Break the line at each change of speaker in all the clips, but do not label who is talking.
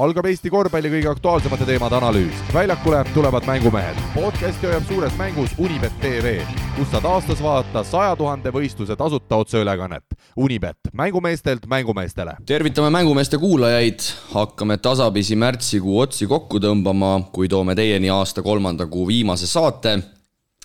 algab Eesti korvpalli kõige aktuaalsemate teemade analüüs. väljakule tulevad mängumehed. podcasti hoiab suures mängus Unibet tv, kus saad aastas vaadata saja tuhande võistluse tasuta otseülekannet. Unibet, mängumeestelt mängumeestele.
tervitame mängumeeste kuulajaid, hakkame tasapisi märtsikuu otsi kokku tõmbama, kui toome teieni aasta kolmanda kuu viimase saate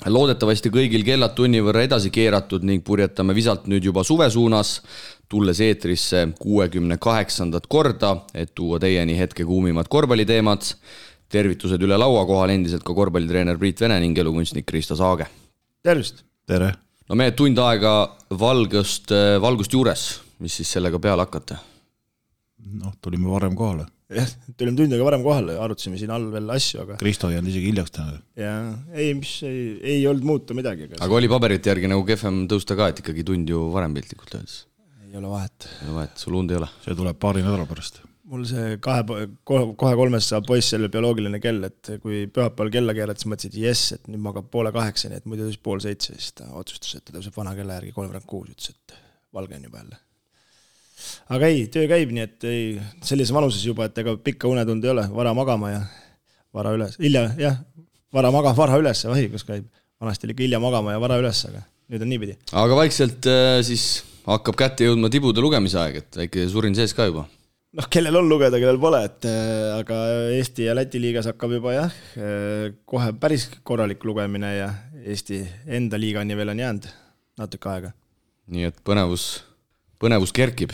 loodetavasti kõigil kellad tunni võrra edasi keeratud ning purjetame visalt nüüd juba suve suunas, tulles eetrisse kuuekümne kaheksandat korda, et tuua teieni hetke kuumimad korvpalliteemad. tervitused üle laua kohal endiselt ka korvpallitreener Priit Vene ning elukunstnik Kristo Saage.
tervist!
tere!
no mehed, tund aega valgust, valgust juures, mis siis sellega peale hakata?
noh, tulime varem kohale
jah, tulime tund aega varem kohale, arutasime siin all veel asju, aga
Kristo ei jäänud isegi hiljaks täna.
jaa, ei, mis ei, ei olnud muuta midagi.
aga oli paberite järgi nagu kehvem tõusta ka, et ikkagi tund ju varem piltlikult öeldes?
Ei ole vahet.
ei ole vahet, sul und ei ole?
see tuleb paari nädala pärast.
mul see kahe, kohe kolmest saab poiss jälle bioloogiline kell, et kui pühapäeval kella keerad, siis mõtlesid jess, et nüüd magab poole kaheksani, et muidu tõusis pool seitse, siis ta otsustas, et ta tõuseb vana kella järgi kolmveerand kuus, ütles, et valge on juba jälle aga ei, töö käib, nii et ei, sellises vanuses juba, et ega pikka unetund ei ole, vara magama ja vara üles, hilja, jah, vara magama, vara üles, vahikus käib. vanasti oli ikka hilja magama ja vara üles, aga nüüd on niipidi.
aga vaikselt äh, siis hakkab kätte jõudma tibude lugemise aeg, et väike surin sees ka juba?
noh, kellel on lugeda, kellel pole, et äh, aga Eesti ja Läti liigas hakkab juba jah, äh, kohe päris korralik lugemine ja Eesti enda liigani veel on jäänud natuke aega.
nii et põnevus, põnevus kerkib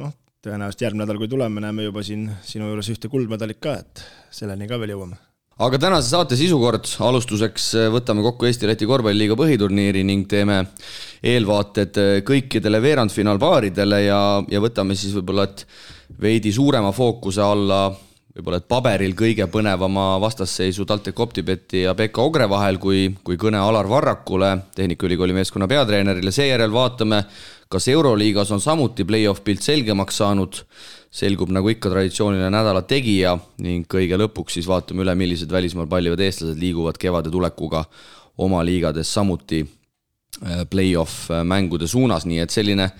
noh, tõenäoliselt järgmine nädal, kui tuleme, näeme juba siin sinu juures ühte kuldmedalit ka, et selleni ka veel jõuame.
Aga tänase saate sisukord, alustuseks võtame kokku Eesti-Läti korvpalliliiga põhiturniiri ning teeme eelvaated kõikidele veerandfinaalpaaridele ja, ja võtame siis võib-olla, et veidi suurema fookuse alla võib-olla, et paberil kõige põnevama vastasseisu TalTech Optibeti ja Pekka Ogre vahel, kui, kui kõne Alar Varrakule, Tehnikaülikooli meeskonna peatreenerile, seejärel vaatame kas Euroliigas on samuti play-off pilt selgemaks saanud, selgub nagu ikka traditsiooniline nädala tegija ning kõige lõpuks siis vaatame üle, millised välismaal pallivad eestlased liiguvad kevade tulekuga oma liigades samuti äh, play-off äh, mängude suunas, nii et selline,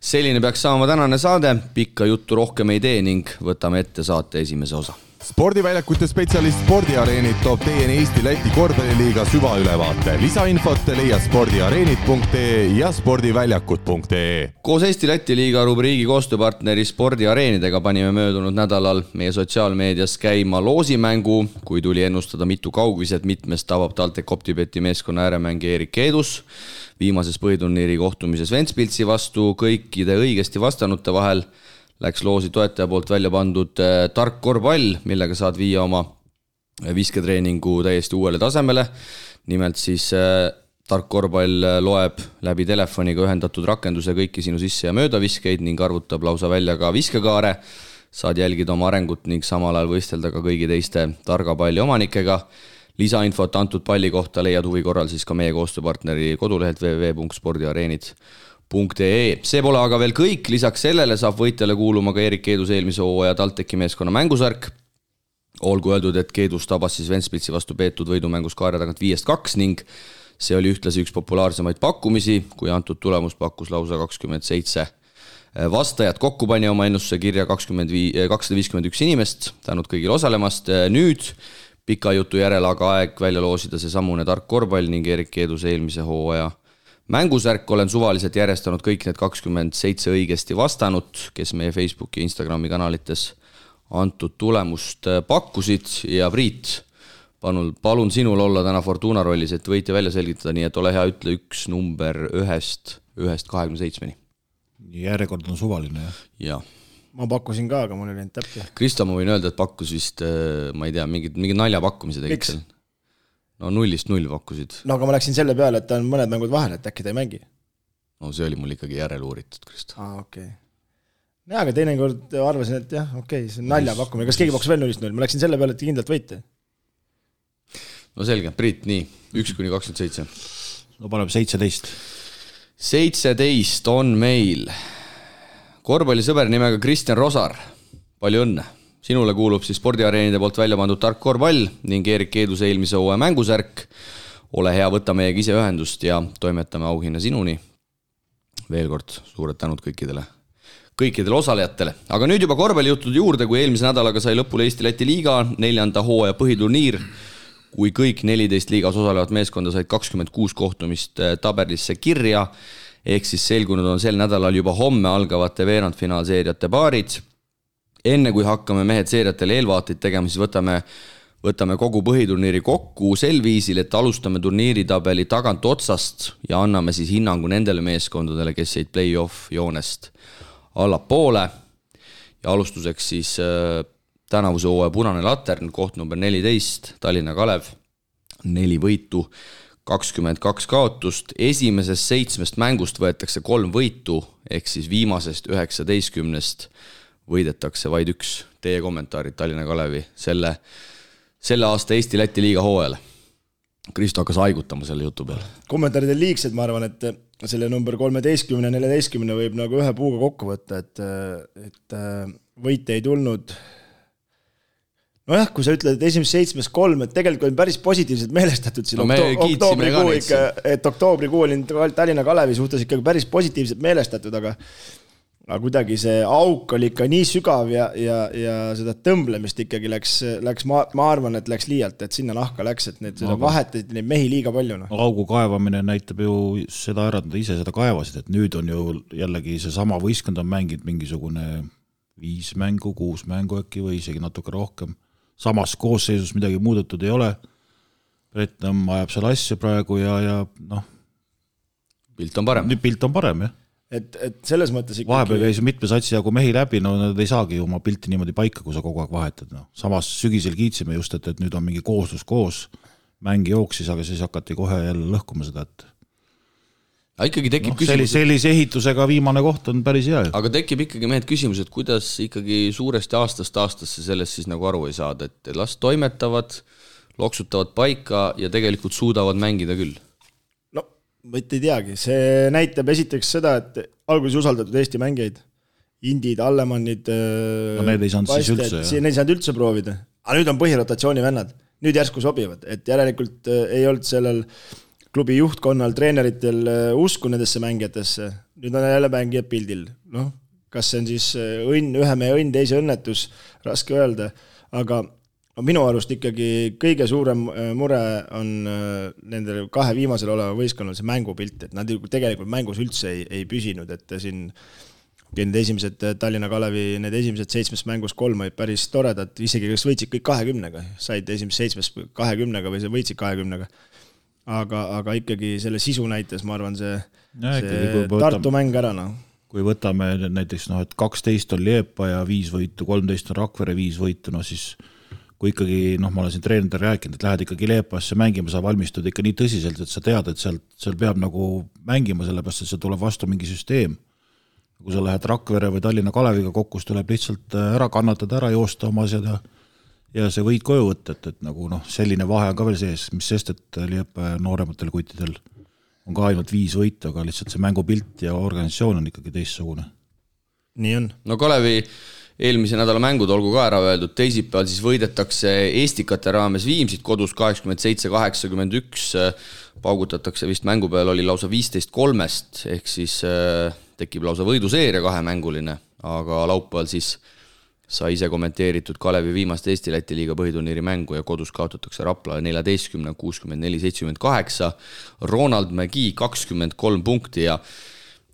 selline peaks saama tänane saade, pikka juttu rohkem ei tee ning võtame ette saate esimese osa
spordiväljakute spetsialist Spordiareenid toob teieni Eesti-Läti korvpalliliiga süvaülevaate. lisainfot leiad spordiareenid.ee ja spordiväljakud.ee.
koos Eesti-Läti liiga rubriigi koostööpartneri Spordiareenidega panime möödunud nädalal meie sotsiaalmeedias käima loosimängu, kui tuli ennustada, mitu kaugviset mitmest tabab TalTech Optibeti meeskonna ääremängija Erik Keedus. viimases põhiturniiri kohtumises Ventspilsi vastu kõikide õigesti vastanute vahel läks loosi toetaja poolt välja pandud äh, tark korvpall, millega saad viia oma äh, visketreeningu täiesti uuele tasemele. nimelt siis äh, tark korvpall loeb läbi telefoniga ühendatud rakenduse kõiki sinu sisse- ja möödaviskeid ning arvutab lausa välja ka viskekaare. saad jälgida oma arengut ning samal ajal võistelda ka kõigi teiste targa palli omanikega lisainfot antud palli kohta leiad huvi korral siis ka meie koostööpartneri kodulehelt www.spordiareenid.ee ee. see pole aga veel kõik, lisaks sellele saab võitjale kuuluma ka Erik Keeduse eelmise hooaja TalTechi meeskonna mängusärk. olgu öeldud, et Keedus tabas siis Ventspilsi vastu peetud võidumängus kaare tagant viiest kaks ning see oli ühtlasi üks populaarsemaid pakkumisi, kui antud tulemus pakkus lausa kakskümmend seitse vastajat kokku pani oma ennustuse kirja kakskümmend vii-, kakssada viiskümmend üks inimest, tänud kõigile osalemast, nüüd pika jutu järel aga aeg välja loosida seesamune tark korvpall ning Erik Keeduse eelmise hooaja mängusärk olen suvaliselt järjestanud kõik need kakskümmend seitse õigesti vastanut, kes meie Facebooki ja Instagrami kanalites antud tulemust äh, pakkusid ja Priit, palun, palun sinul olla täna Fortuna rollis, et võite välja selgitada, nii et ole hea, ütle üks number ühest, ühest kahekümne seitsmeni.
järjekord on suvaline, jah?
jah.
ma pakkusin ka, aga mul ei läinud täppi.
Kristo, ma võin öelda, et pakkus vist, äh, ma ei tea, mingid, mingid naljapakkumise tegid seal no nullist null pakkusid.
no aga ma läksin selle peale, et on mõned mängud vahel, et äkki ta ei mängi.
no see oli mul ikkagi järeluuritud, Kristo.
aa, okei okay. jaa, aga teinekord arvasin, et jah, okei okay,, see on nalja pakkumine, kas keegi pakkus veel nullist null, ma läksin selle peale, et kindlalt võite.
no selge, Priit, nii, üks kuni kakskümmend seitse.
no paneme seitseteist.
seitseteist on meil korvpallisõber nimega Kristjan Rosar, palju õnne sinule kuulub siis spordiareenide poolt välja pandud tark korvpall ning Erik Keeduse eelmise hooaja mängusärk. ole hea, võta meiega ise ühendust ja toimetame auhinna sinuni. veel kord suured tänud kõikidele, kõikidele osalejatele. aga nüüd juba korvpallijuttude juurde, kui eelmise nädalaga sai lõpule Eesti-Läti liiga neljanda hooaja põhiturniir, kui kõik neliteist liigas osalevat meeskonda said kakskümmend kuus kohtumist äh, tabelisse kirja, ehk siis selgunud on sel nädalal juba homme algavate veerandfinaalseeriate paarid. Enne kui hakkame mehed seeriatele eelvaateid tegema, siis võtame võtame kogu põhiturniiri kokku sel viisil, et alustame turniiritabeli tagantotsast ja anname siis hinnangu nendele meeskondadele, kes jäid play-off joonest allapoole. ja alustuseks siis äh, tänavuse hooaja punane latern, koht number neliteist, Tallinna Kalev, neli võitu, kakskümmend kaks kaotust, esimesest seitsmest mängust võetakse kolm võitu, ehk siis viimasest üheksateistkümnest võidetakse vaid üks. Teie kommentaarid Tallinna Kalevi selle, selle aasta Eesti-Läti liiga hooajale? Kristo hakkas haigutama selle jutu peale.
kommentaarid on liigsed, ma arvan, et selle number kolmeteistkümne, neljateistkümne võib nagu ühe puuga kokku võtta, et, et võite ei tulnud nojah, kui sa ütled, et esimesest seitsmest kolm, et tegelikult olin päris positiivselt meelestatud siin
no,
okto oktoobrikuu ikka, et oktoobrikuu olin Tallinna Kalevi suhtes ikkagi päris positiivselt meelestatud, aga aga kuidagi see auk oli ikka nii sügav ja, ja, ja seda tõmblemist ikkagi läks, läks, ma, ma arvan, et läks liialt, et sinna nahka läks, et need, seda vahetati neid mehi liiga palju, noh.
augu kaevamine näitab ju seda ära, et nad ise seda kaevasid, et nüüd on ju jällegi seesama võistkond on mänginud mingisugune viis mängu, kuus mängu äkki või isegi natuke rohkem samas koosseisus midagi muudetud ei ole. Bretnam ajab seal asja praegu ja, ja noh.
pilt on parem.
pilt on parem, jah.
Et, et selles mõttes ikkagi.
vahepeal käis mitme satsi jagu mehi läbi, no nad ei saagi ju oma pilti niimoodi paika, kui sa kogu aeg vahetad, noh. samas sügisel kiitsime just, et, et nüüd on mingi kooslus koos, mäng jooksis, aga siis hakati kohe jälle lõhkuma seda, et
aga ikkagi tekib no,
küsimus. sellise, sellise ehitusega viimane koht on päris hea ju.
aga tekib ikkagi mehed küsimus, et kuidas ikkagi suuresti aastast aastasse sellest siis nagu aru ei saada, et las toimetavad, loksutavad paika ja tegelikult suudavad mängida küll.
Vot ei teagi, see näitab esiteks seda, et alguses usaldatud Eesti mängijaid, Indid, Allemannid.
no need ei saanud siis üldse.
Need ei saanud üldse proovida, aga nüüd on põhirotatsiooni vennad, nüüd järsku sobivad, et järelikult äh, ei olnud sellel äh, klubi juhtkonnal, treeneritel äh, usku nendesse mängijatesse, nüüd on jälle mängijad pildil, noh, kas see on siis äh, õnn, ühe mehe õnn, teise õnnetus, raske öelda, aga minu arust ikkagi kõige suurem äh, mure on nendel kahe viimasel oleval võistkonnal see mängupilt, et nad ju tegelikult mängus üldse ei, ei püsinud, et siin need esimesed Tallinna Kalevi, need esimesed seitsmest mängust kolm olid päris toredad, isegi kas võitsid kõik kahekümnega, said esimesest seitsmest kahekümnega või võitsid kahekümnega aga, aga ikkagi selle sisu näitas, ma arvan, see, see Tartu mäng ära, noh.
kui võtame näiteks noh, et kaksteist on Liepa ja viis võitu, kolmteist on Rakvere, viis võitu, no siis kui ikkagi noh, ma olen siin treeneritele rääkinud, et lähed ikkagi Leepasse mängima, sa valmistud ikka nii tõsiselt, et sa tead, et sealt, seal peab nagu mängima, sellepärast et seal tuleb vastu mingi süsteem. kui sa lähed Rakvere või Tallinna Kaleviga kokku, siis tuleb lihtsalt ära kannatada, ära joosta oma asjad ja ja see võid koju võtta, et, et nagu noh, selline vahe on ka veel sees, mis sest, et Liepaja noorematel kuttidel on ka ainult viis võitu, aga lihtsalt see mängupilt ja organisatsioon on ikkagi teistsugune.
nii on.
no Kalevi eelmise nädala mängud olgu ka ära öeldud, teisipäeval siis võidetakse Estikate raames Viimsit kodus kaheksakümmend seitse, kaheksakümmend üks, paugutatakse vist mängu peal oli lausa viisteist kolmest, ehk siis äh, tekib lausa võiduseeria kahemänguline, aga laupäeval siis sai ise kommenteeritud Kalevi viimast Eesti-Läti liiga põhiturniiri mängu ja kodus kaotatakse Raplale neljateistkümne, kuuskümmend neli, seitsekümmend kaheksa. Ronald Mägi kakskümmend kolm punkti ja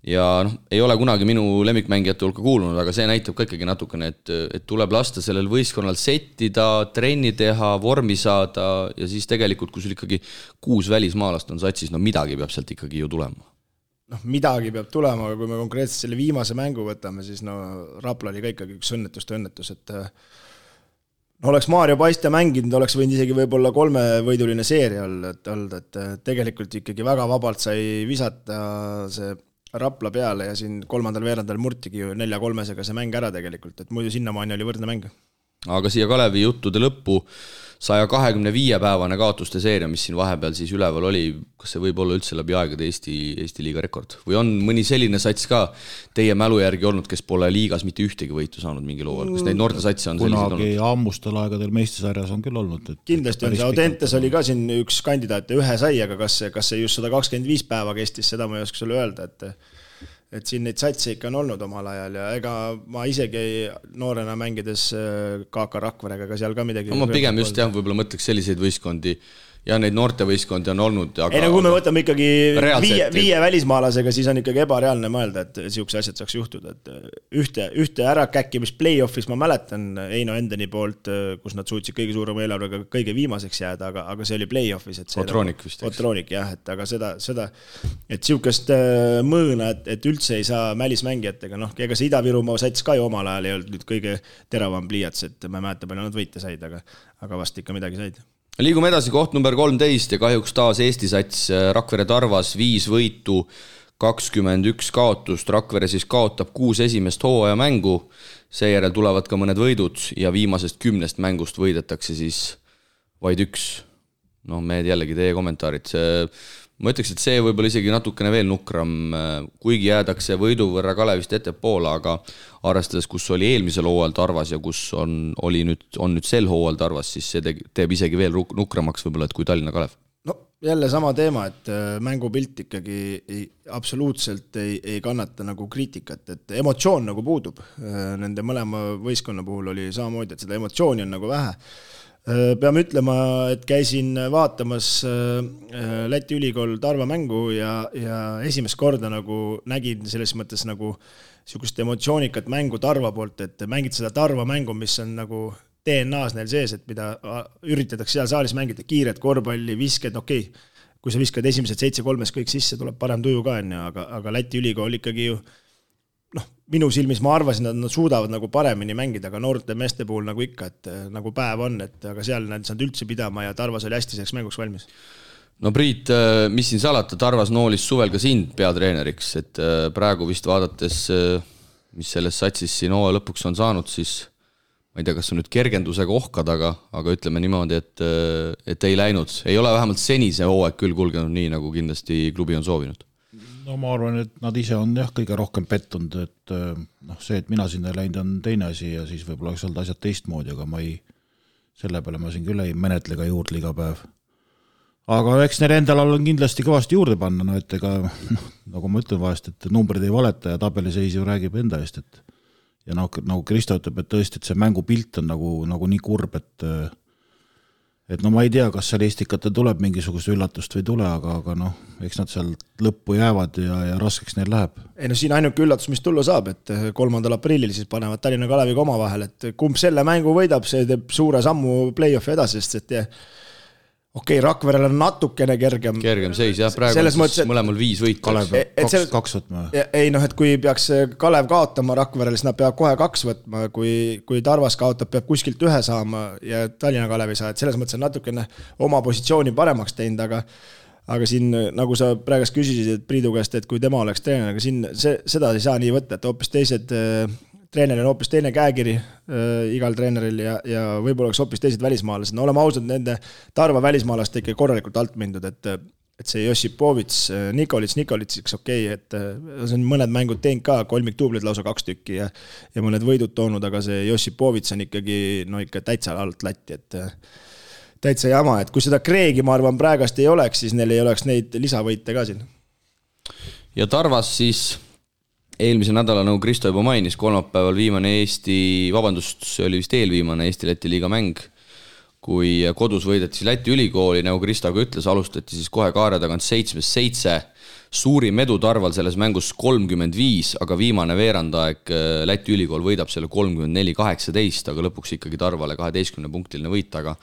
ja noh, ei ole kunagi minu lemmikmängijate hulka kuulunud, aga see näitab ka ikkagi natukene, et, et tuleb lasta sellel võistkonnal settida, trenni teha, vormi saada ja siis tegelikult, kui sul ikkagi kuus välismaalast on satsis, no midagi peab sealt ikkagi ju tulema.
Noh, midagi peab tulema, aga kui me konkreetselt selle viimase mängu võtame, siis no Rapla oli ka ikkagi üks õnnetuste õnnetus, et no oleks Maarja Paiste mänginud, oleks võinud isegi võib-olla kolmevõiduline seeria olla, et olnud, et tegelikult ikkagi väga vabalt sai visata see Rapla peale ja siin kolmandal veerandal murtigi ju nelja-kolmesega see mäng ära tegelikult, et muidu sinnamaani oli võrdne mäng.
aga siia Kalevi juttude lõppu saja kahekümne viie päevane kaotuste seeria, mis siin vahepeal siis üleval oli, kas see võib olla üldse läbi aegade Eesti, Eesti liiga rekord? või on mõni selline sats ka teie mälu järgi olnud, kes pole liigas mitte ühtegi võitu saanud mingil hooajal, kas neid noortesatse on selliseid
olnud? kunagi ammustel aegadel meistrisarjas on küll olnud, et
kindlasti on see, Audentes oli ka siin üks kandidaat ja ühe sai, aga kas see, kas see just sada kakskümmend viis päeva kestis, seda ma ei oska sulle öelda, et et siin neid satse ikka on olnud omal ajal ja ega ma isegi noorena mängides KK Rakverega, ega seal ka midagi
no ma pigem just jah, võib-olla mõtleks selliseid võistkondi ja neid noortevõistkondi on olnud,
aga ei no kui me võtame ikkagi viie, viie välismaalasega, siis on ikkagi ebareaalne mõelda, et niisugused asjad saaks juhtuda, et ühte, ühte ärakäkkimist play-off'is ma mäletan Heino Endeni poolt, kus nad suutsid kõige suurema eelarvega kõige viimaseks jääda, aga, aga see oli play-off'is, et see
Otroonik vist?
Otroonik jah, et aga seda, seda, et äh, mõõna, et, et üldse ei saa välismängijatega, noh, ega see Ida-Virumaa sats ka ju omal ajal ei olnud nüüd kõige teravam pliiats, et ma ei mäleta, palju nad võite said, aga aga vast ikka midagi said
liigume edasi, koht number kolmteist ja kahjuks taas Eesti sats äh, Rakvere Tarvas, viis võitu, kakskümmend üks kaotust, Rakvere siis kaotab kuus esimest hooajamängu, seejärel tulevad ka mõned võidud ja viimasest kümnest mängust võidetakse siis vaid üks. noh, mehed jällegi teie kommentaarid, see ma ütleks, et see võib-olla isegi natukene veel nukram, kuigi jäädakse võidu võrra Kalevist ettepoole, aga arvestades, kus oli eelmisel hooajal Tarvas ja kus on, oli nüüd, on nüüd sel hooajal Tarvas, siis see teeb isegi veel nukramaks võib-olla, et kui Tallinna Kalev.
no jälle sama teema, et äh, mängupilt ikkagi ei, absoluutselt ei, ei kannata nagu kriitikat, et emotsioon nagu puudub. Äh, nende mõlema võistkonna puhul oli samamoodi, et seda emotsiooni on nagu vähe Äh, peame ütlema, et käisin vaatamas äh, äh, Läti ülikool Tarva mängu ja, ja esimest korda nagu nägin selles mõttes nagu niisugust emotsioonikat mängu Tarva poolt, et mängid seda Tarva mängu, mis on nagu DNA-s neil sees, et mida üritatakse seal saalis mängida, kiiret korvpalli, visked, okei okay., kui sa viskad esimesed seitse-kolmes kõik sisse, tuleb parem tuju ka, on ju, aga, aga Läti ülikool ikkagi ju noh, minu silmis ma arvasin, et nad suudavad nagu paremini mängida, aga noorte meeste puhul nagu ikka, et eh, nagu päev on, et aga seal nad ei saanud üldse pidama ja Tarvas oli hästi selleks mänguks valmis.
no Priit, eh, mis siin salata, Tarvas noolis suvel ka sind peatreeneriks, et eh, praegu vist vaadates, mis selles satsis siin hooaja lõpuks on saanud, siis ma ei tea, kas on nüüd kergendusega ohkad, aga, aga ütleme niimoodi, et, et ei läinud, ei ole vähemalt seni see hooaeg küll kulgenud nii, nagu kindlasti klubi on soovinud
no ma arvan, et nad ise on jah, kõige rohkem pettunud, et äh, noh, see, et mina sinna läinud, on teine asi ja siis võib-olla oleks olnud asjad teistmoodi, aga ma ei, selle peale ma siin küll ei menetle ega juurdle iga päev. aga eks neil endal on kindlasti kõvasti juurde panna, no et ega noh, nagu ma ütlen vahest, et numbrid ei valeta ja tabeliseis ju räägib enda eest, et ja noh, nagu Kristo ütleb, et tõesti, et see mängupilt on nagu, nagu nii kurb, et äh, et no ma ei tea, kas seal Estikatel tuleb mingisugust üllatust või ei tule, aga, aga noh, eks nad seal lõppu jäävad ja, ja raskeks neil läheb.
ei no siin ainuke üllatus, mis tulla saab, et kolmandal aprillil siis panevad Tallinna Kaleviga omavahel, et kumb selle mängu võidab, see teeb suure sammu play-off'i edasi, sest et okei okay,, Rakverel on natukene kergem.
kergem seis jah, praegu on siis mõlemal viis võitu.
Kaks, selles... kaks võtma.
ei noh, et kui peaks Kalev kaotama Rakverele, siis nad peavad kohe kaks võtma, kui, kui Tarvas kaotab, peab kuskilt ühe saama ja Tallinna Kalev ei saa, et selles mõttes on natukene oma positsiooni paremaks teinud, aga aga siin, nagu sa praegust küsisid Priidu käest, et kui tema oleks treener, aga siin see, seda ei saa nii võtta, et hoopis teised treeneril on hoopis teine käekiri äh, igal treeneril ja, ja võib-olla oleks hoopis teised välismaalased, no oleme ausad, nende Tarva välismaalaste ikka korralikult alt mindud, et et see Jossipovitš, äh, Nikolits, Nikolitseks okei okay,, et äh, see on mõned mängud teinud ka, kolmikduubleid lausa kaks tükki ja ja mõned võidud toonud, aga see Jossipovitš on ikkagi no ikka täitsa alt latti, et äh, täitsa jama, et kui seda Kreegi, ma arvan, praegast ei oleks, siis neil ei oleks neid lisavõite ka siin.
ja Tarvas siis eelmise nädala, nagu Kristo juba mainis, kolmapäeval viimane Eesti, vabandust, see oli vist eelviimane Eesti-Läti liiga mäng, kui kodus võideti Läti ülikooli, nagu Kristo ka ütles, alustati siis kohe kaare tagant seitsmest seitse, suurim edu Tarval selles mängus kolmkümmend viis, aga viimane veerandaeg äh, Läti ülikool võidab selle kolmkümmend neli, kaheksateist, aga lõpuks ikkagi Tarvale kaheteistkümne punktiline võit, aga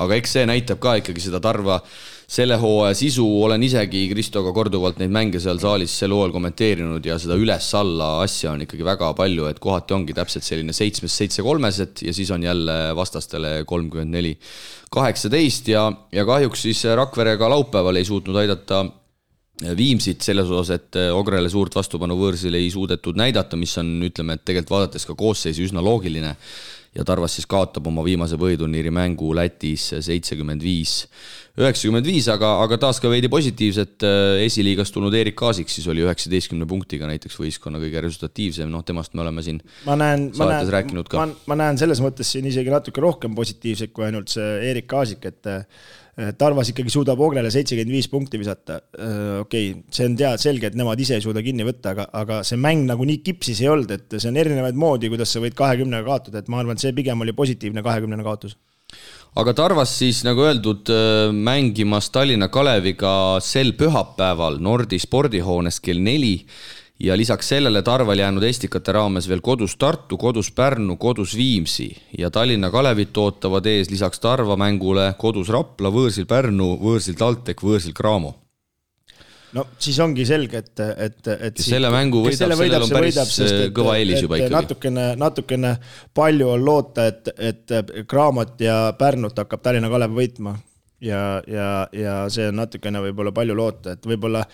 aga eks see näitab ka ikkagi seda Tarva selle hooaja sisu, olen isegi Kristoga korduvalt neid mänge seal saalis sel hooajal kommenteerinud ja seda üles-alla asja on ikkagi väga palju, et kohati ongi täpselt selline seitsmest seitse kolmesed ja siis on jälle vastastele kolmkümmend neli kaheksateist. Ja, ja kahjuks siis Rakvere ka laupäeval ei suutnud aidata Viimsit selles osas, et Ogrele suurt vastupanu võõrsil ei suudetud näidata, mis on, ütleme, et tegelikult vaadates ka koosseisu üsna loogiline ja Tarvas siis kaotab oma viimase võiduniiri mängu Lätis seitsekümmend viis, üheksakümmend viis, aga, aga taas ka veidi positiivset, esiliigast tulnud Erik Kaasik siis oli üheksateistkümne punktiga näiteks võistkonna kõige resultatiivsem, noh temast me oleme siin
ma näen, ma näen, ma, ma näen selles mõttes siin isegi natuke rohkem positiivset kui ainult see Erik Kaasik, et Tarvas ikkagi suudab Ognele seitsekümmend viis punkti visata. okei okay,, see on teada, selge, et nemad ise ei suuda kinni võtta, aga, aga see mäng nagu nii kipsis ei olnud, et see on erinevaid moodi, kuidas sa võid kahekümnega kaotada, et ma arvan, et see pigem oli positiivne kahekümnene kaotus
aga Tarvas siis nagu öeldud, äh, mängimas Tallinna Kaleviga sel pühapäeval Nordi spordihoones kell neli ja lisaks sellele Tarval jäänud Estikate raames veel kodus Tartu, kodus Pärnu, kodus Viimsi ja Tallinna Kalevit ootavad ees lisaks Tarva mängule kodus Rapla, võõrsil Pärnu, võõrsil TalTech, võõrsil Cramo
no siis ongi selge, et, et, et.
kes selle mängu võidab, sellel võidab, on päris võidab, sest, et, kõva eelis juba ikkagi.
natukene, natukene palju on loota, et, et Cramot ja Pärnut hakkab Tallinna Kalev võitma. ja, ja, ja see on natukene võib-olla palju loota, et võib-olla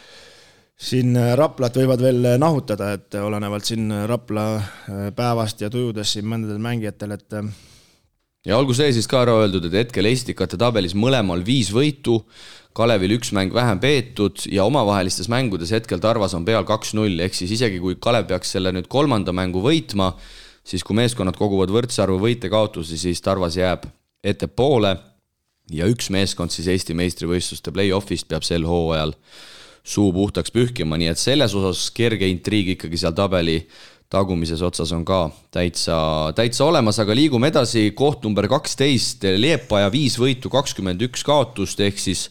siin Raplat võivad veel nahutada, et olenevalt siin Rapla päevast ja tujudest siin mõndadel mängijatel, et
ja olgu see siis ka ära öeldud, et hetkel Estikate tabelis mõlemal viis võitu Kalevil üks mäng vähem peetud ja omavahelistes mängudes hetkel Tarvas on peal kaks-null, ehk siis isegi kui Kalev peaks selle nüüd kolmanda mängu võitma, siis kui meeskonnad koguvad võrdse arvu võite-kaotusi, siis Tarvas jääb ettepoole ja üks meeskond siis Eesti meistrivõistluste play-off'ist peab sel hooajal suu puhtaks pühkima, nii et selles osas kerge intriig ikkagi seal tabeli tagumises otsas on ka täitsa, täitsa olemas, aga liigume edasi, koht number kaksteist, Liepaja viis võitu, kakskümmend üks kaotust, ehk siis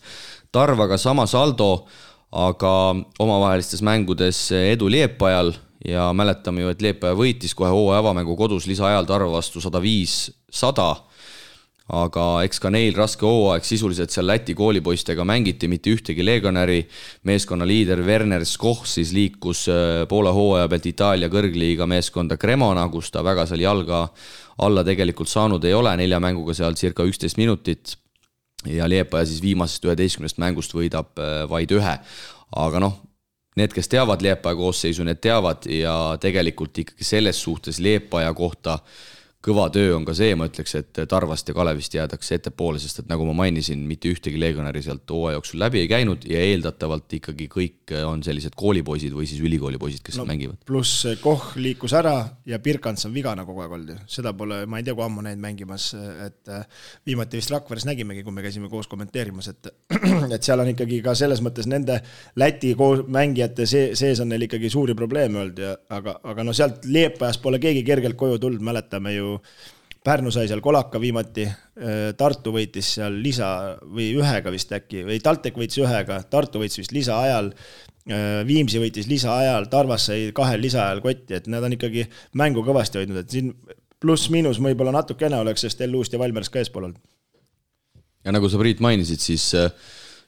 Tarvaga sama saldo, aga omavahelistes mängudes edu Liepajal ja mäletame ju, et Liepaja võitis kohe hooaja avamängu kodus lisaajal Tarva vastu sada viis, sada. Aga eks ka neil raske hooaeg, sisuliselt seal Läti koolipoistega mängiti, mitte ühtegi legionäri. meeskonna liider Werner Skoh siis liikus äh, poole hooaja pealt Itaalia kõrgliiga meeskonda Cremona, kus ta väga seal jalga alla tegelikult saanud ei ole, nelja mänguga seal circa üksteist minutit ja Liepaja siis viimasest üheteistkümnest mängust võidab äh, vaid ühe. aga noh, need, kes teavad Liepaja koosseisu, need teavad ja tegelikult ikkagi selles suhtes Liepaja kohta kõva töö on ka see, ma ütleks, et Tarvast ja Kalevist jäädakse ettepoole, sest et nagu ma mainisin, mitte ühtegi legionäri sealt hooaja jooksul läbi ei käinud ja eeldatavalt ikkagi kõik on sellised koolipoisid või siis ülikoolipoisid, kes no, mängivad.
pluss Koh liikus ära ja Birkants on vigane kogu aeg olnud ju, seda pole, ma ei tea, kui ammu näinud mängimas, et äh, viimati vist Rakveres nägimegi, kui me käisime koos kommenteerimas, et et seal on ikkagi ka selles mõttes nende Läti koos mängijate see, sees on neil ikkagi suuri probleeme olnud ja aga, aga no sealt Liepajast pole keegi kergelt koju tulnud, mäletame ju Pärnu sai seal kolaka viimati, äh, Tartu võitis seal lisa või ühega vist äkki, või TalTech võitis ühega, Tartu võitis vist lisaajal, äh, Viimsi võitis lisaajal, Tarvas sai kahel lisaajal kotti, et nad on ikkagi mängu kõvasti hoidnud, et siin pluss-miinus võib-olla natukene oleks, sest Elluust ja Valmierast ka eespool olnud.
ja nagu sa, Priit, mainisid, siis äh,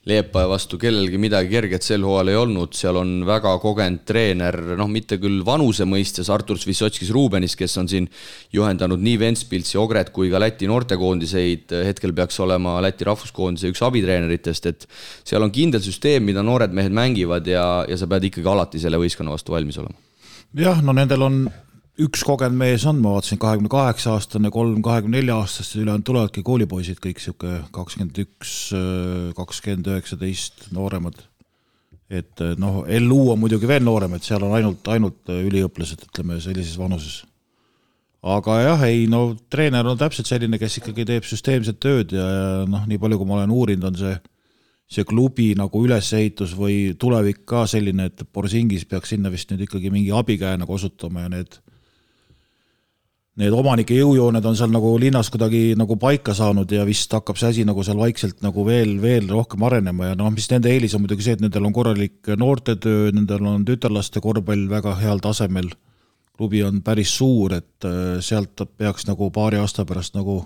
Leepaja vastu kellelgi midagi kerget sel hooajal ei olnud, seal on väga kogenud treener, noh, mitte küll vanuse mõistes, Artur Svissotskis Rubenis, kes on siin juhendanud nii Ventspilsi, Ogret kui ka Läti noortekoondiseid, hetkel peaks olema Läti rahvuskoondise üks abitreeneritest, et seal on kindel süsteem, mida noored mehed mängivad ja, ja sa pead ikkagi alati selle võistkonna vastu valmis olema.
jah, no nendel on üks kogenud mees on, ma vaatasin, kahekümne kaheksa aastane, kolm kahekümne nelja aastast, ülejäänud tulevadki koolipoisid kõik sihuke kakskümmend üks, kakskümmend üheksateist nooremad. et noh, LU on muidugi veel noorem, et seal on ainult, ainult üliõpilased, ütleme sellises vanuses. aga jah, ei no treener on täpselt selline, kes ikkagi teeb süsteemset tööd ja, ja noh, nii palju, kui ma olen uurinud, on see see klubi nagu ülesehitus või tulevik ka selline, et Borsingis peaks sinna vist nüüd ikkagi mingi abikäe nagu osutama ja need need omanike jõujooned on seal nagu linnas kuidagi nagu paika saanud ja vist hakkab see asi nagu seal vaikselt nagu veel, veel rohkem arenema ja noh, mis nende eelis on muidugi see, et nendel on korralik noortetöö, nendel on tütarlaste korvpall väga heal tasemel. klubi on päris suur, et äh, sealt peaks nagu paari aasta pärast nagu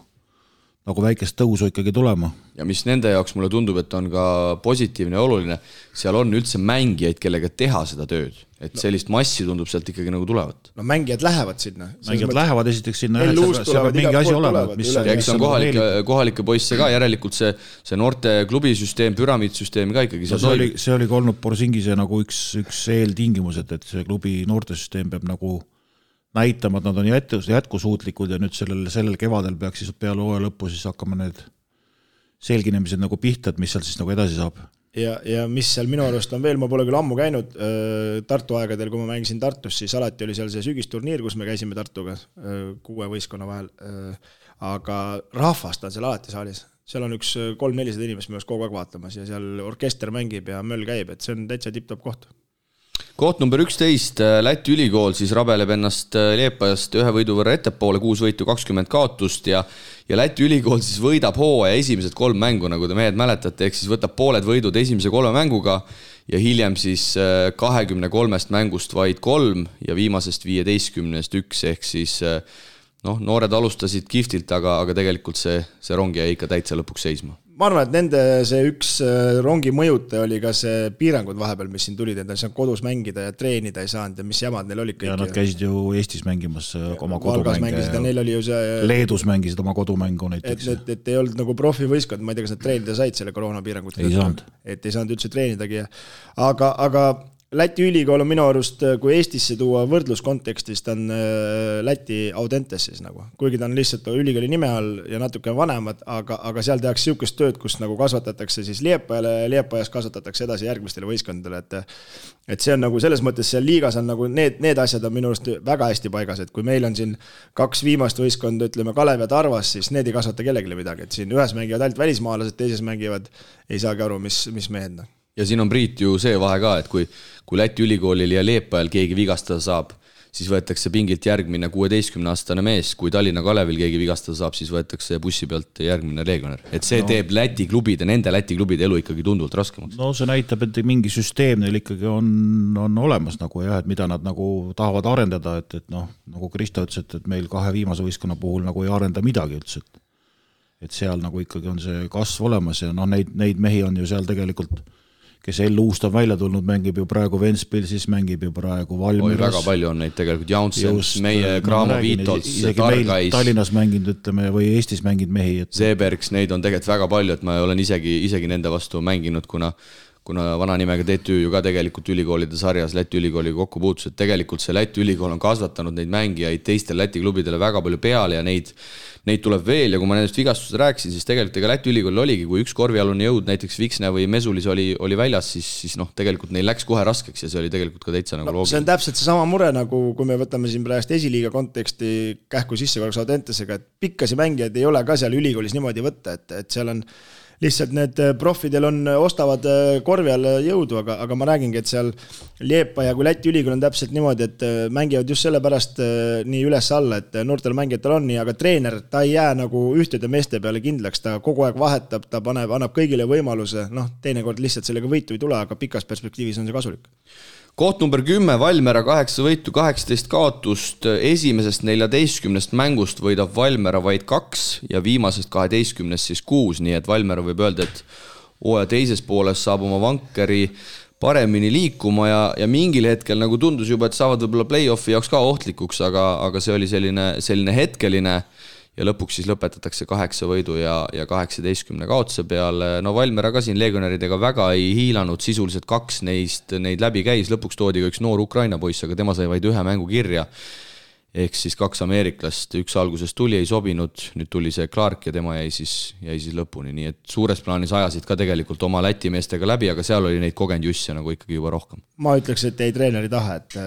nagu väikest tõusu ikkagi tulema.
ja mis nende jaoks mulle tundub, et on ka positiivne ja oluline, seal on üldse mängijaid, kellega teha seda tööd, et no. sellist massi tundub sealt ikkagi nagu tulevat.
no mängijad lähevad sinna.
mängijad mõttes... lähevad esiteks sinna, seal peab mingi asi olema,
et mis ja eks on kohalikke, kohalikke poisse ka, järelikult see, see noorte klubisüsteem, püramiidsüsteem ka ikkagi
no, see oli, see oli ka olnud Borsingise nagu üks, üks eeltingimus, et, et see klubi noortesüsteem peab nagu näitama, et nad on jätkus, jätkusuutlikud ja nüüd sellel, sellel kevadel peaks siis peale hooaja lõppu siis hakkama need selginemised nagu pihta, et mis seal siis nagu edasi saab
ja, ja mis seal minu arust on veel, ma pole küll ammu käinud Tartu aegadel, kui ma mängisin Tartus, siis alati oli seal see sügisturniir, kus me käisime Tartuga kuue võistkonna vahel. aga rahvast on seal alati saalis, seal on üks kolm-nelisada inimest minu arust kogu aeg vaatamas ja seal orkester mängib ja möll käib, et see on täitsa tipp-topp koht
koht number üksteist, Läti ülikool siis rabeleb ennast Liepajast ühe võidu võrra ettepoole, kuus võitu, kakskümmend kaotust ja ja Läti ülikool siis võidab hooaja esimesed kolm mängu, nagu te mehed mäletate, ehk siis võtab pooled võidud esimese kolme mänguga ja hiljem siis äh, kahekümne kolmest mängust vaid kolm ja viimasest viieteistkümnest üks, ehk siis äh, noh, noored alustasid kihvtilt, aga, aga tegelikult see, see rong jäi ikka täitsa lõpuks seisma
ma arvan, et nende see üks äh, rongi mõjutaja oli ka see piirangud vahepeal, mis siin tulid, et nad ei saanud kodus mängida ja treenida ei saanud ja mis jamad neil olid kõik.
ja nad käisid ju Eestis mängimas äh, oma kodumänge.
neil oli ju see.
Leedus mängisid oma kodumängu näiteks.
et, et, et ei olnud nagu profivõistkond, ma ei tea, kas nad treenida said selle koroonapiirangute
tõttu.
et ei saanud üldse treenidagi ja aga, aga Läti ülikool on minu arust, kui Eestisse tuua võrdluskontekstis, ta on äh, Läti Audentes siis nagu, kuigi ta on lihtsalt ülikooli nime all ja natuke vanemad, aga, aga seal tehakse niisugust tööd, kus nagu kasvatatakse siis Liepajale ja Liepajas kasvatatakse edasi järgmistele võistkondadele, et et see on nagu selles mõttes seal liigas on nagu need, need asjad on minu arust väga hästi paigas, et kui meil on siin kaks viimast võistkonda, ütleme Kalev ja Tarvas, siis need ei kasvata kellelegi midagi, et siin ühes mängivad ainult välismaalased, teises mängivad, ei saagi aru, mis, mis mehed noh
ja siin on Priit ju see vahe ka, et kui, kui Läti ülikoolil ja Leepajal keegi vigastada saab, siis võetakse pingilt järgmine kuueteistkümne-aastane mees, kui Tallinna Kalevil keegi vigastada saab, siis võetakse bussi pealt järgmine legionär. et see no. teeb Läti klubide, nende Läti klubide elu ikkagi tunduvalt raskemaks.
no see näitab, et mingi süsteem neil ikkagi on, on olemas nagu jah, et mida nad nagu tahavad arendada, et, et noh, nagu Kristo ütles, et, et meil kahe viimase võistkonna puhul nagu ei arenda midagi üldse, et et seal nagu ikkagi on see kasv olemas ja noh, neid, neid mehi on ju seal tegelikult kes Ellu Uust on välja tulnud, mängib ju praegu Ventspilsis, mängib ju praegu Valmiras.
väga palju on neid tegelikult, Jaunsens, meie Graamo Viitols, Targais.
Tallinnas mänginud, ütleme, või Eestis mänginud mehi
et.... Seebergs, neid on tegelikult väga palju, et ma olen isegi, isegi nende vastu mänginud, kuna kuna vana nimega TTÜ ju ka tegelikult ülikoolide sarjas Läti ülikooliga kokku puutus, et tegelikult see Läti ülikool on kasvatanud neid mängijaid teistele Läti klubidele väga palju peale ja neid neid tuleb veel ja kui ma nendest vigastustest rääkisin, siis tegelikult ega Läti ülikoolil oligi, kui üks korvialune jõud, näiteks Viksne või Mesulis oli, oli väljas, siis, siis noh, tegelikult neil läks kohe raskeks ja see oli tegelikult ka täitsa nagu no, loogiline.
see on täpselt seesama mure, nagu kui me võtame siin praegust esiliiga konteksti kähku sisse korraks Audentesega, et pikkasi mängijaid ei ole ka seal ülikoolis niimoodi võtta, et, et seal on lihtsalt need äh, profidel on, äh, ostavad äh, korvi alla jõudu, aga, aga ma räägingi, et seal Liepa ja kui Läti ülikool on täpselt niimoodi, et mängivad just sellepärast nii üles-alla, et noortel mängijatel on nii, aga treener, ta ei jää nagu ühtede meeste peale kindlaks, ta kogu aeg vahetab, ta paneb, annab kõigile võimaluse, noh, teinekord lihtsalt sellega võitu ei tule, aga pikas perspektiivis on see kasulik
koht number kümme, Valmera kaheksa võitu, kaheksateist kaotust, esimesest neljateistkümnest mängust võidab Valmera vaid kaks ja viimasest kaheteistkümnest siis kuus, nii et Valmera võib öelda, et hooaja teises pooles saab oma vankeri paremini liikuma ja, ja mingil hetkel nagu tundus juba, et saavad võib-olla play-off'i jaoks ka ohtlikuks, aga, aga see oli selline, selline hetkeline ja lõpuks siis lõpetatakse kaheksa võidu ja, ja kaheksateistkümne kaotuse peale. no Valmiera ka siin legionäridega väga ei hiilanud, sisuliselt kaks neist, neid läbi käis, lõpuks toodi ka üks noor Ukraina poiss, aga tema sai vaid ühe mängu kirja ehk siis kaks ameeriklast, üks alguses tuli, ei sobinud, nüüd tuli see Clark ja tema jäi siis, jäi siis lõpuni, nii et suures plaanis ajasid ka tegelikult oma Läti meestega läbi, aga seal oli neid kogenud jusse nagu ikkagi juba rohkem.
ma ütleks, et jäi treeneri tahe, et,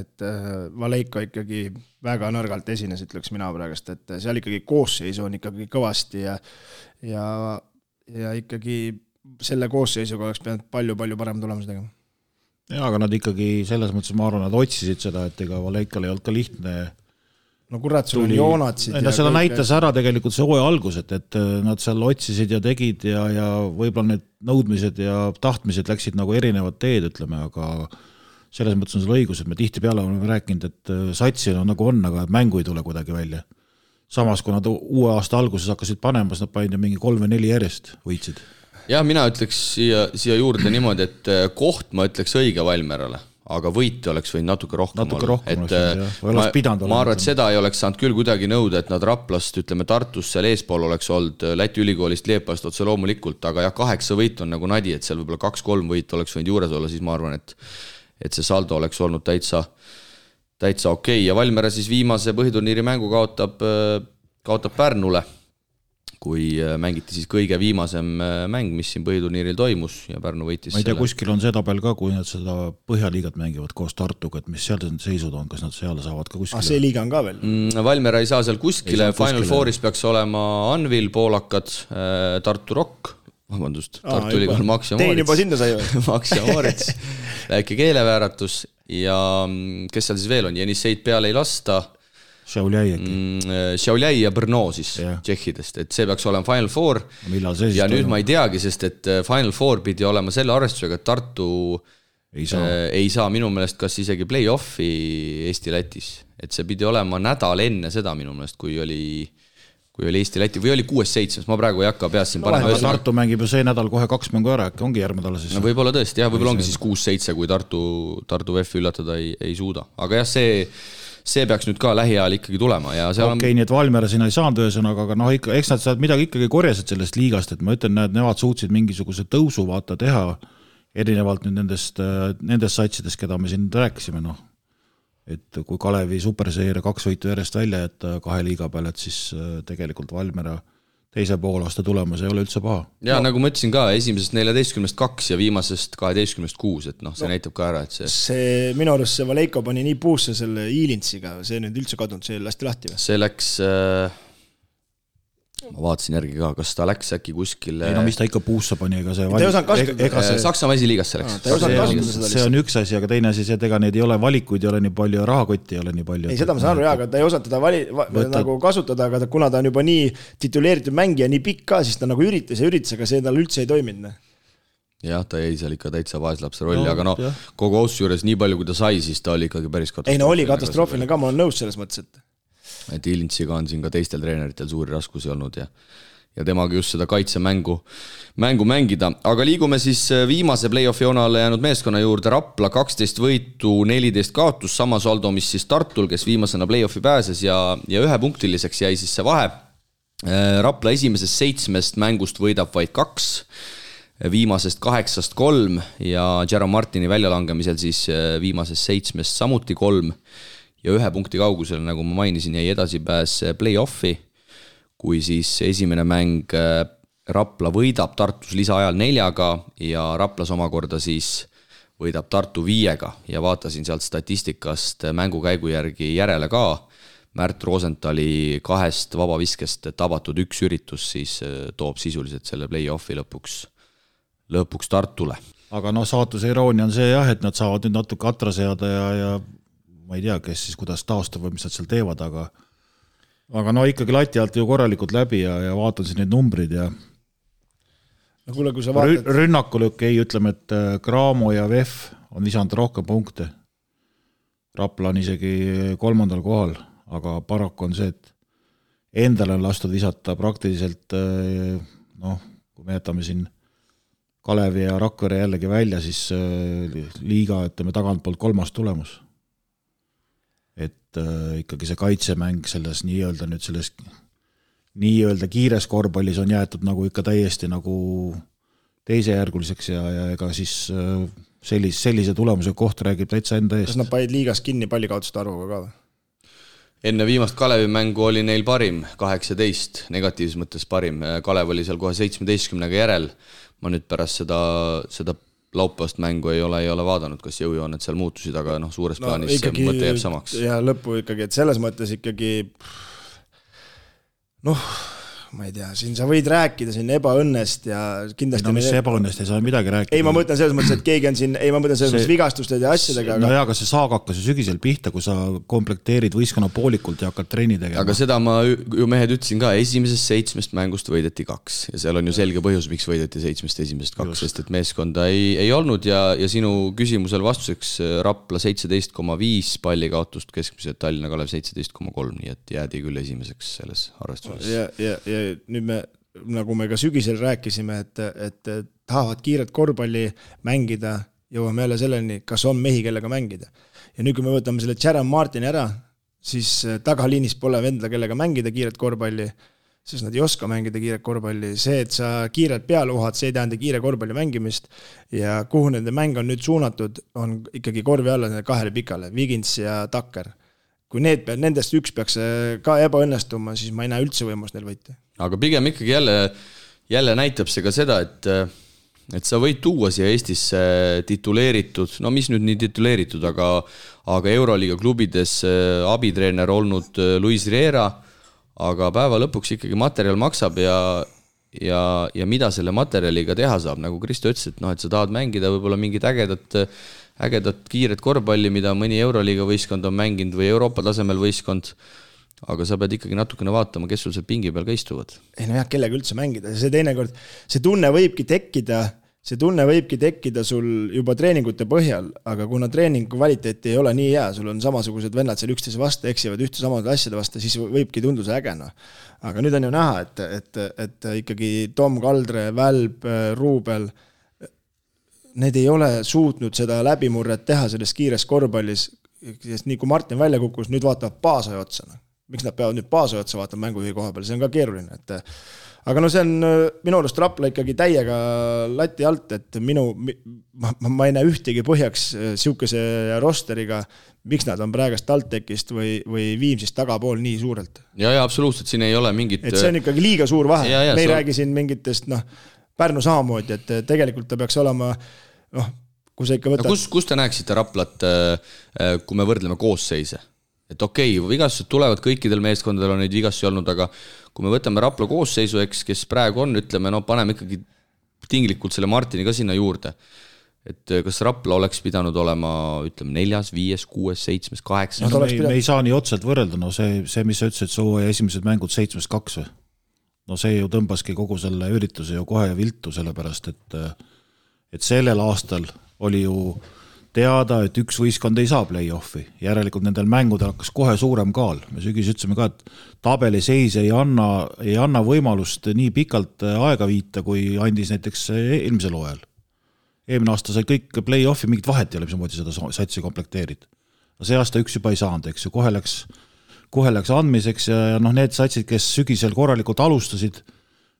et äh, Valeiko ikkagi väga nõrgalt esines, ütleks mina praegust, et seal ikkagi koosseisu on ikkagi kõvasti ja ja, ja ikkagi selle koosseisuga oleks pidanud palju-palju parema tulemuse tegema
jaa, aga nad ikkagi selles mõttes, ma arvan, nad otsisid seda, et ega Valeikal ei olnud ka lihtne
no kurat, sul on joonatsid.
no seda kõik... näitas ära tegelikult see hooaja algus, et, et nad seal otsisid ja tegid ja, ja võib-olla need nõudmised ja tahtmised läksid nagu erinevat teed, ütleme, aga selles mõttes on sul õigus, et me tihtipeale oleme rääkinud, et satsil on nagu on, aga mängu ei tule kuidagi välja. samas, kui nad uue aasta alguses hakkasid panema, siis nad panid ju mingi kolm või neli järjest, võitsid
jah, mina ütleks siia, siia juurde niimoodi, et äh, koht ma ütleks õige Valmerale, aga võite oleks võinud natuke rohkem
natuke olla.
et äh, ma, ma arvan, et seda ei oleks saanud küll kuidagi nõuda, et nad Raplast, ütleme Tartust seal eespool oleks olnud, äh, Läti ülikoolist, Liepast otse loomulikult, aga jah, kaheksa võitu on nagu nadi, et seal võib-olla kaks-kolm võitu oleks võinud juures olla, siis ma arvan, et et see saldo oleks olnud täitsa, täitsa okei okay. ja Valmiera siis viimase põhiturniiri mängu kaotab, kaotab Pärnule kui äh, mängiti siis kõige viimasem äh, mäng, mis siin põhiturniiril toimus ja Pärnu võitis
ma ei tea selle..., kuskil on see tabel ka, kui nad seda Põhjaliigat mängivad koos Tartuga, et mis seal need seisud on, kas nad seal saavad ka kuskile
ah,? see liiga on ka veel
mm,? Valmiera ei saa seal kuskile, Final kuskile. Fouris peaks olema Anvil, poolakad, äh, Tartu Rock, vabandust, Tartu Ülikool Max ja Moritz.
Tein juba sinna sai
või Max ja Moritz, väike keelevääratus ja mm, kes seal siis veel on, Jenisseid peale ei lasta
Šiauliai äkki
mm,? Šiauliai ja Brno siis yeah. tšehhidest, et see peaks olema Final Four. ja nüüd toimub? ma ei teagi, sest et äh, Final Four pidi olema selle arvestusega, et Tartu ei saa, äh, ei saa minu meelest kas isegi play-off'i Eesti-Lätis, et see pidi olema nädal enne seda minu meelest, kui oli kui oli Eesti-Läti või oli kuues-seitsmes, ma praegu ei hakka peas siin
no, panema. Tartu mängib ju see nädal kohe kaks mängu ära, äkki ongi järgmine nädal siis?
no võib-olla tõesti jah, võib-olla ongi siis kuus-seitse, kui Tartu, Tartu VEF-i üllatada ei, ei suuda, aga jah, see see peaks nüüd ka lähiajal ikkagi tulema ja
seal okei okay, on... nii et Valmiera sinna ei saanud ühesõnaga, aga noh, ikka, eks nad sealt midagi ikkagi korjasid sellest liigast, et ma ütlen, näed, nemad suutsid mingisuguse tõusu vaata teha, erinevalt nüüd nendest, nendest satsidest, keda me siin rääkisime, noh. et kui Kalevi superseeria kaks võitu järjest välja jätta kahe liiga peale, et siis äh, tegelikult Valmiera teise poolaasta tulemus ei ole üldse paha.
ja no. nagu ma ütlesin ka, esimesest neljateistkümnest kaks ja viimasest kaheteistkümnest kuus, et noh, see no, näitab ka ära, et see
see, minu arust see Valeiko pani nii puusse selle Ilintsiga, see nüüd üldse kadunud, see lasti lahti või?
see läks äh, ma vaatasin järgi ka, kas ta läks äkki kuskile.
ei no mis ta ikka puusse pani, ega see.
ta ei osanud kasutada.
ega see Saksamaa esiliigasse läks.
see on üks asi, aga teine asi see, et ega neid ei ole, valikuid ei ole nii palju ja rahakotti ei ole nii palju.
ei, seda ma saan aru jaa, aga ta ei osanud teda vali- Võtta..., nagu kasutada, aga ta, kuna ta on juba nii tituleeritud mängija, nii pikk ka, siis ta nagu üritas ja üritas, aga see tal üldse ei toiminud noh.
jah, ta jäi seal ikka täitsa vaeslapse rolli no,, aga noh, kogu austuse juures nii palju, kui ta sai, siis ta oli ikkagi päris
katastroofiline. ei no oli katastroofiline ka, ma olen nõus selles mõttes, et
et Ilintsiga on siin ka teistel treeneritel suuri raskusi olnud ja ja temaga just seda kaitsemängu, mängu mängida, aga liigume siis äh, viimase play-off'i joonele jäänud meeskonna juurde, Rapla kaksteist võitu, neliteist kaotust, sama saldo, mis siis Tartul, kes viimasena play-off'i pääses ja, ja ühepunktiliseks jäi siis see vahe. Äh, Rapla esimesest seitsmest mängust võidab vaid kaks, viimasest kaheksast kolm ja Jerome Martini väljalangemisel siis äh, viimasest seitsmest samuti kolm ja ühe punkti kaugusel, nagu ma mainisin, jäi edasipääs play-off'i kui siis esimene mäng äh, Rapla võidab Tartus lisaajal neljaga ja Raplas omakorda siis võidab Tartu viiega ja vaatasin sealt statistikast mängukäigu järgi järele ka. Märt Rosenthali kahest vabaviskest tabatud üks üritus siis äh, toob sisuliselt selle play-off'i lõpuks, lõpuks Tartule.
aga noh, saatuse iroonia on see jah, et nad saavad nüüd natuke atra seada ja, ja ma ei tea, kes siis kuidas taastub või mis nad seal teevad, aga aga no ikkagi lati alt ju korralikult läbi ja, ja vaatan siin neid numbreid ja
no kuule, kui sa vaatad
rünnakul okei okay,, ütleme, et äh, Cramo ja VEF on visanud rohkem punkte. Rapla on isegi kolmandal kohal, aga paraku on see, et endale on lastud visata praktiliselt äh, noh, kui me jätame siin Kalevi ja Rakvere jällegi välja, siis äh, liiga, ütleme, tagantpoolt kolmas tulemus et äh, ikkagi see kaitsemäng selles nii-öelda nüüd selles nii-öelda kiires korvpallis on jäetud nagu ikka täiesti nagu teisejärguliseks ja, ja ega siis äh, sellise, sellise tulemuse koht räägib täitsa enda eest.
kas nad panid liigas kinni pallikaotuste arvuga ka või?
enne viimast Kalevi mängu oli neil parim, kaheksateist, negatiivses mõttes parim, Kalev oli seal kohe seitsmeteistkümnega järel. ma nüüd pärast seda, seda laupäevast mängu ei ole, ei ole vaadanud, kas jõujooned seal muutusid, aga noh, suures no, plaanis ikkagi, mõte jääb samaks.
ja lõppu ikkagi, et selles mõttes ikkagi noh ma ei tea, siin sa võid rääkida siin ebaõnnest ja kindlasti.
no mis see ebaõnnest, ei saa midagi rääkida.
ei, ma mõtlen selles mõttes, et keegi on siin, ei, ma mõtlen selles see, mõttes vigastuste ja asjadega.
no aga... jaa, aga see saag hakkas ju sügisel pihta, kui sa komplekteerid võistkonna poolikult ja hakkad trenni tegema.
aga seda ma ju mehed ütlesin ka, esimesest seitsmest mängust võideti kaks ja seal on ju selge põhjus, miks võideti seitsmest esimesest kaks, sest et meeskonda ei, ei olnud ja, ja sinu küsimusele vastuseks äh, Rapla seitseteist koma viis palli kaotust keskmiselt, Tallinna Kalev seitseteist koma kolm, nii et jäädi küll esimeseks selles arvestuses.
ja, ja, ja nüüd me, nagu me ka sügisel rääkisime, et, et tahavad kiiret korvpalli mängida, jõuame jälle selleni, kas on mehi, kellega mängida. ja nüüd, kui me võtame selle Jerem Martini ära, siis tagaliinis pole venda, kellega mängida kiiret korvpalli, sest nad ei oska mängida kiiret korvpalli, see, et sa kiirelt peale uhad, see ei tähenda kiire korvpalli mängimist. Ja kuhu nende mäng on nüüd suunatud, on ikkagi korvi alla nendele kahele pikale, Wigins ja Tucker kui need, nendest üks peaks äh, ka ebaõnnestuma, siis ma ei näe üldse võimalust neil võita.
aga pigem ikkagi jälle, jälle näitab see ka seda, et et sa võid tuua siia Eestisse tituleeritud, no mis nüüd nii tituleeritud, aga aga Euroliiga klubides abitreener olnud Luis Riera, aga päeva lõpuks ikkagi materjal maksab ja ja, ja mida selle materjaliga teha saab, nagu Kristo ütles, et noh, et sa tahad mängida võib-olla mingit ägedat, ägedat kiiret korvpalli, mida mõni Euroliiga võistkond on mänginud või Euroopa tasemel võistkond, aga sa pead ikkagi natukene vaatama, kes sul seal pingi peal ka istuvad.
ei nojah, kellega üldse mängida, see teinekord, see tunne võibki tekkida see tunne võibki tekkida sul juba treeningute põhjal, aga kuna treeningu kvaliteet ei ole nii hea, sul on samasugused vennad seal üksteise vastu, eksivad ühte samade asjade vastu, siis võibki tunduda äge, noh. aga nüüd on ju näha, et, et, et ikkagi Tom Kaldre, Välb, Ruubel, need ei ole suutnud seda läbimurret teha selles kiires korvpallis, sest nii kui Martin välja kukkus, nüüd vaatavad Paasoja otsa, noh. miks nad peavad nüüd Paasoja otsa vaatama mängujuhi koha peal, see on ka keeruline, et aga no see on minu arust Rapla ikkagi täiega lati alt, et minu, ma, ma ei näe ühtegi põhjaks sihukese rosteriga, miks nad on praegust TalTechist või, või Viimsist tagapool nii suurelt.
ja, ja absoluutselt, siin ei ole mingit.
et see on ikkagi liiga suur vahe, me ei räägi siin mingitest noh, Pärnu samamoodi, et tegelikult ta peaks olema noh, kui sa ikka võtad
no,. kus, kus te näeksite Raplat, kui me võrdleme koosseise? et okei okay,, vigastused tulevad, kõikidel meeskondadel on neid vigastusi olnud, aga kui me võtame Rapla koosseisu, eks, kes praegu on, ütleme, no paneme ikkagi tinglikult selle Martini ka sinna juurde. et eh, kas Rapla oleks pidanud olema, ütleme, neljas, viies, kuues, seitsmes, kaheksas
no,? me, me ei saa nii otseselt võrrelda, no see, see, mis sa ütlesid, hooaja esimesed mängud seitsmes kaks või? no see ju tõmbaski kogu selle ürituse ju kohe viltu, sellepärast et et sellel aastal oli ju teada, et üks võistkond ei saa play-off'i, järelikult nendel mängudel hakkas kohe suurem kaal. me sügisel ütlesime ka, et tabeliseis ei anna, ei anna võimalust nii pikalt aega viita, kui andis näiteks eelmisel hooajal. eelmine aasta sai kõik play-off'i, mingit vahet ei ole, mismoodi seda satsi komplekteerid. no see aasta üks juba ei saanud, eks ju, kohe läks, kohe läks andmiseks ja, ja noh, need satsid, kes sügisel korralikult alustasid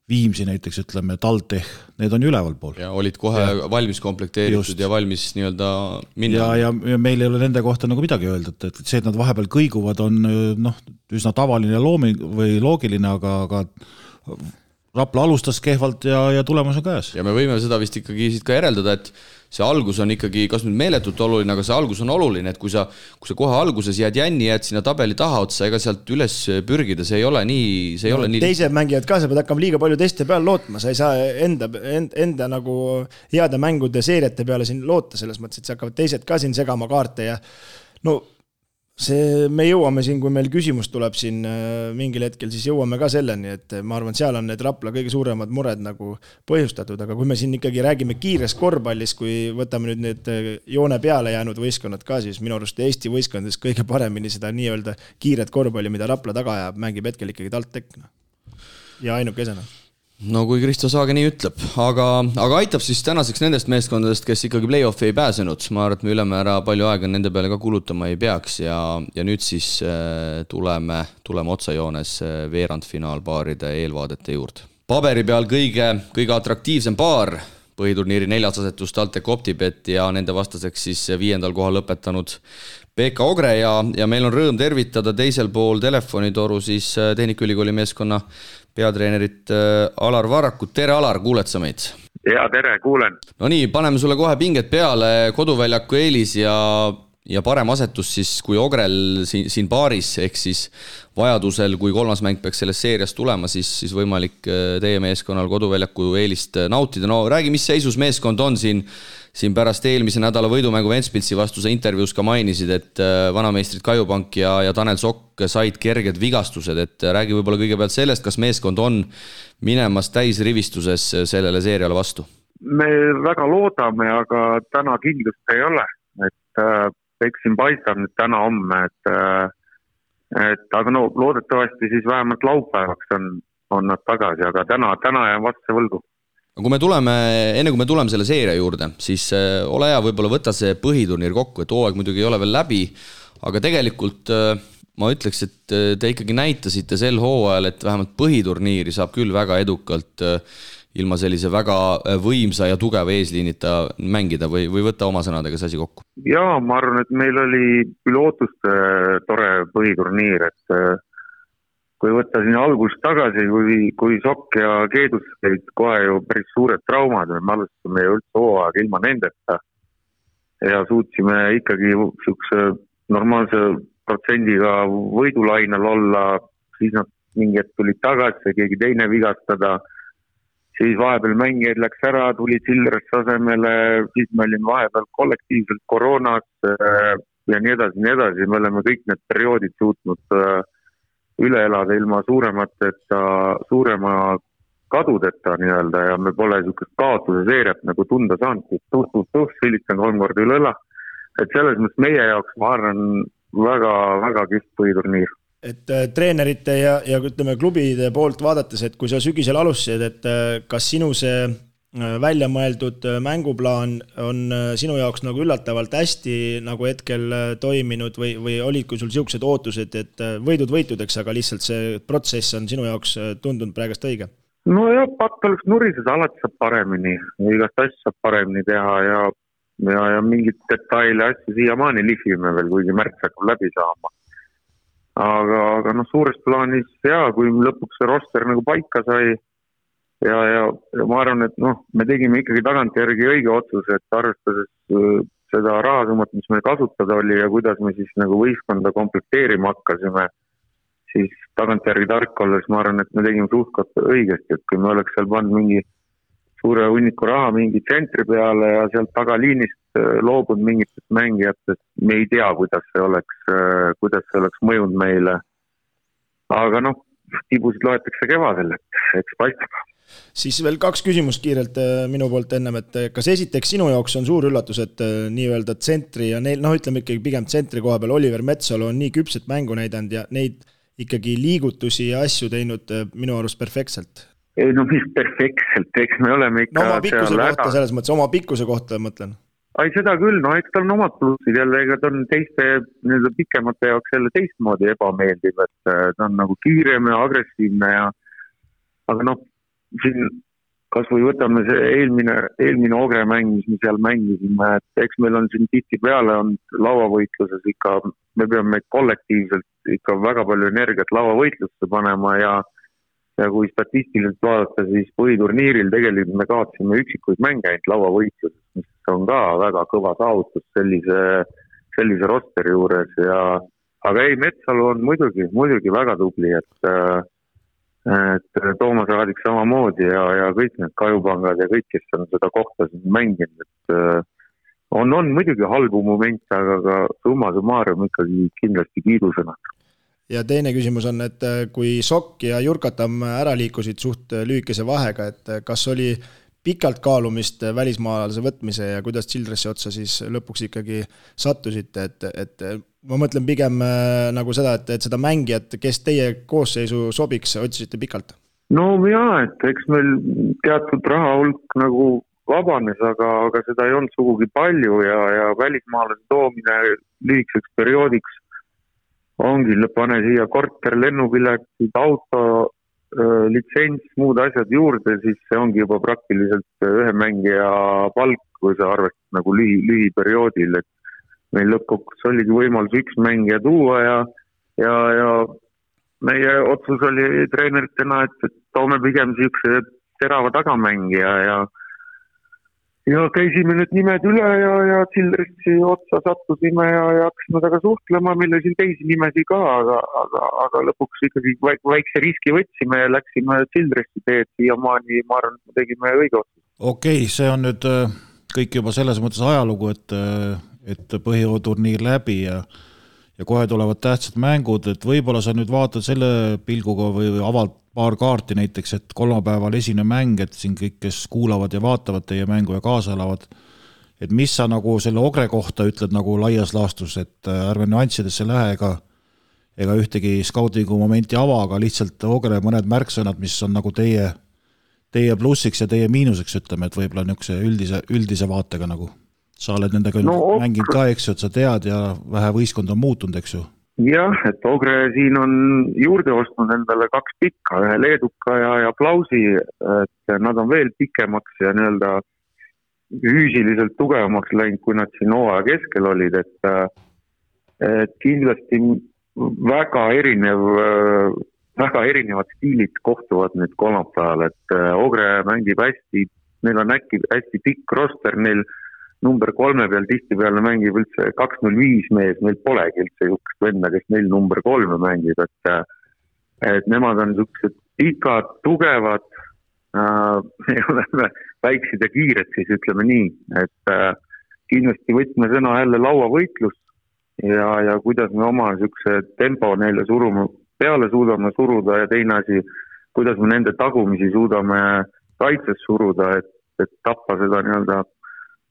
Viimsi näiteks ütleme, TalTech, need on ju ülevalpool.
ja olid kohe ja. valmis komplekteeritud Just. ja valmis nii-öelda
minna. ja, ja, ja meil ei ole nende kohta nagu midagi öelda, et, et see, et nad vahepeal kõiguvad, on noh, üsna tavaline loomi- või loogiline, aga, aga Rapla alustas kehvalt ja, ja tulemus on käes.
ja me võime seda vist ikkagi siit ka järeldada, et see algus on ikkagi, kas nüüd meeletult oluline, aga see algus on oluline, et kui sa, kui sa kohe alguses jääd jänni, jääd sinna tabeli tahaotsa, ega sealt üles pürgida, see ei ole nii, see ei no, ole nii.
teised mängijad ka, sa pead hakkama liiga palju teiste peale lootma, sa ei saa enda, enda, enda nagu heade mängude seeriate peale siin loota, selles mõttes, et hakkavad teised ka siin segama kaarte ja no see, me jõuame siin, kui meil küsimus tuleb siin äh, mingil hetkel, siis jõuame ka selleni, et ma arvan, et seal on need Rapla kõige suuremad mured nagu põhjustatud, aga kui me siin ikkagi räägime kiirest korvpallist, kui võtame nüüd need äh, joone peale jäänud võistkonnad ka, siis minu arust Eesti võistkondades kõige paremini seda nii-öelda kiiret korvpalli, mida Rapla taga ajab, mängib hetkel ikkagi TalTech. Noh. ja ainukesena
no kui Kristo Saage nii ütleb, aga, aga aitab siis tänaseks nendest meeskondadest, kes ikkagi play-off'i ei pääsenud, ma arvan, et me ülemäära palju aega nende peale ka kulutama ei peaks. Ja, ja nüüd siis äh, tuleme, tuleme otsajoones äh, veerandfinaalpaaride eelvaadete juurde. paberi peal kõige, kõige atraktiivsem paar põhiturniiri neljas asetus TalTech Optibet ja nende vastaseks siis viiendal kohal lõpetanud Pekka Ogre. Ja, ja meil on rõõm tervitada teisel pool telefonitoru siis äh, Tehnikaülikooli meeskonna peatreenerit äh, Alar Varrakut, tere Alar, kuuled sa meid?
jaa, tere, kuulen.
no nii, paneme sulle kohe pinged peale, koduväljaku eelis ja, ja parem asetus siis kui Ogrel siin, siin paaris, ehk siis vajadusel, kui kolmas mäng peaks selles seerias tulema, siis, siis võimalik äh, teie meeskonnal koduväljaku eelist äh, nautida, no räägi, mis seisus meeskond on siin siin pärast eelmise nädala võidumängu Ventspilsi vastu sa intervjuus ka mainisid, et äh, vanameistrid Kajupank ja, ja Tanel Sokk said kerged vigastused, et äh, räägi võib-olla kõigepealt sellest, kas meeskond on minemas täisrivistuses äh, sellele seeriale vastu?
me väga loodame, aga täna kindlust ei ole, et äh, eks siin paistab nüüd täna-homme, et äh, et aga no loodetavasti siis vähemalt laupäevaks on, on nad tagasi, aga täna, täna jään vastuse võlgu
kui me tuleme, enne kui me tuleme selle seeria juurde, siis äh, ole hea, võib-olla võta see põhiturniir kokku, et hooaeg muidugi ei ole veel läbi, aga tegelikult äh, ma ütleks, et äh, te ikkagi näitasite sel hooajal, et vähemalt põhiturniiri saab küll väga edukalt ilma sellise väga võimsa ja tugeva eesliinita mängida või, või võtta oma sõnadega see asi kokku?
jaa, ma arvan, et meil oli küll ootuste tore põhiturniir, et kui võtta siin algusest tagasi, kui, kui Sokk ja Keedus olid kohe ju päris suured traumad, me alustasime ju üldse hooaega ilma nendeta. Ja suutsime ikkagi niisuguse normaalse protsendiga võidulainel olla, siis nad mingi hetk tulid tagasi, keegi teine vigastada, siis vahepeal mängijaid läks ära, tuli Silvers asemele, siis me olime vahepeal kollektiivselt koroonas äh, ja nii edasi, nii edasi, me oleme kõik need perioodid suutnud äh, üle elada ilma suuremateta, suurema kadudeta nii-öelda ja me pole niisugust kaotuse seeriat nagu tunda saanudki, tuh-tuh-tuh, sülitan kolm korda üle õla. et selles mõttes meie jaoks, ma arvan, väga, väga kihvt põhiturniir
et äh, treenerite ja, ja ütleme, klubide poolt vaadates, et kui sa sügisel alustasid, et äh, kas sinu see välja mõeldud äh, mänguplaan on äh, sinu jaoks nagu üllatavalt hästi nagu hetkel toiminud või, või olidki sul niisugused ootused, et võidud võitudeks, aga lihtsalt see protsess on sinu jaoks tundunud praegust õige?
nojah, patt oleks nuriseda, alati saab paremini, igast asju saab paremini teha ja, ja, ja mingeid detaile, asju siiamaani lihvime veel, kuigi märts hakkab läbi saama. aga, aga noh, suures plaanis jaa, kui lõpuks see roster nagu paika sai ja, ja, ja ma arvan, et noh, me tegime ikkagi tagantjärgi õige otsuse, et arvestades äh, seda rahasummat, mis meil kasutada oli ja kuidas me siis nagu võistkonda komplekteerima hakkasime, siis tagantjärgi tark olles ma arvan, et me tegime suht-koht õigesti, et kui me oleks seal pannud mingi suure hunniku raha mingi tsentri peale ja sealt tagaliinist äh, loobunud mingitest mängijatest, me ei tea, kuidas see oleks, äh, kuidas see oleks mõjunud meile. aga noh, tibusid loetakse kevadel, eks paistab
siis veel kaks küsimust kiirelt äh, minu poolt ennem, et äh, kas esiteks sinu jaoks on suur üllatus, et äh, nii-öelda tsentri ja neil, noh, ütleme ikkagi pigem tsentri koha peal Oliver Metsalu on nii küpset mängu näidanud ja neid ikkagi liigutusi ja asju teinud minu arust perfektselt?
ei no mis perfektselt, eks me oleme ikka
no oma pikkuse kohta selles mõttes, oma pikkuse kohta mõtlen.
ai, seda küll, no eks tal on omad plussid jälle, ega ta on teiste nii-öelda pikemate jaoks jälle teistmoodi ebameeldiv, et ta on nagu kiirem ja agressiivne ja aga noh, siin kasvõi võtame see eelmine, eelmine Ogre mäng, mis me seal mängisime, et eks meil on siin tihtipeale olnud lauavõitluses ikka, me peame kollektiivselt ikka väga palju energiat lauavõitlusse panema ja ja kui statistiliselt vaadata, siis põhiturniiril tegelikult me kaotasime üksikuid mänge ainult lauavõitluses, mis on ka väga kõva saavutus sellise, sellise rosteri juures ja aga ei, Metsalu on muidugi, muidugi väga tubli, et äh, et Toomas Raadik samamoodi ja, ja kõik need Kajupangad ja kõik, kes on seda kohta siin mänginud, et äh, on, on muidugi halbu momente, aga ka summa summarum ikkagi kindlasti kiidusõnad.
ja teine küsimus on, et äh, kui Sokk ja Jurkatam ära liikusid suht lühikese vahega, et äh, kas oli pikalt kaalumist välismaalase võtmise ja kuidas Childressi otsa siis lõpuks ikkagi sattusite, et, et ma mõtlen pigem äh, nagu seda, et, et seda mängijat, kes teie koosseisu sobiks, otsisite pikalt?
no jaa, et eks meil teatud raha hulk nagu vabanes, aga, aga seda ei olnud sugugi palju ja, ja välismaalase toomine lühikeseks perioodiks ongi, pane siia korter, lennupiletid, auto, litsents, muud asjad juurde, siis see ongi juba praktiliselt ühe mängija palk, kui sa arvestad nagu lühi, lühiperioodil, et meil lõppkokkuvõttes oligi võimalus üks mängija tuua ja, ja, ja meie otsus oli treeneritena, et, et toome pigem niisuguse terava tagamängija ja ja käisime need nimed üle ja, ja Silveritsi otsa sattusime ja, ja hakkasime temaga suhtlema, meil oli siin teisi nimesid ka, aga, aga, aga lõpuks ikkagi väikse riski võtsime ja läksime Silveritsi teed, siiamaani ma arvan, et me tegime õige otsuse.
okei okay,, see on nüüd äh, kõik juba selles mõttes ajalugu, et äh, et põhiturniir läbi ja ja kohe tulevad tähtsad mängud, et võib-olla sa nüüd vaatad selle pilguga või, avad paar kaarti näiteks, et kolmapäeval esimene mäng, et siin kõik, kes kuulavad ja vaatavad teie mängu ja kaasa elavad, et mis sa nagu selle Ogre kohta ütled nagu laias laastus, et äh, ärme nüanssidesse lähe ega ega ühtegi skaudingu momenti ava, aga lihtsalt Ogre mõned märksõnad, mis on nagu teie, teie plussiks ja teie miinuseks, ütleme, et võib-olla niisuguse üldise, üldise vaatega nagu sa oled nendega no, mänginud ka, eks ju, et sa tead ja vähe võistkond on muutunud, eks ju?
jah, et Ogre siin on juurde ostnud endale kaks pikka, ühe leeduka ja, ja Plausi, et nad on veel pikemaks ja nii-öelda füüsiliselt tugevamaks läinud, kui nad siin hooaja keskel olid, et et kindlasti väga erinev, väga erinevad stiilid kohtuvad nüüd kolmapäeval, et Ogre mängib hästi, neil on äkki hästi pikk roster, neil number kolme peal tihtipeale mängib üldse kaks null viis mees, meil polegi üldse niisugust venda, kes neil number kolme mängib, et et nemad on niisugused pikad, tugevad äh,, me oleme väiksed ja kiired siis ütleme nii, et äh, kindlasti võtmesõna jälle lauavõitlus ja, ja kuidas me oma niisuguse tempo neile surume, peale suudame suruda ja teine asi, kuidas me nende tagumisi suudame kaitses suruda, et, et tappa seda nii-öelda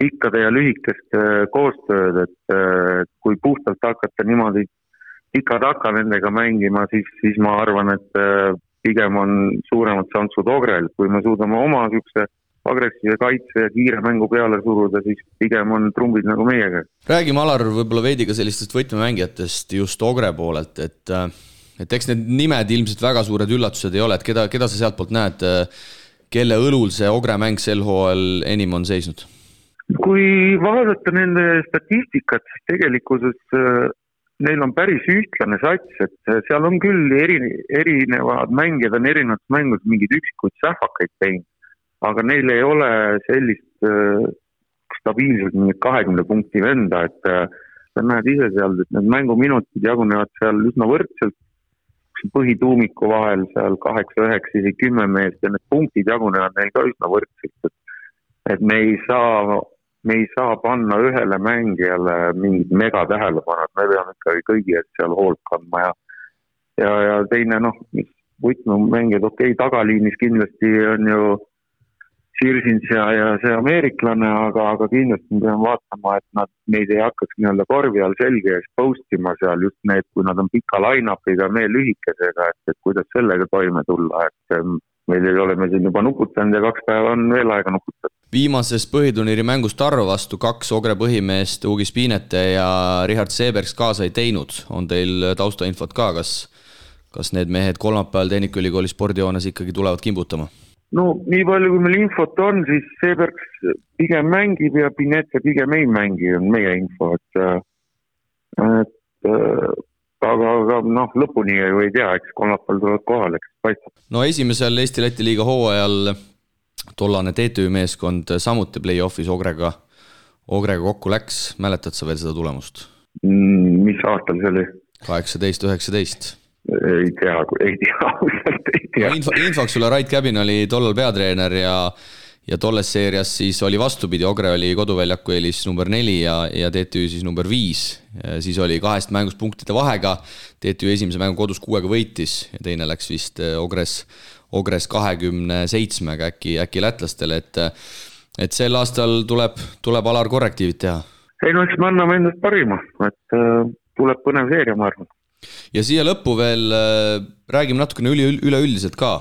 pikkade ja lühikeste koostööd, et kui puhtalt hakata niimoodi tika-taka nendega mängima, siis, siis ma arvan, et pigem on suuremad šansud Ogrel, kui me suudame oma niisuguse agressiivse kaitse ja kiire mängu peale suruda, siis pigem on trumbid nagu meie käes.
räägime, Alar, võib-olla veidi ka sellistest võtmemängijatest just Ogre poolelt, et et eks need nimed ilmselt väga suured üllatused ei ole, et keda, keda sa sealtpoolt näed, kelle õlul see Ogre mäng sel hooajal enim on seisnud?
Kui vaadata nende statistikat, siis tegelikkuses äh, neil on päris ühtlane sats, et äh, seal on küll eri, erinevad mängijad on erinevates mängudes mingeid üksikuid sähvakaid teinud, aga neil ei ole sellist äh, stabiilselt mingit kahekümne punkti venda, et sa näed ise seal, et need mänguminutid jagunevad seal üsna võrdselt, põhituumiku vahel seal kaheksa, üheksa, isegi kümme meest ja need punktid jagunevad neil ka üsna võrdselt, et et me ei saa me ei saa panna ühele mängijale mingit megatähelepanu, et me peame ikkagi kõigi eest seal hoolt kandma ja ja, ja teine noh, mis võtmemängijad, okei okay,, tagaliinis kindlasti on ju Sirsins ja, ja see ameeriklane, aga, aga kindlasti me peame vaatama, et nad, neid ei hakkaks nii-öelda korvi all selge ees post ima seal just need, kui nad on pika line-up'iga, meie lühikesega, et, et kuidas sellega toime tulla, et meil ei ole me siin juba nuputanud ja kaks päeva on veel aega nuputada.
viimases põhiturniiri mängus Tarro vastu kaks Ogre põhimeest, Ugi Spiinete ja Richard Seebergs kaasa ei teinud. on teil taustainfot ka, kas, kas need mehed kolmapäeval Tehnikaülikooli spordihoones ikkagi tulevad kimbutama?
no nii palju, kui meil infot on, siis Seebergs pigem mängib ja Pinete pigem ei mängi, on meie info, et, et aga, aga noh, lõpuni ju ei tea, eks kolmapäeval tulevad kohale, eks paistab.
no esimesel Eesti-Läti liiga hooajal tollane TTÜ meeskond samuti play-off'is Ogrega, Ogrega kokku läks, mäletad sa veel seda tulemust
mm,? mis aastal see oli?
kaheksateist, üheksateist.
ei tea, ei tea, ausalt ei tea
no,. info, infoks sulle, Rait Käbin oli tollal peatreener ja ja tolles seerias siis oli vastupidi, Ogre oli koduväljaku eelis number neli ja, ja TTÜ siis number viis. siis oli kahest mängust punktide vahega, TTÜ esimese mängu kodus kuuega võitis ja teine läks vist äh, Ogres, Ogres kahekümne seitsmega äkki, äkki lätlastele, et et sel aastal tuleb, tuleb Alar korrektiivid teha.
ei no eks me anname endast parima, et äh, tuleb põnev seeria, ma arvan.
ja siia lõppu veel äh, räägime natukene üle, üleüldiselt ka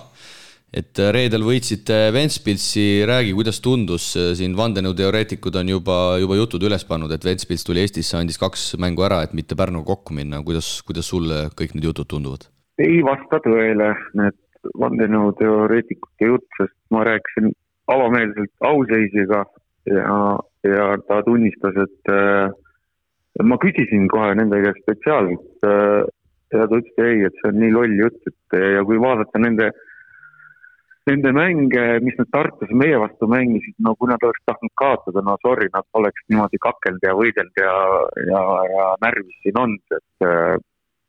et äh, reedel võitsite Ventspilsi, räägi, kuidas tundus, äh, siin vandenõuteoreetikud on juba, juba jutud üles pannud, et Ventspils tuli Eestisse, andis kaks mängu ära, et mitte Pärnuga kokku minna, kuidas, kuidas sulle kõik need jutud tunduvad?
ei vasta tõele, need vandenõuteoreetikute jutt, sest ma rääkisin avameelselt auseisiga ja, ja ta tunnistas, et äh, ma küsisin kohe nende käest spetsiaalselt äh, ja ta ütles ei, et see on nii loll jutt, et ja kui vaadata nende äh, nende mänge, mis nad Tartus meie vastu mängisid, no kui nad oleks tahtnud kaotada, no sorry, nad poleks niimoodi kakelnud ja võidelnud ja, ja, ja närvis siin olnud, et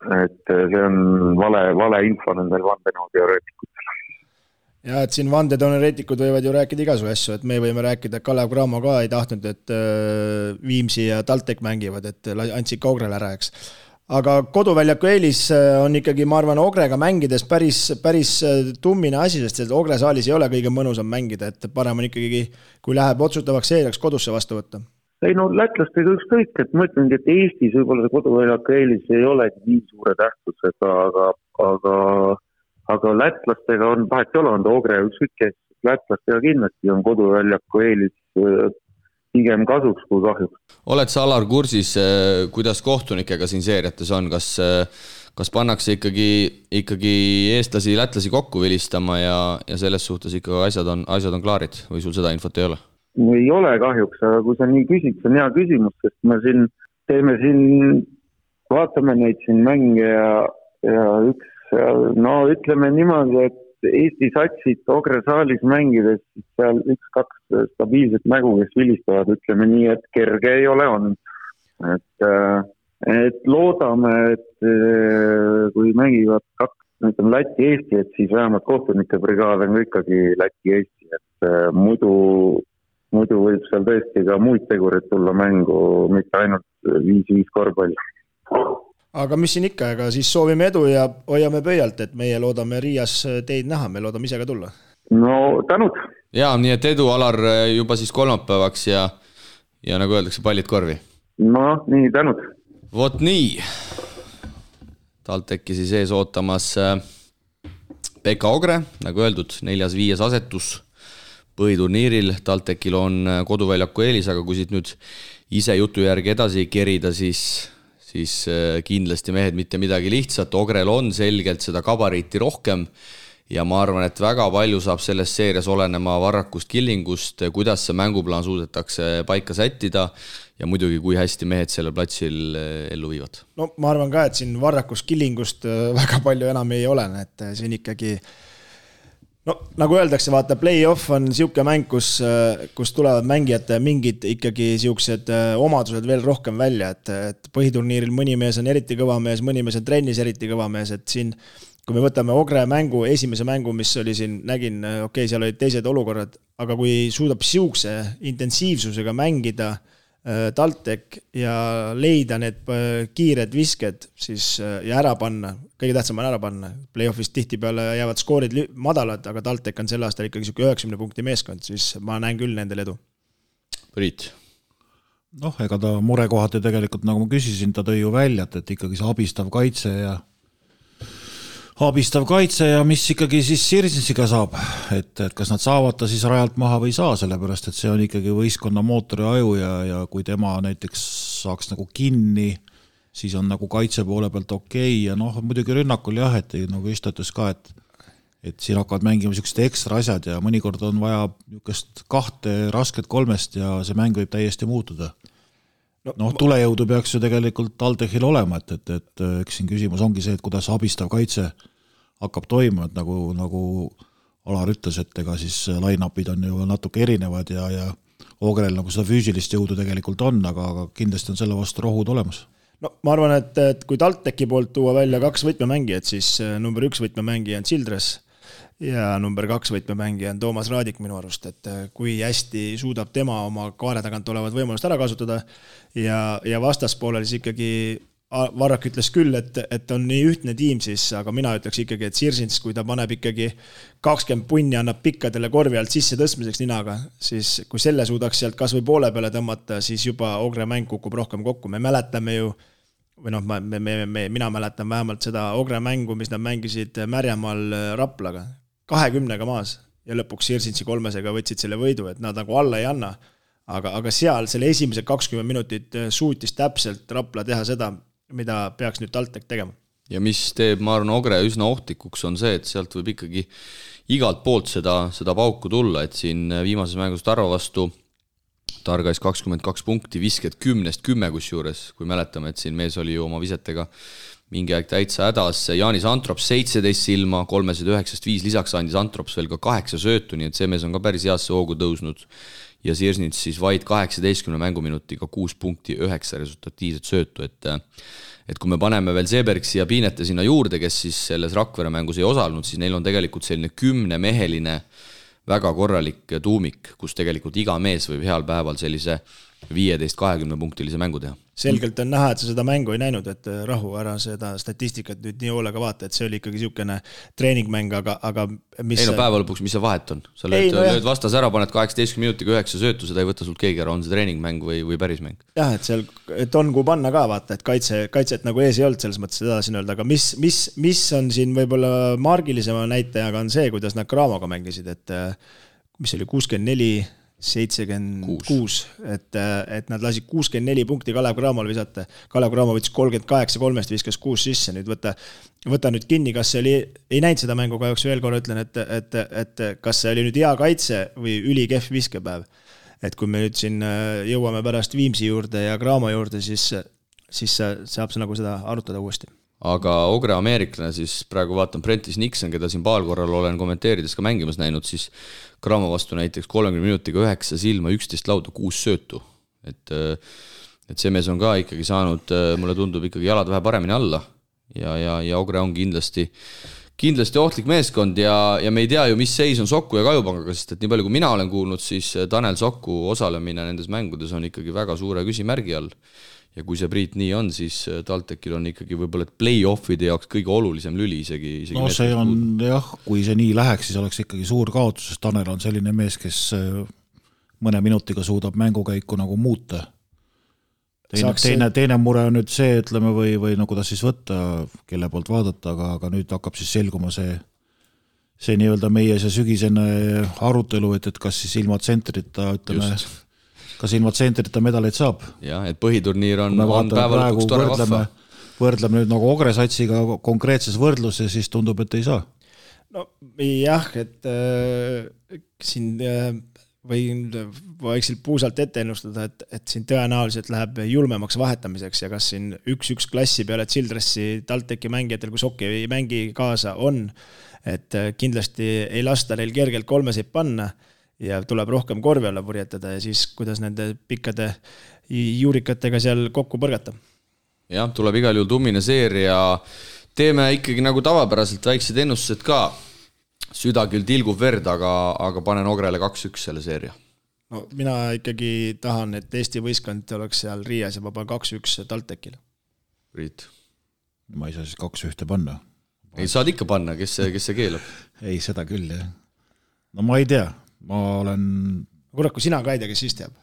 et see on vale, vale info nendel vandenõuteoreetikutel.
ja et siin vandeteoreetikud võivad ju rääkida igasugu asju, et me võime rääkida, et Kalev Cramo ka ei tahtnud, et äh, Viimsi ja TalTech mängivad, et andsid Kaugrele ära, eks aga koduväljaku eelis äh, on ikkagi, ma arvan, Ogrega mängides päris, päris äh, tummine asi, sest et Ogre saalis ei ole kõige mõnusam mängida, et parem on ikkagi, kui läheb otsustavaks seeriaks, kodusse vastu võtta.
ei no lätlastega ükskõik, et ma ütlengi, et Eestis võib-olla see koduväljaku eelis ei olegi nii suure tähtsusega, aga, aga, aga lätlastega on, vahet ei ole, on ta Ogre, ükskõik kes, lätlastega kindlasti on koduväljaku eelis äh, pigem kasuks kui kahjuks.
oled sa, Alar, kursis, kuidas kohtunikega siin seeriates on, kas kas pannakse ikkagi, ikkagi eestlasi, lätlasi kokku vilistama ja, ja selles suhtes ikka asjad on, asjad on klaarid või sul seda infot ei ole?
ei ole kahjuks, aga kui sa nii küsid, see on hea küsimus, sest me siin teeme siin, vaatame neid siin mänge ja, ja üks, no ütleme niimoodi, et Eesti satsid Ogre saalis mängides, seal üks-kaks stabiilset mägu, kes vilistavad, ütleme nii, et kerge ei ole olnud. et äh, et loodame, et eh, kui mängivad kaks, ütleme Läti-Eesti, et siis vähemalt kohtunike brigaad on ka ikkagi Läti-Eesti, et eh, muidu, muidu võib seal tõesti ka muid tegureid tulla mängu, mitte ainult viis-viis korvpalli.
Aga mis siin ikka, ega siis soovime edu ja hoiame pöialt, et meie loodame Riias teid näha, me loodame ise ka tulla.
no tänud!
jaa, nii et edu, Alar, juba siis kolmapäevaks ja, ja nagu öeldakse, pallid korvi.
noh, nii, tänud
vot nii. TalTechi siis ees ootamas äh, Pekka Ogre, nagu öeldud, neljas-viies asetus põhiturniiril, TalTechil on äh, koduväljaku eelis, aga kui siit nüüd ise jutu järgi edasi kerida, siis, siis äh, kindlasti mehed mitte midagi lihtsat, Ogrel on selgelt seda gabariiti rohkem ja ma arvan, et väga palju saab selles seerias olenema Varrakust, Killingust, kuidas see mänguplaan suudetakse paika sättida ja muidugi, kui hästi mehed sellel platsil eh, ellu viivad.
no ma arvan ka, et siin Varrakust, Killingust eh, väga palju enam ei olene, et on ikkagi no nagu öeldakse, vaata, play-off on niisugune mäng, kus, kus tulevad mängijate mingid ikkagi niisugused omadused veel rohkem välja, et, et põhiturniiril mõni mees on eriti kõva mees, mõni mees on trennis eriti kõva mees, et siin kui me võtame Ogre mängu, esimese mängu, mis oli siin, nägin, okei okay,, seal olid teised olukorrad, aga kui suudab niisuguse intensiivsusega mängida äh, Äh, TalTech ja leida need äh, kiired visked siis äh, ja ära panna, kõige tähtsam on ära panna. Play-off'is tihtipeale jäävad skoorid madalad, aga TalTech on sel aastal ikkagi niisugune üheksakümne punkti meeskond, siis ma näen küll nendel edu.
Priit
noh, ega ta murekohad ju tegelikult, nagu ma küsisin, ta tõi ju välja, et, et ikkagi see abistav kaitse ja abistav kaitse ja mis ikkagi siis Sirsiga saab, et, et kas nad saavad ta siis rajalt maha või ei saa, sellepärast et see on ikkagi võistkonna mootori aju ja, ja kui tema näiteks saaks nagu kinni, siis on nagu kaitse poole pealt okei okay ja noh, muidugi rünnakul jah, et nagu Isto ütles ka, et et siin hakkavad mängima niisugused ekstra asjad ja mõnikord on vaja niisugust kahte rasket kolmest ja see mäng võib täiesti muutuda noh no, no, tulejõudu peaks ju tegelikult TalTechil olema, et, et, et eks siin küsimus ongi see, et kuidas abistav kaitse hakkab toimuma, et nagu, nagu Alar ütles, et ega siis line-up'id on ju natuke erinevad ja, ja Ogrel nagu seda füüsilist jõudu tegelikult on, aga, aga kindlasti on selle vastu rohud olemas.
No ma arvan, et, et kui TalTechi poolt tuua välja kaks võtmemängijat, siis äh, number üks võtmemängija on Childress ja number kaks võtmemängija on Toomas Raadik minu arust, et äh, kui hästi suudab tema oma kaare tagant olevat võimalust ära kasutada. Ja, ja vastaspoolel siis ikkagi Varrak ütles küll, et, et on nii ühtne tiim siis, aga mina ütleks ikkagi, et Sirsins, kui ta paneb ikkagi kakskümmend punni, annab pikkadele korvi alt sisse tõstmiseks ninaga, siis kui selle suudaks sealt kasvõi poole peale tõmmata, siis juba Ogre mäng kukub rohkem kokku, me mäletame ju või noh, me, me, me, mina mäletan vähemalt seda Ogre mängu, mis nad mängisid Märjamaal Raplaga kahekümnega maas ja lõpuks Sirsinsi kolmesega võtsid selle võidu, et nad nagu alla ei anna. aga, aga seal selle esimesed kakskümmend minutit äh, suutis täpselt Rapla teha seda, mida peaks nüüd TalTech tegema.
ja mis teeb, ma arvan, Ogre üsna ohtlikuks, on see, et sealt võib ikkagi igalt poolt seda, seda pauku tulla, et siin viimases mängus Tarva vastu targais kakskümmend kaks punkti, visked kümnest kümme kusjuures, kui mäletame, et siin mees oli ju oma visetega mingi aeg täitsa hädas, Jaanis Antrops seitseteist silma, kolmesed üheksast viis, lisaks andis Antrops veel ka kaheksa söötu, nii et see mees on ka päris heasse hoogu tõusnud. ja Sirsnits siis vaid kaheksateistkümne mänguminutiga kuus punkti, üheksa resultatiivset söötu, et et kui me paneme veel Sebergsi ja Piinete sinna juurde, kes siis selles Rakvere mängus ei osalenud, siis neil on tegelikult selline kümnemeheline väga korralik tuumik, kus tegelikult iga mees võib heal päeval sellise viieteist, kahekümne punktilise mängu teha.
Selgelt on näha, et sa seda mängu ei näinud, et äh, rahu ära seda statistikat nüüd nii hoolega vaata, et see oli ikkagi niisugune treeningmäng, aga, aga
mis ei no päeva lõpuks, mis see vahet on? sa lööd, no lööd vastase ära, paned kaheksateistkümne minutiga üheksa söötu, seda ei võta sult keegi ära, on see treeningmäng või, või päris mäng?
jah, et seal, et on, kuhu panna ka vaata, et kaitse, kaitset nagu ees ei olnud, selles mõttes edasi öelda, aga mis, mis, mis on siin võib-olla margilisema näitajaga, on see, kuidas nad Craamoga mängisid, et äh, mis oli kuuskümmend neli seitsekümmend kuus, et, et nad lasid kuuskümmend neli punkti Kalev Cramole visata. Kalev Cramo võttis kolmkümmend kaheksa kolmest, viskas kuus sisse, nüüd võta, võta nüüd kinni, kas see oli, ei näinud seda mängu kahjuks, veel korra ütlen, et, et, et kas see oli nüüd hea kaitse või ülikehv viskepäev. et kui me nüüd siin äh, jõuame pärast Viimsi juurde ja Cramo juurde, siis, siis saab nagu seda arutada uuesti
aga Ogre ameeriklane siis praegu vaatan Brentis Nixon, keda siin paar korral olen kommenteerides ka mängimas näinud, siis Cramo vastu näiteks kolmekümne minutiga üheksa silma, üksteist lauda, kuus söötu. et, et see mees on ka ikkagi saanud, mulle tundub ikkagi jalad vähe paremini alla ja, ja, ja Ogre on kindlasti kindlasti ohtlik meeskond ja, ja me ei tea ju, mis seis on Soku ja Kajupangaga, sest et nii palju, kui mina olen kuulnud, siis Tanel Soku osalemine nendes mängudes on ikkagi väga suure küsimärgi all ja kui see Priit nii on, siis äh, TalTechil on ikkagi võib-olla play-off'ide jaoks kõige olulisem lüli isegi, isegi.
no see on puud. jah, kui see nii läheks, siis oleks ikkagi suur kaotus, sest Tanel on selline mees, kes äh, mõne minutiga suudab mängukäiku nagu muuta. teine, teine, teine mure on nüüd see, ütleme, või, või no kuidas siis võtta, kelle poolt vaadata, aga, aga nüüd hakkab siis selguma see see nii-öelda meie see sügisene arutelu, et, et kas siis ilma tsentrita, ütleme Just kas ilma tsentrita medaleid saab.
jah, et põhiturniir on, on päeva lõpuks tore vahva.
võrdleme nüüd nagu Ogre satsiga konkreetses võrdluses, siis tundub, et ei saa.
no jah, et äh, siin äh, võin vaikselt puusalt ette ennustada, et, et siin tõenäoliselt läheb julmemaks vahetamiseks ja kas siin üks-üks klassi peale Childressi TalTechi mängijatel, kui Soki ei mängi kaasa, on. et äh, kindlasti ei lasta neil kergelt kolmeseid panna ja tuleb rohkem korvi alla purjetada ja siis, kuidas nende pikkade juurikatega seal kokku põrgata.
jah, tuleb igal juhul tummine seeria. teeme ikkagi nagu tavapäraselt väiksed ennustused ka. süda küll tilgub verd, aga, aga panen Ogrele kaks-üks selle seeria.
no mina ikkagi tahan, et Eesti võistkond oleks seal Riias ja ma panen kaks-üks TalTechile.
Priit?
ma ei saa siis kaks-ühte panna.
ei, saad ikka panna, kes see, kes see keelab?
ei, seda küll, jah. no ma ei tea ma olen.
kurat, kui sina ka ei tea, kes siis teab?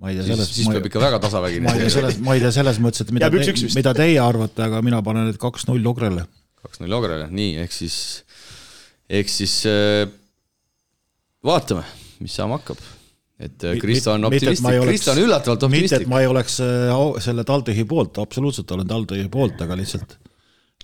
ma ei tea selles.
siis peab ikka väga tasavägine.
ma ei tea selles, ma ei tea selles mõttes, et mida, te, mida teie arvate, aga mina panen nüüd kaks-null Ogrele.
kaks-null Ogrele, nii, ehk siis, ehk siis äh, vaatame, mis saama hakkab et äh, Kristo on optimistlik, Kristo on üllatavalt optimistlik.
mitte, et ma ei oleks äh, selle TalTechi poolt, absoluutselt olen TalTechi poolt, aga lihtsalt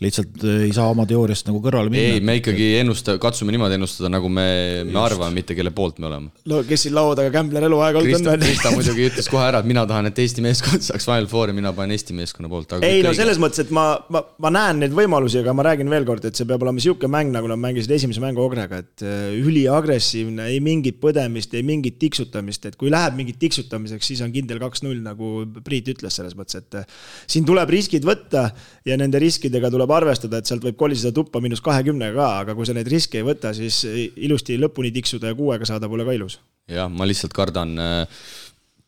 lihtsalt äh, ei saa oma teooriast nagu kõrvale minna.
ei, me ikkagi ennusta, katsume niimoodi ennustada, nagu me, me arvame, mitte kelle poolt me oleme.
no kes siin laua taga Gambler eluaeg olnud
on? Krista muidugi ütles kohe ära, et mina tahan, et Eesti meeskond saaks Final Fouri, mina panen Eesti meeskonna poolt.
ei no selles mõttes, et ma, ma, ma näen neid võimalusi, aga ma räägin veel kord, et see peab olema niisugune mäng, nagu nad mängisid esimese mängu Ogrega, et äh, üliagressiivne, ei mingit põdemist, ei mingit tiksutamist, et kui läheb mingit tiksutamiseks, siis on kindel kaks-null, nagu Priit ütles selles mõttes, et äh, siin tuleb riskid võtta ja nende riskidega tuleb tuleb arvestada, et sealt võib koliseda tuppa miinus kahekümnega ka, aga kui sa neid riske ei võta, siis ilusti lõpuni tiksuda ja kuuega saada pole ka ilus.
jah, ma lihtsalt kardan, äh,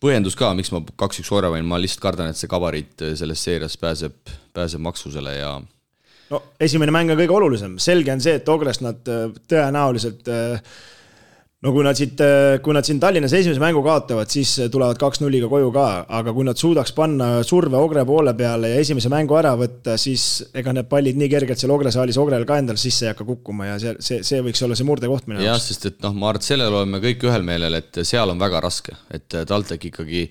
põhjendus ka, miks ma kaks-üks korra võin, ma lihtsalt kardan, et see gabariit äh, selles seerias pääseb, pääseb maksusele ja
no esimene mäng on kõige olulisem, selge on see, et Ogrest nad äh, tõenäoliselt äh, no kui nad siit, äh, kui nad siin Tallinnas esimese mängu kaotavad, siis tulevad kaks-nulliga koju ka, aga kui nad suudaks panna surve Ogre poole peale ja esimese mängu ära võtta, siis ega need pallid nii kergelt seal Ogre saalis Ogrel ka endal sisse ei hakka kukkuma ja see, see, see võiks olla see murdekoht minu
jaoks. jah, sest et noh, ma arvan, et sellel oleme kõik ühel meelel, et seal on väga raske, et TalTech ikkagi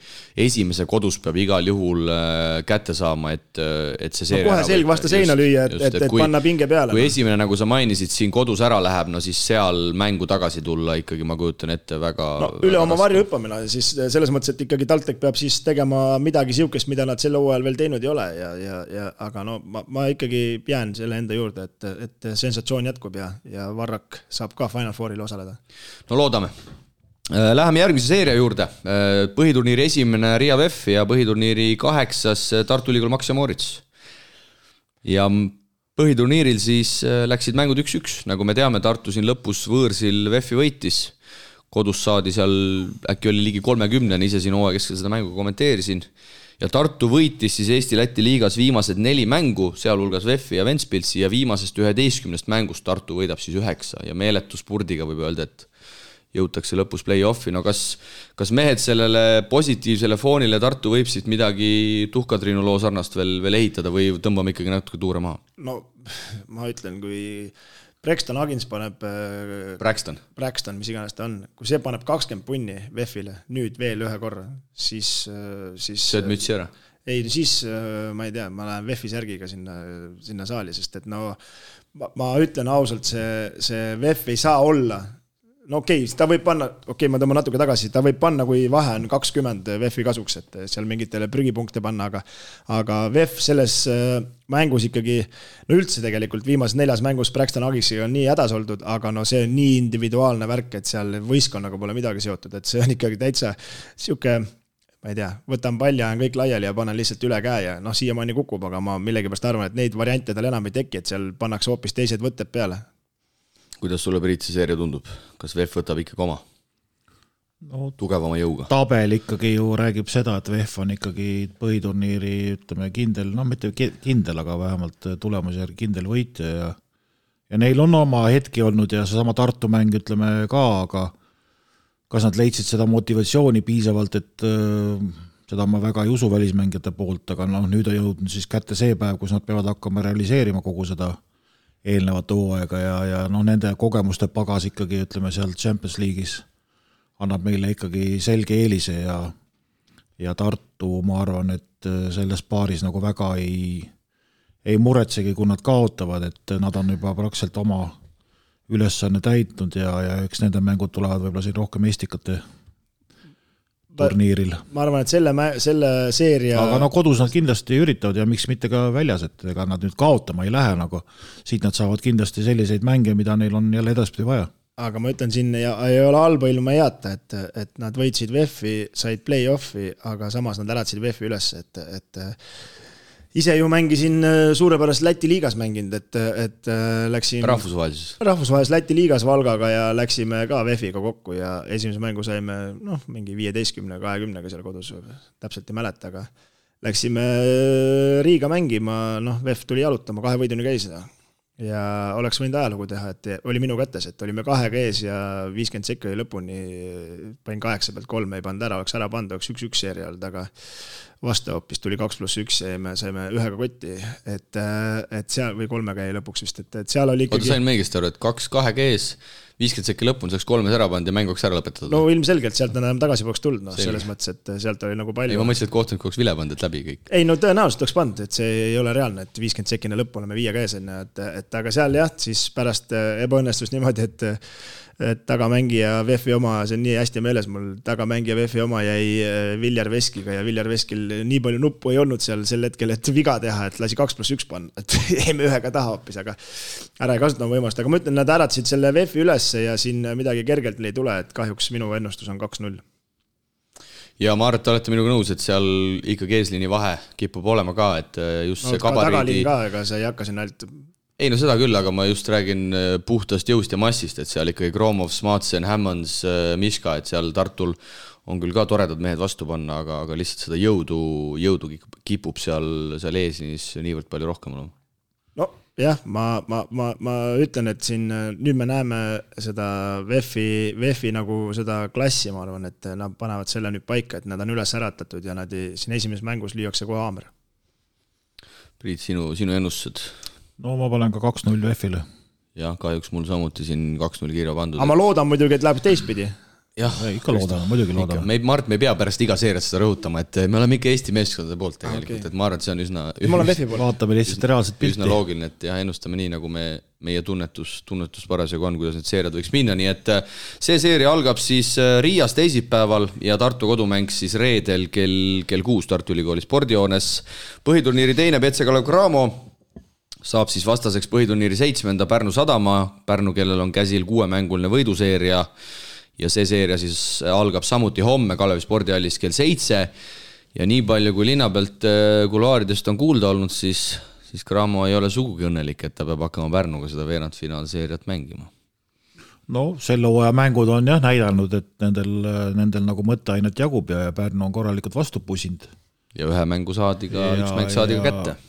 esimese kodus peab igal juhul äh, kätte saama, et, et see seeria
no, kohe selg vastu seina lüüa, et, et, et, et panna pinge peale.
kui no. esimene, nagu sa mainisid, siin kodus ära läheb, no siis seal mängu tagasi tulla ikkagi ikkagi ma kujutan ette väga
no üle väga oma varju hüppamine, siis selles mõttes, et ikkagi TalTech peab siis tegema midagi sihukest, mida nad sel hooajal veel teinud ei ole ja, ja, ja aga no ma, ma ikkagi jään selle enda juurde, et, et sensatsioon jätkub ja, ja Varrak saab ka Final Fouril osaleda.
no loodame äh, Läheme järgmise seeria juurde. Äh, põhiturniiri esimene Riia VEF ja põhiturniiri kaheksas Tartu Ülikool Max ja Moritz. ja põhiturniiril siis äh, läksid mängud üks-üks, nagu me teame, Tartu siin lõpus võõrsil VEF-i võitis. kodus saadi seal, äkki oli ligi kolmekümnene, ise siin hooaja keskel seda mängu kommenteerisin. ja Tartu võitis siis Eesti-Läti liigas viimased neli mängu, sealhulgas VEF-i ja Ventspilsi ja viimasest üheteistkümnest mängust Tartu võidab siis üheksa ja meeletu spurdiga võib öelda, et jõutakse lõpus play-off'i, no kas, kas mehed sellele positiivsele foonile Tartu võib siit midagi Tuhka-Triinu loo sarnast veel, veel ehitada või tõmbame ikkagi natuke tuure maha?
no ma ütlen, kui Brexton Agins paneb äh,
Braxton,
Braxton, mis iganes ta on, kui see paneb kakskümmend punni VEF-ile nüüd veel ühe korra, siis, siis
sööd mütsi ära.
ei, siis äh, ma ei tea, ma lähen VEF-i särgiga sinna, sinna saali, sest et no ma, ma ütlen ausalt, see, see VEF ei saa olla no okei okay,, ta võib panna, okei okay,, ma tõmban natuke tagasi, ta võib panna, kui vahe on kakskümmend VEF-i kasuks, et seal mingitele prügipunkte panna, aga aga VEF selles äh, mängus ikkagi, no üldse tegelikult viimases neljas mängus Braxton Agisiga on nii hädas oldud, aga no see on nii individuaalne värk, et seal võistkonnaga pole midagi seotud, et see on ikkagi täitsa sihuke ma ei tea, võtan palli, ajan kõik laiali ja panen lihtsalt üle käe ja noh, siiamaani kukub, aga ma millegipärast arvan, et neid variante tal enam ei teki, et seal pannakse hoopis teised võtted peale
kuidas sulle, Priit, see seeria tundub? kas VEF võtab ikkagi oma
no
tugevama jõuga?
tabel ikkagi ju räägib seda, et VEF on ikkagi põhiturniiri, ütleme kindel, noh, mitte ki- kindel, aga vähemalt tulemuse järgi kindel võitja ja ja neil on oma hetki olnud ja seesama Tartu mäng, ütleme ka, aga kas nad leidsid seda motivatsiooni piisavalt, et öö, seda ma väga ei usu välismängijate poolt, aga noh, nüüd on jõudnud siis kätte see päev, kus nad peavad hakkama realiseerima kogu seda eelnevat hooaega ja, ja noh, nende kogemuste pagas ikkagi ütleme seal Champions League'is annab meile ikkagi selge eelise ja ja Tartu, ma arvan, et selles paaris nagu väga ei ei muretsegi, kui nad kaotavad, et nad on juba praktiliselt oma ülesanne täitnud ja, ja eks nende mängud tulevad võib-olla siin rohkem Estikate turniiril.
ma arvan, et selle, selle seeria
aga no kodus nad kindlasti üritavad ja miks mitte ka väljas, et ega nad nüüd kaotama ei lähe nagu, siit nad saavad kindlasti selliseid mänge, mida neil on jälle edaspidi vaja
aga ma ütlen siin ja ei ole halba ilma heata, et, et nad võitsid VEF-i, said play-off'i, aga samas nad äratasid VEF-i üles, et, et ise ju mängisin suurepäraselt Läti liigas mänginud, et, et läksin
rahvusvahelises.
rahvusvahelises Läti liigas Valgaga ja läksime ka VEF-iga kokku ja esimese mängu saime noh, mingi viieteistkümne, kahekümnega seal kodus, täpselt ei mäleta, aga läksime Riiga mängima, noh, VEF tuli jalutama, kahe võiduni käis ja oleks võinud ajalugu teha, et oli minu kätes, et olime kahega ees ja viiskümmend sekki oli lõpuni, panin kaheksa pealt kolme ei pannud ära, oleks ära pannud, oleks üks-üks seeria olnud, aga vastu hoopis tuli kaks pluss üks ja me saime ühega kotti, et, et seal või kolmega jäi lõpuks vist, et, et seal oli
oota,
ikkagi
sain ma õigesti aru, et kaks kahega ees, viiskümmend sekki lõpuni saaks kolmes ära pannud ja mäng oleks ära lõpetatud
no ilmselgelt sealt enam tagasi poleks tulnud, noh, selles mõttes, et sealt oli nagu
ei,
palju
ma. mõtlesin, et kohtunik oleks vile pannud, et läbi kõik.
ei no tõenäoliselt oleks pannud, et see ei ole reaalne, et viiskümmend sekki enne lõppu oleme viiega ees onju, et, et aga seal jah, siis pärast äh, ebaõnnestus niimoodi, et tagamängija VEF-i oma, see on nii hästi meeles mul, tagamängija VEF-i oma jäi äh, Viljar Veskiga ja Viljar Veskil nii palju nuppu ei olnud seal sel hetkel, et viga teha, et lasi kaks pluss üks panna, et jäime ühega taha hoopis, aga ära ei kasutanud võimalust, aga ma ütlen, nad äratasid selle VEF-i ülesse ja siin midagi kergelt ei tule, et kahjuks minu ennustus on kaks-null
ja ma arvan, et te olete minuga nõus, et seal ikkagi eesliini vahe kipub olema ka, et äh, just
no,
see
ka tagaliin ka, ega sa ei hakka sinna ainult
ei no seda küll, aga ma just räägin äh, puhtast jõust ja massist, et seal ikkagi Gromov, Smatsen, Hammonds, Miška, et seal Tartul on küll ka toredad mehed vastu panna, aga, aga lihtsalt seda jõudu, jõudu kipub- kipub seal, seal eesliinis niivõrd palju rohkem olema.
nojah, ma, ma, ma, ma ütlen, et siin äh, nüüd me näeme seda VEF-i, VEF-i nagu seda klassi, ma arvan, et nad panevad selle nüüd paika, et nad on üles äratatud ja nad ei, siin esimeses mängus lüüakse kohe haamer.
Priit, sinu, sinu ennustused?
No ma panen ka kaks-null VEF-ile.
jah, kahjuks mul samuti siin kaks-null kirja pandud
aga. ma loodan muidugi, et läheb teistpidi.
jah,
ikka loodame, muidugi loodame.
me, Mart, me ei pea pärast iga seeriat seda rõhutama, et me oleme ikka Eesti meeskondade poolt tegelikult
okei.
okay., et ma arvan, et see on üsna,
ma olen VEF-i poolt.
vaatame lihtsalt reaalset
üsna
pilti.
loogiline, et jah, ennustame nii, nagu me, meie tunnetus, tunnetus parasjagu on, kuidas need seeriad võiks minna, nii et äh, see seeria algab siis äh, Riias teisipäeval ja Tartu kodumäng siis reedel kell, kell kuus Tartu Ülikooli spordihoones. põhiturniiri teine BC Kalev Cramo saab siis vastaseks põhiturniiri seitsmenda Pärnu Sadama, Pärnu, kellel on käsil kuuemänguline võiduseeria ja see seeria siis algab samuti homme Kalevi spordihallis kell seitse ja nii palju, kui linna pealt äh, kuluaaridest on kuulda olnud, siis, siis Cramo ei ole sugugi õnnelik, et ta peab hakkama Pärnuga seda veerandfinaalseeriat mängima.
no selle hooaja mängud on jah näidanud, et nendel, nendel nagu mõtteainet jagub ja, Pärnu on korralikult vastu pusinud.
ja ühe mängu saadi ka, üks mäng saadi ka kätte.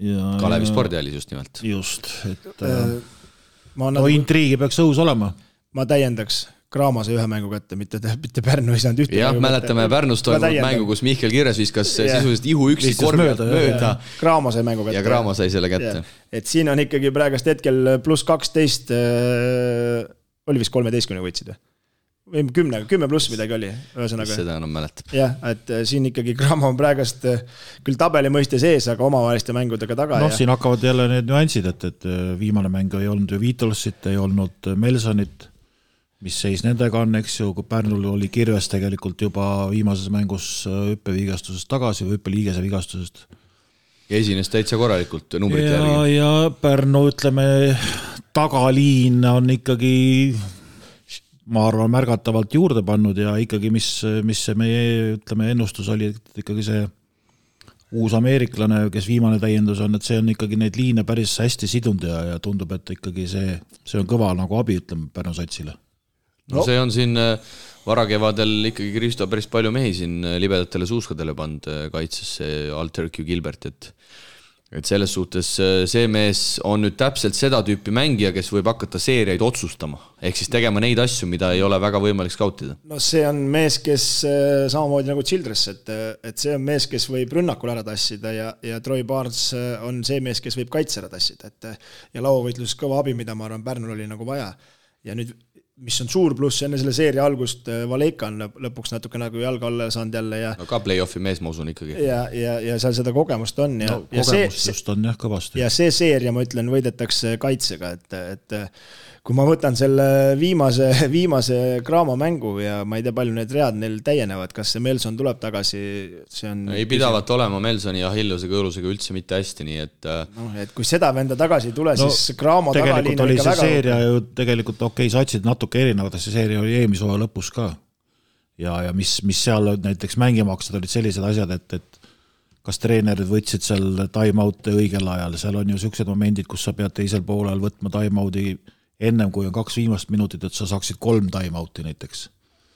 Ja
Kalevi. spordihallis just nimelt.
just, et äh,
ma
no
nagu,
intriigi peaks õhus olema.
ma täiendaks, Graamo sai ühe mängu kätte, mitte, mitte Pärnu ei saanud ühte.
jah, mäletame Pärnus toimunud mängu, kus Mihkel Kirves viskas yeah. sisuliselt ihuüksi korvi pealt mööda.
Graamo sai mängu kätte.
ja Graamo sai selle kätte
et siin on ikkagi praegust hetkel pluss kaksteist äh,, oli vist kolmeteistkümnega võitsid või? Või kümne, kümme pluss midagi oli, ühesõnaga.
seda enam mäletab.
jah, et äh, siin ikkagi Graamo on praegust äh, küll tabeli mõistes ees, aga omavaheliste mängudega taga.
noh ja..., siin hakkavad jälle need nüansid, et, et äh, viimane mäng ei olnud ju Viitolsit, ei olnud Melsonit, mis seis nendega on, eks ju, kui Pärnul oli kirves tegelikult juba viimases mängus hüppevigastusest tagasi või hüppeliigese vigastusest.
ja esines täitsa korralikult numbrite
järgi. ja Pärnu, ütleme, tagaliin on ikkagi ma arvan, märgatavalt juurde pannud ja ikkagi, mis, mis see meie, ütleme, ennustus oli, et ikkagi see uus ameeriklane, kes viimane täiendus on, et see on ikkagi neid liine päris hästi sidunud ja, ja tundub, et ikkagi see, see on kõva nagu abi, ütleme, Pärnu satsile.
no see on siin äh, varakevadel ikkagi Kristo päris palju mehi siin libedatele suuskadele pannud äh, kaitsesse, Alter Q Gilbert, et et selles suhtes äh, see mees on nüüd täpselt seda tüüpi mängija, kes võib hakata seeriaid otsustama, ehk siis tegema neid asju, mida ei ole väga võimalik skautida.
no see on mees, kes äh, samamoodi nagu Childress, et, et see on mees, kes võib rünnakul ära tassida ja, ja Troy Barnes äh, on see mees, kes võib kaitse ära tassida, et ja lauavõitluses kõva abi, mida ma arvan, Pärnul oli nagu vaja. ja nüüd mis on suur pluss enne selle seeria algust, äh, Valeka on lõpuks natuke nagu jalge alla saanud jälle ja
no ka play-off'i mees, ma usun ikkagi.
ja, ja, ja seal seda kogemust on ja
no,, ja see, just on jah, kõvasti.
ja see seeria, ma ütlen, võidetakse kaitsega, et, et kui ma võtan selle viimase, viimase Graamo mängu ja ma ei tea, palju need read neil täienevad, kas see Melson tuleb tagasi, see on
ei pidavat olema Melsoni ja Hilluse kõõlusega üldse mitte hästi, nii et
noh, et kui seda venda tagasi ei tule no,, siis Graamo
tegelikult oli see väga... seeria ju tegelikult okei okay,, satsid natuke erinevad, see seeria oli eelmise hooaja lõpus ka. ja, ja mis, mis seal näiteks mängima hakkasid, olid sellised asjad, et, et kas treenerid võtsid seal time-out'e õigel ajal, seal on ju niisugused momendid, kus sa pead teisel poolel võtma time-out'i ennem kui on kaks viimast minutit, et sa saaksid kolm time-out'i näiteks.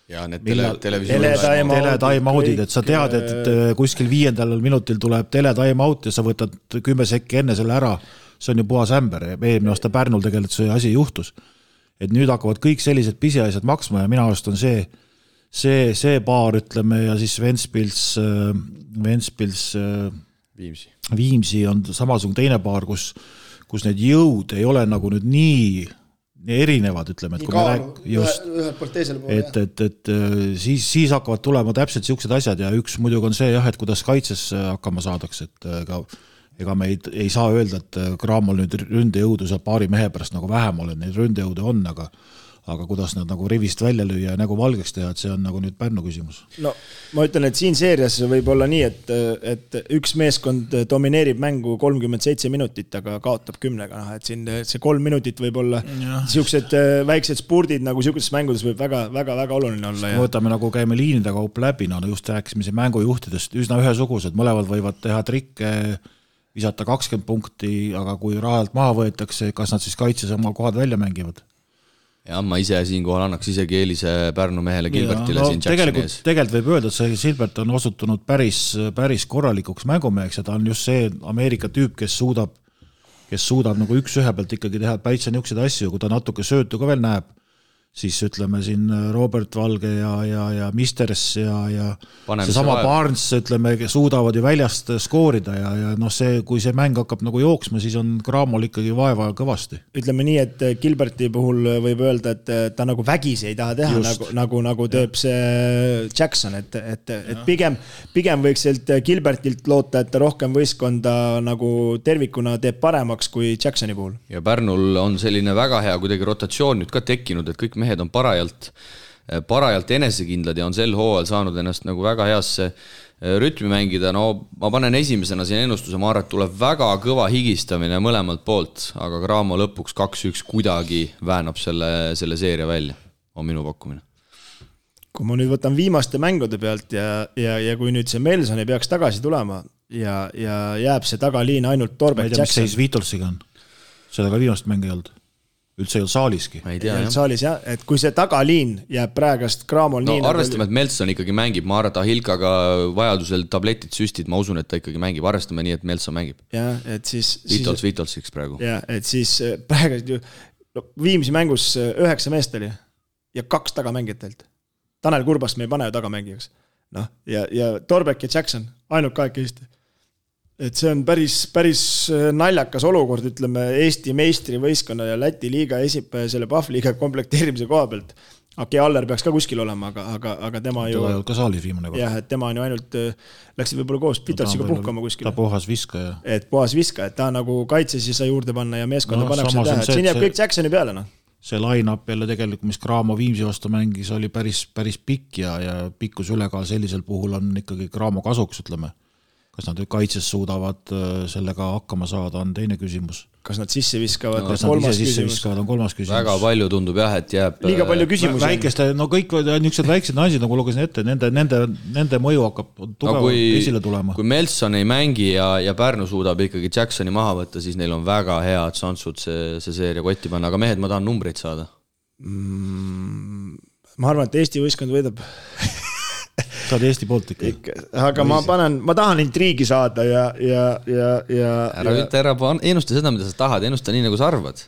ja need tele, televisiooni
tele time-out'id, et sa tead, et, et kuskil viiendal minutil tuleb tele time-out ja sa võtad kümme sekki enne selle ära, see on ju puhas ämber ja eelmine aasta Pärnul tegelikult see asi juhtus. et nüüd hakkavad kõik sellised pisiasjad maksma ja minu arust on see, see, see paar, ütleme, ja siis Ventspils, Ventspils
Viimsi.
Viimsi on samasugune teine paar, kus, kus need jõud ei ole nagu nüüd nii erinevad, ütleme, et
kui me rääk-, just,
et, et, et äh, siis, siis hakkavad tulema täpselt niisugused asjad ja üks muidugi on see jah, et kuidas kaitses äh, hakkama saadakse, et äh, ega ega me ei, ei saa öelda, et Cramol nüüd ründejõudu saab paari mehe pärast nagu vähem olla, neid ründejõude on, aga aga kuidas nad nagu rivist välja lüüa ja nägu valgeks teha, et see on nagu nüüd Pärnu küsimus.
no ma ütlen, et siin seerias võib olla nii, et, et üks meeskond domineerib mängu kolmkümmend seitse minutit, aga kaotab kümnega, noh et siin see kolm minutit võib olla niisugused äh, väiksed spurdid nagu niisugustes mängudes võib väga-väga-väga oluline olla.
Võtame nagu käime liinide kaupa läbi, no just rääkisime siin mängujuhtidest, üsna ühesugused, mõlemad võivad teha trikke visata kakskümmend punkti, aga kui rahalt maha võetakse, kas nad siis kaitses oma kohad välja mängivad?
Jah, ma ise siinkohal annaks isegi eelise Pärnu mehele Gilbertile no, siin
Jacksoni ees. tegelikult võib öelda, et see Gilbert on osutunud päris, päris korralikuks mängumeheks ja ta on just see Ameerika tüüp, kes suudab, kes suudab nagu üks-ühe pealt ikkagi teha täitsa niisuguseid asju, kui ta natuke söötu ka veel näeb siis ütleme siin äh, Robert Valge ja, ja, ja Misters ja, ja seesama Barnes, ütleme, suudavad ju väljast skoorida ja, ja noh, see, kui see mäng hakkab nagu jooksma, siis on Cramol ikkagi vaeva kõvasti.
ütleme nii, et äh, Gilberti puhul võib öelda, et äh, ta nagu vägisi ei taha teha, nagu, nagu, nagu teeb see Jackson, et, et, et pigem, pigem võiks sealt Gilbertilt loota, et ta rohkem võistkonda nagu tervikuna teeb paremaks kui Jacksoni puhul.
ja Pärnul on selline väga hea kuidagi rotatsioon nüüd ka tekkinud, et kõik mehed mehed on parajalt, parajalt enesekindlad ja on sel hooajal saanud ennast nagu väga heasse äh, rütmi mängida, no ma panen esimesena siin ennustuse, ma arvan, et tuleb väga kõva higistamine mõlemalt poolt, aga Graamo lõpuks kaks-üks kuidagi väänab selle, selle seeria välja, on minu pakkumine.
kui ma nüüd võtan viimaste mängude pealt ja, ja, ja kui nüüd see Melson ei peaks tagasi tulema ja, ja jääb see tagaliin ainult Torbek
Jackson. ma ei tea, mis seis Beatlesiga on, seda ka viimast mängu ei olnud üldse ei olnud saaliski.
ei olnud saalis jah, et kui see tagaliin jääb praegast Cramol
no, nii nagu arvestame, et Melson ikkagi mängib, ma arvan, et Ahilkaga vajadusel tabletid, süstid, ma usun, et ta ikkagi mängib, arvestame nii, et Melson mängib.
jah, et siis.
Vitols Vitolsiks praegu.
jah, et siis äh, praegu ju no, Viimsi mängus äh, üheksa meest oli ja kaks tagamängijat teilt. Tanel Kurbast me ei pane ju tagamängijaks. noh, ja, ja Torbek ja Jackson, ainult kahekesti. Et see on päris, päris äh, naljakas olukord, ütleme Eesti meistrivõistkonna ja Läti liiga esi-, selle Pahvliiga komplekteerimise koha pealt okay,, Aller peaks ka kuskil olema, aga, aga, aga tema ju.
ta ei olnud ka saalis viimane kord.
jah, et tema on ju ainult, läksid võib-olla koos Pitarsiga no, puhkama kuskile.
ta puhas viskaja.
et puhas viskaja, et ta nagu kaitses ei saa juurde panna ja meeskonda no, pannakse tähe, et siin jääb see... kõik Jacksoni peale, noh
see line-up jälle tegelikult, mis Cramo Viimsi vastu mängis, oli päris, päris pikk ja, ja pikkuse ülekaal sellisel puhul on ikkagi Cramo kasuks, ütleme kas nad kaitses suudavad äh, sellega hakkama saada, on teine küsimus.
kas nad sisse viskavad
no,, kolmas küsimus. on kolmas küsimus.
väga palju tundub jah, et jääb.
liiga palju äh, küsimusi.
väikeste, no kõik niisugused väiksed naised, nagu lugesin ette, nende, nende, nende mõju hakkab tugevalt no, esile tulema.
kui Melson ei mängi ja, ja Pärnu suudab ikkagi Jacksoni maha võtta, siis neil on väga head šansud see, see seeria kotti panna, aga mehed, ma tahan numbreid saada
mm,. ma arvan, et Eesti võistkond võidab
sa oled Eesti poolt ikka?
ikka, aga ma panen, ma tahan intriigi saada ja, ja, ja, ja.
ära ütle ära, ennusta seda, mida sa tahad, ennusta nii, nagu sa arvad.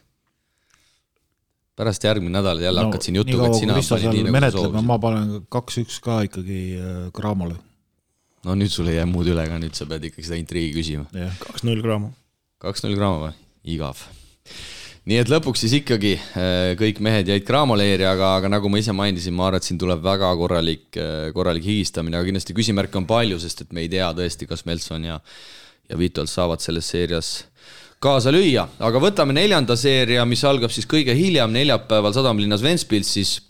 pärast järgmine nädal jälle no, hakkad siin jutuga, et sina
panid nii, nagu sa soovisid. ma panen kaks-üks ka ikkagi äh, Cramole.
no nüüd sul ei jää muud üle ka, nüüd sa pead ikkagi seda intriigi küsima.
kaks-null Cramo.
kaks-null Cramo või? igav nii et lõpuks siis ikkagi äh, kõik mehed jäid Graamo-leeri, aga, aga nagu ma ise mainisin, ma arvan, et siin tuleb väga korralik, äh, korralik higistamine, aga kindlasti küsimärke on palju, sest et me ei tea tõesti, kas Melson ja, ja Vitold saavad selles seerias kaasa lüüa, aga võtame neljanda seeria, mis algab siis kõige hiljem neljapäeval Sadamlinnas Ventspilsis,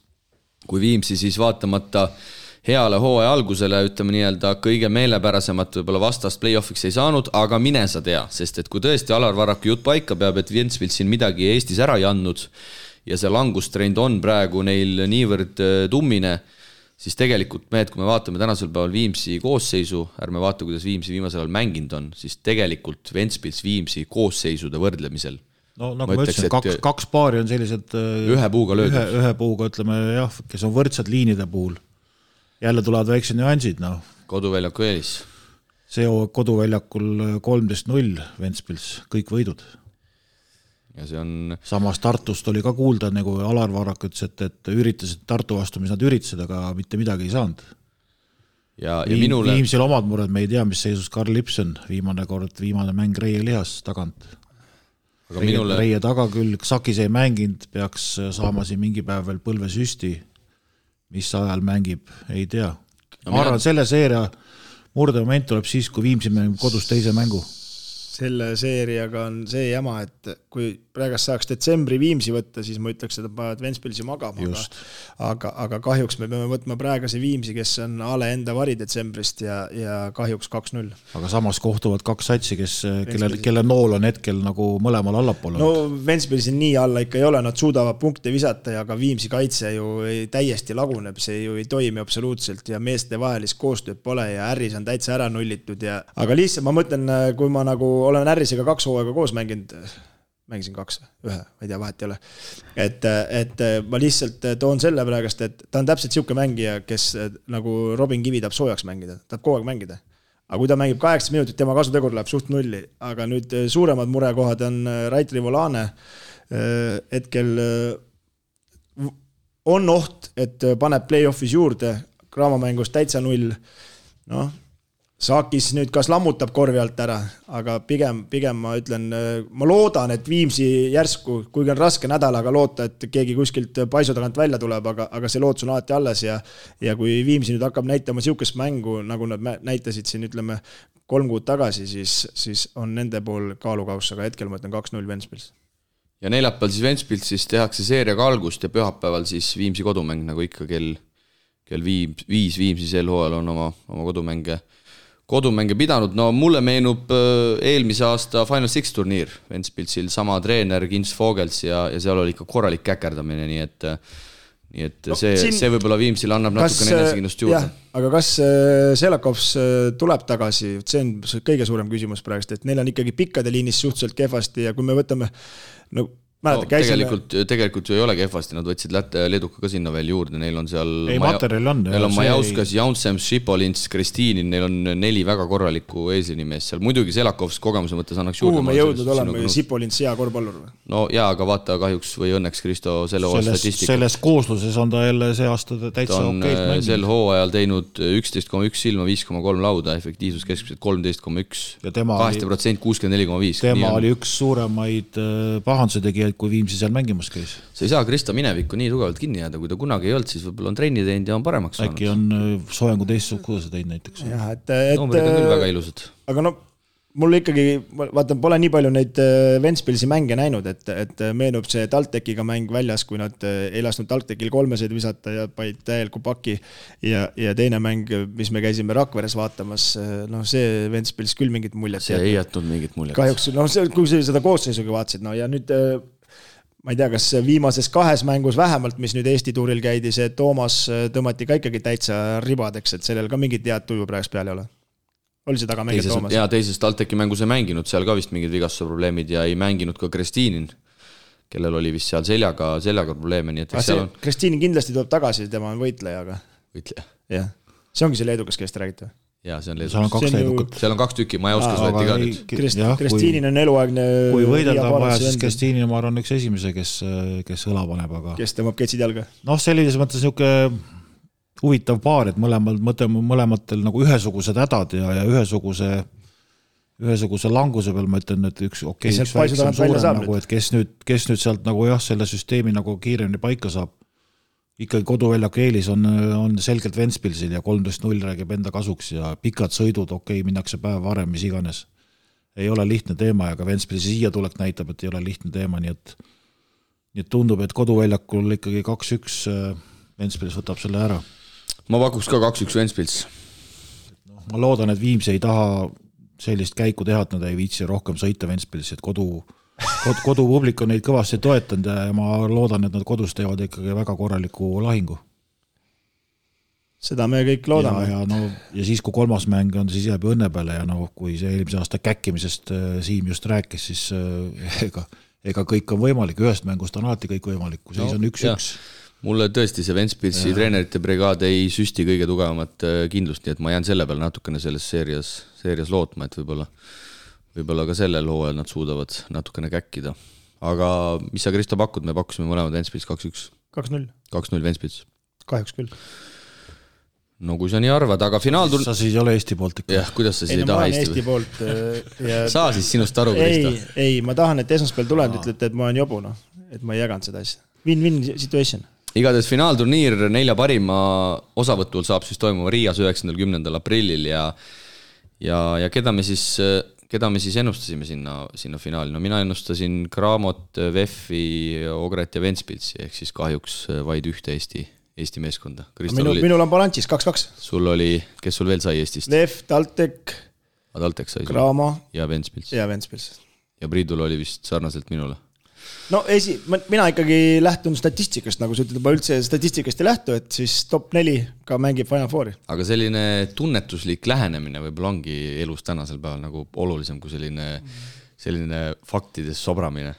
kui Viimsi siis vaatamata äh, heale hooaja algusele, ütleme nii-öelda kõige meelepärasemat võib-olla vastast play-off'iks ei saanud, aga mine sa tea, sest et kui tõesti Alar Varraku jutt paika peab, et Ventspils siin midagi Eestis ära ei andnud ja see langustrend on praegu neil niivõrd äh, tummine, siis tegelikult mehed, kui me vaatame tänasel päeval Viimsi koosseisu, ärme vaata, kuidas Viimsi viimasel ajal mänginud on, siis tegelikult Ventspils Viimsi koosseisude võrdlemisel
no nagu ma ütlesin, kaks, kaks paari on sellised
äh, ühe puuga löödud.
ühe puuga, ütleme jah, kes on võrdsed liinide puhul jälle tulevad väiksed nüansid, noh.
koduväljaku eelis.
see hooaeg koduväljakul kolmteist null Ventspils, kõik võidud.
ja see on.
samas Tartust oli ka kuulda, nagu Alar Varrak ütles, et, et üritasid Tartu vastu, mis nad üritasid, aga mitte midagi ei saanud.
ja, ja minule.
Viimsil omad mured, me ei tea, mis seisus Karl Lipson, viimane kord, viimane mäng Reie lihas tagant. aga minule. Reie tagakülg, Sakis ei mänginud, peaks saama siin mingi päev veel põlvesüsti mis ajal mängib, ei tea. ma arvan, selle seeria murdemoment tuleb siis, kui Viimsi mängib kodus teise mängu
selle seeriaga on see jama, et kui praegust saaks detsembri Viimsi võtta, siis ma ütleks, et nad panevad Ventspilsi magama, aga aga, aga kahjuks me peame võtma praeguse Viimsi, kes on a la enda vari detsembrist ja, ja kahjuks kaks-null.
aga samas kohtuvad kaks satsi, kes, kelle, kelle nool on hetkel nagu mõlemal allapool.
no Ventspilsil nii alla ikka ei ole, nad suudavad punkte visata ja ka Viimsi kaitse ju täiesti laguneb, see ju ei toimi absoluutselt ja meestevahelist koostööd pole ja Harris on täitsa ära nullitud ja aga lihtsalt ma mõtlen, kui ma nagu olen Harrisega kaks hooaega koos mänginud, mängisin kaks, ühe, ma ei tea, vahet ei ole. et, et ma lihtsalt toon selle praegust, et ta on täpselt sihuke mängija, kes nagu Robin Kivi tahab soojaks mängida, tahab kogu aeg mängida. aga kui ta mängib kaheksakümmend minutit, tema kasutegur läheb suht nulli, aga nüüd suuremad murekohad on Rait Rivolane hetkel on oht, et paneb play-off'is juurde, kraamamängus täitsa null. noh, Saakis nüüd kas lammutab korvi alt ära, aga pigem, pigem ma ütlen, ma loodan, et Viimsi järsku, kuigi on raske nädalaga loota, et keegi kuskilt paisu tagant välja tuleb, aga, aga see lootus on alati alles ja ja kui Viimsi nüüd hakkab näitama niisugust mängu, nagu nad näitasid siin, ütleme, kolm kuud tagasi, siis, siis on nende pool kaalukauss, aga hetkel ma ütlen kaks-null Ventspils.
ja neljapäeval siis Ventspils siis tehakse seeriaga algust ja pühapäeval siis Viimsi kodumäng, nagu ikka kell, kell viim-, viis Viimsi sel hooajal on oma, oma kodumänge kodumänge pidanud, no mulle meenub äh, eelmise aasta Final Six turniir Ventspilsil, sama treener Kins Fogels ja, ja seal oli ikka korralik käkerdamine, nii et nii et no, see siin..., see võib-olla Viimsile annab natukene äh, enesekindlust juurde.
aga kas äh, Selakovs tuleb tagasi, see on kõige suurem küsimus praegust, et neil on ikkagi pikkade liinis suhteliselt kehvasti ja kui me võtame no mäletad
no,,
käisime,
tegelikult, tegelikult ju ei ole kehvasti, nad võtsid Läti, leeduka ka sinna veel juurde, neil on seal
ei, materjali on.
Neil on Majauskas, Jaunsems, Šipolins, Kristiinin, neil on neli väga korralikku eesliinimeest seal, muidugi Selakovs kogemuse mõttes annaks
kuhu
juurde.
me jõudnud oleme, Sipolins hea korvpallur või?
no jaa, aga vaata kahjuks või õnneks Kristo selle hooaja statistika,
selles koosluses on ta jälle see aasta täitsa okeilt
äh, sel
mänginud.
hooajal teinud üksteist koma üks silma, viis koma kolm lauda, efektiivsus keskmiselt kolmteist koma üks, kaheksa protsenti, kuuskümmend neli koma viis.
tema oli üks suuremaid äh, pahanduse tegijaid, kui Viimsi seal mängimas käis.
sa ei saa Kristo minevikku nii tugevalt kinni jääda, kui ta kunagi ei olnud, siis võib-olla on trenni teinud ja on paremaks saanud
äkki. on äh, soengu teistsuguse teinud näiteks.
jah, et, et
numbrid on küll väga ilusad.
aga no mul ikkagi, vaata, pole nii palju neid äh, Ventspilsi mänge näinud, et, et meenub see TalTechiga mäng väljas, kui nad äh, ei lasknud TalTechil kolmeseid visata ja panid täieliku paki. ja, ja teine mäng, mis me käisime Rakveres vaatamas, noh, see Ventspils küll mingit muljet
see ei jätnud mingit muljet.
kahjuks noh, see, kui sa seda koosseisuga vaatasid, no ja nüüd äh, ma ei tea, kas viimases kahes mängus vähemalt, mis nüüd Eesti tuuril käidi, see Toomas äh, tõmmati ka ikkagi täitsa ribadeks, et sellel ka mingit head tuju praegu peal ei ole. oli see taga mängija
teises,
Toomas?
jaa, teises TalTechi mängus ei mänginud, seal ka vist mingid vigastuse probleemid ja ei mänginud ka Kristinin, kellel oli vist seal seljaga, seljaga probleeme, nii et eks seal on,
Kristiini kindlasti tuleb tagasi, tema on võitleja, aga
võitleja.
jah, see ongi see leedukas, kellest te räägite või?
jaa, see on
seal on kaks
See on ju-
leedukat.
seal on kaks tükki, Majauskas võeti ka nüüd.
Krist- Kristiinil on eluaegne
kui võidelda on vaja, siis
vend,
Kristiini, ma arvan, üks esimese, kes, kes õla paneb, aga
kes tõmbab ketsid jalga.
noh, sellises mõttes niisugune huvitav paar, et mõlemal, mõtleme mõlematel nagu ühesugused hädad ja, ja ühesuguse ühesuguse languse peal ma ütlen, et üks okei okay,, üks väiksem, suurem nagu,
nüüd?
et kes nüüd, kes nüüd sealt nagu jah, selle süsteemi nagu kiiremini paika saab. Ikkagi koduväljaku eelis on, on selgelt Ventspilsil ja kolmteist null räägib enda kasuks ja pikad sõidud, okei okay,, minnakse päev varem, mis iganes. ei ole lihtne teema ja ka Ventspilsi siia tulek näitab, et ei ole lihtne teema, nii et nii et tundub, et koduväljakul ikkagi kaks-üks Ventspils võtab selle ära
ma pakuks ka kaks-üks Ventspils.
ma loodan, et Viimsi ei taha sellist käiku teha, et nad ei viitsi rohkem sõita Ventspilsi, et kodu, kod, kodupublik on neid kõvasti toetanud ja ma loodan, et nad kodus teevad ikkagi väga korraliku lahingu.
seda me kõik loodame.
ja no ja siis, kui kolmas mäng on, siis jääb ju õnne peale ja noh, kui see eelmise aasta käkkimisest äh, Siim just rääkis, siis äh, ega, ega kõik on võimalik, ühest mängust on alati kõik võimalik, kui seis
No,
on üks-üks.
mulle tõesti see Ventspilsi treenerite brigaad ei süsti kõige tugevamat äh, kindlust, nii et ma jään selle peale natukene selles seerias, seerias lootma, et võib-olla, võib-olla ka sellel hooajal nad suudavad natukene käkkida. aga mis sa, Kristo, pakud, me pakkusime mõlemad Ventspils kaks-üks,
kaks-null,
kaks-null Ventspils.
kahjuks küll.
no kui sa nii arvad, aga finaalturn-,
sa siis ei ole Eesti poolt ikka?
jah, kuidas sa siis
ei
ei,
no ma
taha Eesti
Eesti poolt äh, ja
saa siis sinust aru,
ei
Kristo.,
ei, ma tahan, et esmaspäeval tulen, te ütlete, et ma olen jobu, noh. et ma ei jaganud seda asja. Win-win situation.
igatahes finaalturniir nelja parima osavõtul saab siis toimuma Riias üheksandal, kümnendal aprillil ja ja, ja keda me siis, keda me siis ennustasime sinna, sinna finaali, no mina ennustasin Cramot, VEF-i, Ogret ja Ventspilsi, ehk siis kahjuks vaid ühte Eesti, Eesti meeskonda. Kristal
minu,
oli,
minul on balansis kaks-kaks.
sul oli, kes sul veel sai Eestist?
Lev, TalTech,
Adaltek sai
Cramo
ja Ventspils
ja Ventspils.
ja Priidul oli vist sarnaselt minule.
No esi, mina ikkagi lähtun statistikast, nagu sa ütled, ma üldse statistikast ei lähtu, et siis top neli ka mängib Final Fouri.
aga selline tunnetuslik lähenemine võib-olla ongi elus tänasel päeval nagu olulisem kui selline, selline faktides sobramine.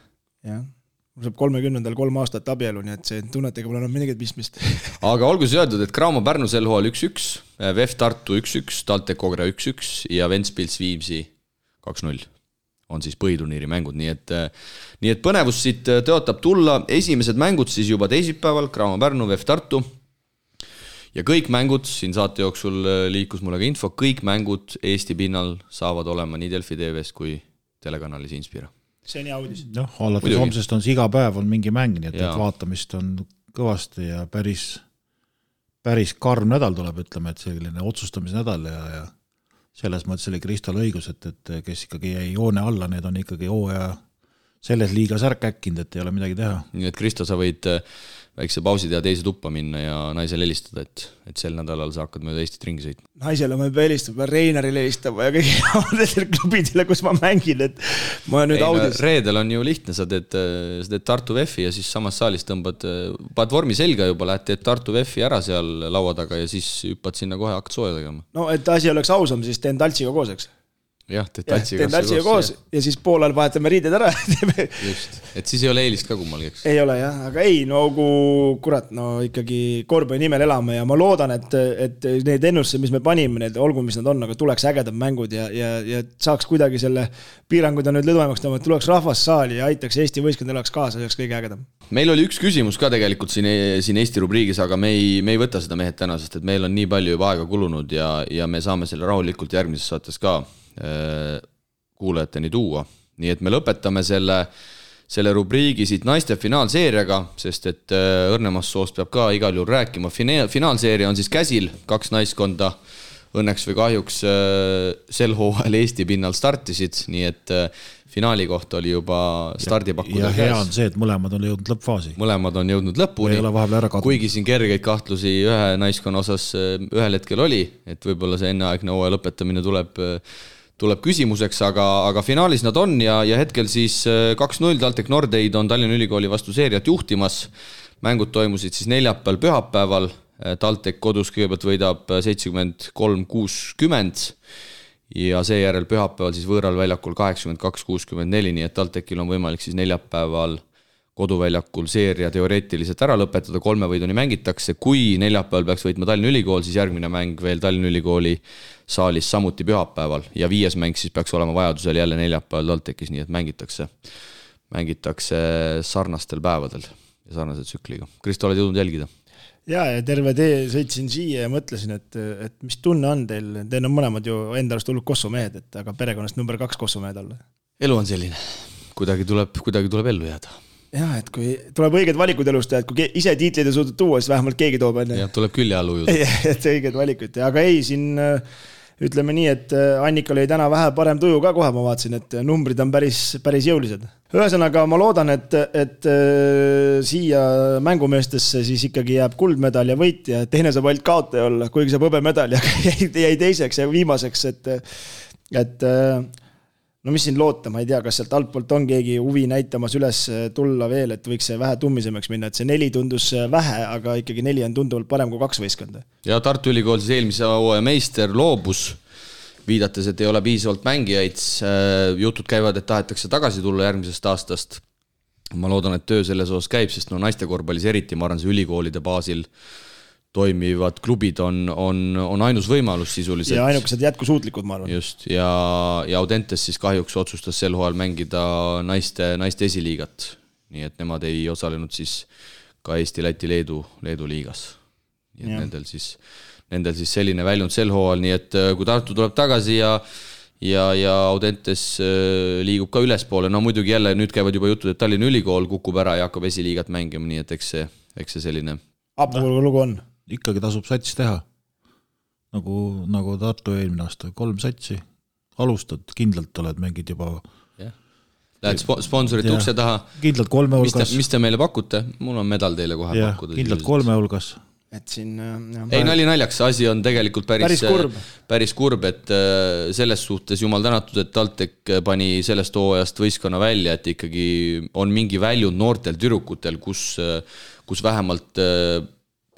jah, mul saab kolmekümnendal kolm aastat abielu, nii et see tunnetega pole enam midagi pistmist.
aga olgu siis öeldud, et Cramo Pärnu sel hooajal üks-üks, VEF Tartu üks-üks, TalTech Ogre üks-üks ja Ventspils Viimsi kaks-null on siis põhiturniiri mängud, nii et, nii et põnevust siit tõotab tulla, esimesed mängud siis juba teisipäeval, Cramo Pärnu, VEF Tartu. ja kõik mängud siin saate jooksul liikus mulle ka info, kõik mängud Eesti pinnal saavad olema nii Delfi tv-s kui telekanalis Inspira.
see on hea uudis.
noh, alates homsest on see iga päev on mingi mäng, nii et,
Jaa.
et vaatamist on kõvasti ja päris, päris karm nädal tuleb, ütleme, et selline otsustamisnädal ja, ja selles mõttes oli Kristol õigus, et, et kes ikkagi jäi joone alla, need on ikkagi hooaja selles liigas ära käkkinud, et ei ole midagi teha.
nii et Kristo, sa võid äh, väikse pausi teha teise tuppa minna ja naisele helistada, et, et sel nädalal sa hakkad mööda Eestit ringi sõitma.
naisele ma ei pea helistama, Reinarile helistama ja kõigile klubidele, kus ma mängin, et ma nüüd
ei no
audis.
reedel on ju lihtne, sa teed, sa teed Tartu VEF-i ja siis samas saalis tõmbad, paned vormi selga juba, lähed teed Tartu VEF-i ära seal laua taga ja siis hüppad sinna kohe, hakkad sooja tegema.
no et asi oleks ausam, siis teen Taltsiga koos, eks.
jah,
teen
Tettatsiga
Tatsiga koos ja siis poolel vahetame riided ära. Teeme
just, et siis ei ole eelist ka kummalgi, eks.
ei ole jah, aga ei, no kui kurat, no ikkagi korvpalli nimel elame ja ma loodan, et, et need ennustused, mis me panime, need olgu, mis nad on, aga tuleks ägedad mängud ja, ja, ja saaks kuidagi selle piirangud on nüüd lõdvemaks tõmmata, tuleks rahvas saali ja aitaks Eesti võistkond elaks kaasa, see oleks kõige ägedam.
meil oli üks küsimus ka tegelikult siin, siin Eesti rubriigis, aga me ei, me ei võta seda mehed täna, sest et meil on nii palju juba aega kulunud ja, ja me saame selle rahulikult järgmises saates ka kuulajateni tuua. nii et me lõpetame selle, selle rubriigi siit naiste finaalseeriaga, sest et äh, õrnemast soost peab ka igal juhul rääkima. Fina-, finaalseeria on siis käsil, kaks naiskonda õnneks või kahjuks äh, sel hooajal Eesti pinnal startisid, nii et äh, finaali koht oli juba
ja
stardipakkudel
hea on
käes.
see, et mõlemad on jõudnud lõppfaasi.
mõlemad on jõudnud lõpuni
ei ole vahepeal ära kadunud.
kuigi siin kergeid kahtlusi ühe naiskonna osas äh, ühel hetkel oli, et võib-olla see enneaegne hooaja lõpetamine tuleb, tuleb küsimuseks, aga, aga finaalis nad on ja, ja hetkel siis äh, kaks-null TalTech Nordeid on Tallinna Ülikooli vastu seeriat juhtimas. mängud toimusid siis neljapäeval, pühapäeval. TalTech kodus kõigepealt võidab seitsekümmend kolm, kuuskümmend ja seejärel pühapäeval siis võõral väljakul kaheksakümmend kaks, kuuskümmend neli, nii et TalTechil on võimalik siis neljapäeval koduväljakul seeria teoreetiliselt ära lõpetada, kolme võiduni mängitakse, kui neljapäeval peaks võitma Tallinna Ülikool, siis järgmine mäng veel Tallinna Ülikooli saalis samuti pühapäeval ja viies mäng siis peaks olema vajadusel jälle neljapäeval TalTechis, nii et mängitakse, mängitakse sarnastel päevadel ja sarnase tsükliga. Kristo, oled jõudnud jälgida?
ja, ja terve tee sõitsin siia ja mõtlesin, et, et mis tunne on teil, teil on mõlemad ju enda arust hullud Kossu mehed, et aga perekonnast number kaks Kossu mehed olla.
elu on selline, kuidagi tuleb, kuidagi tuleb ellu jääda
jah, et kui tuleb õiged valikud elus teha, et kui ise tiitleid ei suuda tuua, siis vähemalt keegi toob onju.
jah, tuleb külje all ujuda.
et õiged valikud teha, aga ei, siin äh, ütleme nii, et äh, Annikal oli täna vähe parem tuju ka kohe, ma vaatasin, et numbrid on päris, päris jõulised. ühesõnaga, ma loodan, et, et äh, siia mängumeestesse siis ikkagi jääb kuldmedal ja võit ja teine saab ainult kaotaja olla, kuigi saab hõbemedali, aga jäi, jäi teiseks ja viimaseks, et, et äh, no mis siin loota, ma ei tea, kas sealt altpoolt on keegi huvi näitamas üles tulla veel, et võiks see vähe tummisemaks minna, et see neli tundus vähe, aga ikkagi neli on tunduvalt parem kui kaks võistkonda.
ja Tartu Ülikool siis eelmise hooaja meister loobus, viidates, et ei ole piisavalt mängijaid. jutud käivad, et tahetakse tagasi tulla järgmisest aastast. ma loodan, et töö selles osas käib, sest no naiste korvpallis eriti, ma arvan, see ülikoolide baasil toimivad klubid on, on, on ainus võimalus sisuliselt
ja ainukesed jätkusuutlikud, ma arvan.
just ja, ja Audentes siis kahjuks otsustas sel hooajal mängida naiste, naiste esiliigat. nii et nemad ei osalenud siis ka Eesti, Läti, Leedu, Leedu liigas. nii et
Jah.
nendel siis, nendel siis selline väljund sel hooajal, nii et äh, kui Tartu tuleb tagasi ja ja, ja Audentes äh, liigub ka ülespoole, no muidugi jälle nüüd käivad juba jutud, et Tallinna Ülikool kukub ära ja hakkab esiliigat mängima, nii et eks see, eks see selline
hapu lugu on.
Ikkagi tasub sats teha. nagu, nagu Tartu eelmine aasta, kolm satsi, alustad, kindlalt oled, mängid juba
Lähed spo- sponsorite
Jah.
ukse taha,
kindlalt kolme
mis te
hulgas,,
mis te meile pakute, mul on medal teile kohe
jah,
pakkuda.
kindlalt kolme hulgas.
et siin.
ei, nali naljaks, asi on tegelikult päris,
Päris kurb.
päris kurb, et äh, selles suhtes jumal tänatud, et TalTech pani sellest hooajast võistkonna välja, et ikkagi on mingi väljund noortel tüdrukutel, kus, kus vähemalt äh,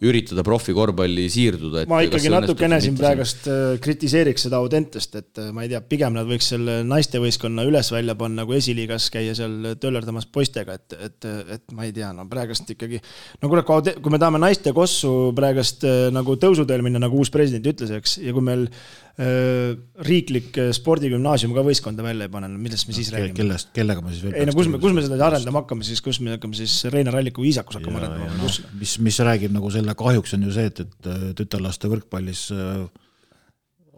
üritada profikorvpalli siirduda.
ma ikkagi natukene siin praegust äh, kritiseeriks seda Audentest, et äh, ma ei tea, pigem nad võiks selle naistevõistkonna üles välja panna, kui esiliigas käia seal töllerdamas poistega, et, et, et ma ei tea, no praegust ikkagi. no kuule, kui me tahame naiste kossu praegust äh, nagu tõusuteel minna, nagu uus president ütles, eks, ja kui meil riiklik äh, spordigümnaasium ka võistkonda välja ei pane, no millest me siis räägime?
kellest, kellega me siis veel
ei no kus me, kus me seda arendama hakkame siis, kus me hakkame siis Reinar Alliku viisakus hakkama arendama, kus?
mis, mis räägib nagu selle kahjuks on ju see, et, et äh, tütarlaste võrkpallis äh,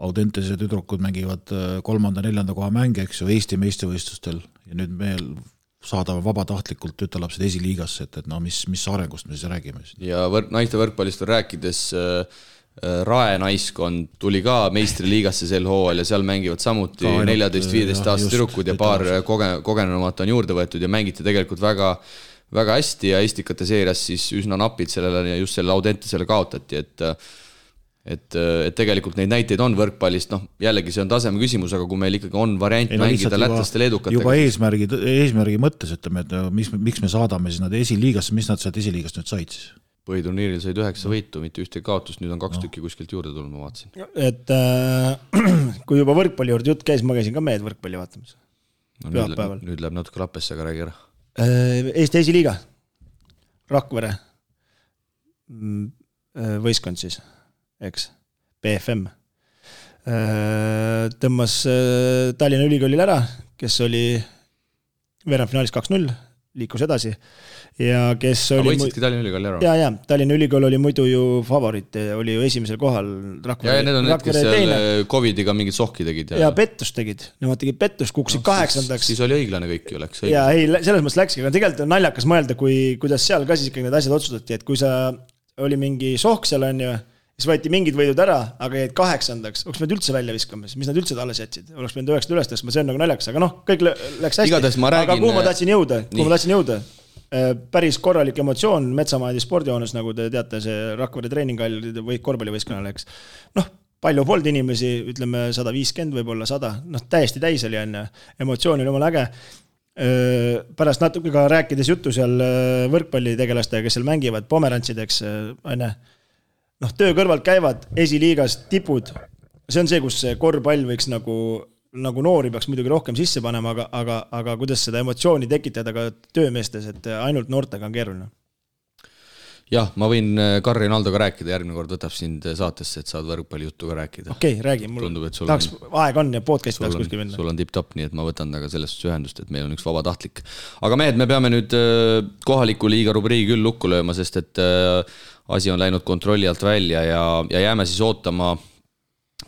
Audentese tüdrukud mängivad äh, kolmanda-neljanda koha mänge, eks ju, Eesti meistrivõistlustel ja nüüd me saadame vabatahtlikult tütarlapsed esiliigasse, et, et no mis, mis arengust me siis räägime siis?
ja võrk, naiste võrkpallist veel rääkides äh, äh, Rae naiskond tuli ka meistriliigasse sel hooajal ja seal mängivad samuti
Ka ainult,
neljateist, viieteist
jah,
aastased tüdrukud ja paar koge-, kogenumat on juurde võetud ja mängiti tegelikult väga, väga hästi ja Estikate seerias siis üsna napilt sellele ja just sellele Audentesele kaotati, et et, et tegelikult neid näiteid on võrkpallist, noh jällegi see on taseme küsimus, aga kui meil ikkagi on variant
Ei no
mängida lätlaste, leedukatega
juba, eesmärgi, eesmärgi mõttes ütleme, et äh, mis, miks me saadame siis nad esiliigasse, mis nad sealt esiliigast nüüd said siis?
Põhiturniiril said üheksa võitu, mitte ühtegi kaotust, nüüd on kaks tükki kuskilt juurde tulnud, ma vaatasin.
et äh, kui juba võrkpalli juurde jutt käis, ma käisin ka mehed võrkpalli vaatamas.
no nüüd
Pühapäeval.
nüüd läheb natuke lappesse, aga räägi ära.
Äh, Eesti esiliiga, Rakvere võistkond siis, eks, BFM. tõmbas äh, Tallinna Ülikoolil ära, kes oli veerandfinaalis kaks-null, liikus edasi ja kes oli
võitsidki Tallinna Ülikooli ära?
ja, ja Tallinna Ülikool oli muidu ju favoriit, oli ju esimesel kohal.
ja, ja need on need, kes seal äh, Covidiga mingit sohki tegid
ja pettust tegid, nemad tegid pettust, kukkusid kaheksandaks.
siis oli õiglane kõik ju läks.
ja ei, selles mõttes läkski, aga tegelikult on naljakas mõelda, kui, kuidas seal ka siis ikkagi need asjad otsustati, et kui sa, oli mingi sohk seal on ju, siis võeti mingid võidud ära, aga jäid kaheksandaks, oleks pidanud üldse välja viskama siis, mis nad üldse alles jätsid, oleks pidanud üheksanda üles tõstma, see on nagu naljakas, aga noh, kõik lä- läks hästi. Aga kuhu ma tahtsin jõuda, kuhu
Nii.
ma tahtsin jõuda? Päris korralik emotsioon Metsamaadi spordihoones, nagu te teate, see Rakvere treeninghall või korvpallivõistkonnale, eks. noh, palju polnud inimesi, ütleme sada viiskümmend, võib-olla sada, noh täiesti täis oli on ju, emotsioon oli jumala äge pärast natuke ka rääkides juttu seal öö, võrkpallitegelastega, kes seal mängivad, pomerantsideks, on ju. noh, töö kõrvalt käivad esiliigas tipud. see on see, kus korvpall võiks nagu, nagu noori peaks muidugi rohkem sisse panema, aga, aga, aga kuidas seda emotsiooni tekitada ka töömeestes, et ainult noortega on keeruline.
jah, ma võin äh, Karri Naldoga rääkida, järgmine kord võtab sind äh, saatesse, et saad võrkpallijuttu ka rääkida.
okei okay,, räägi, mul
Tundub,
tahaks, aega on ja podcast tahaks kuskil, minna.
sul on tipp-topp, nii et ma võtan temaga selles suhtes ühendust, et meil on üks vabatahtlik. aga mehed, me peame nüüd äh, kohaliku liiga rubriigi küll lukku lööma, sest et asi on läinud kontrolli alt välja ja, ja jääme siis ootama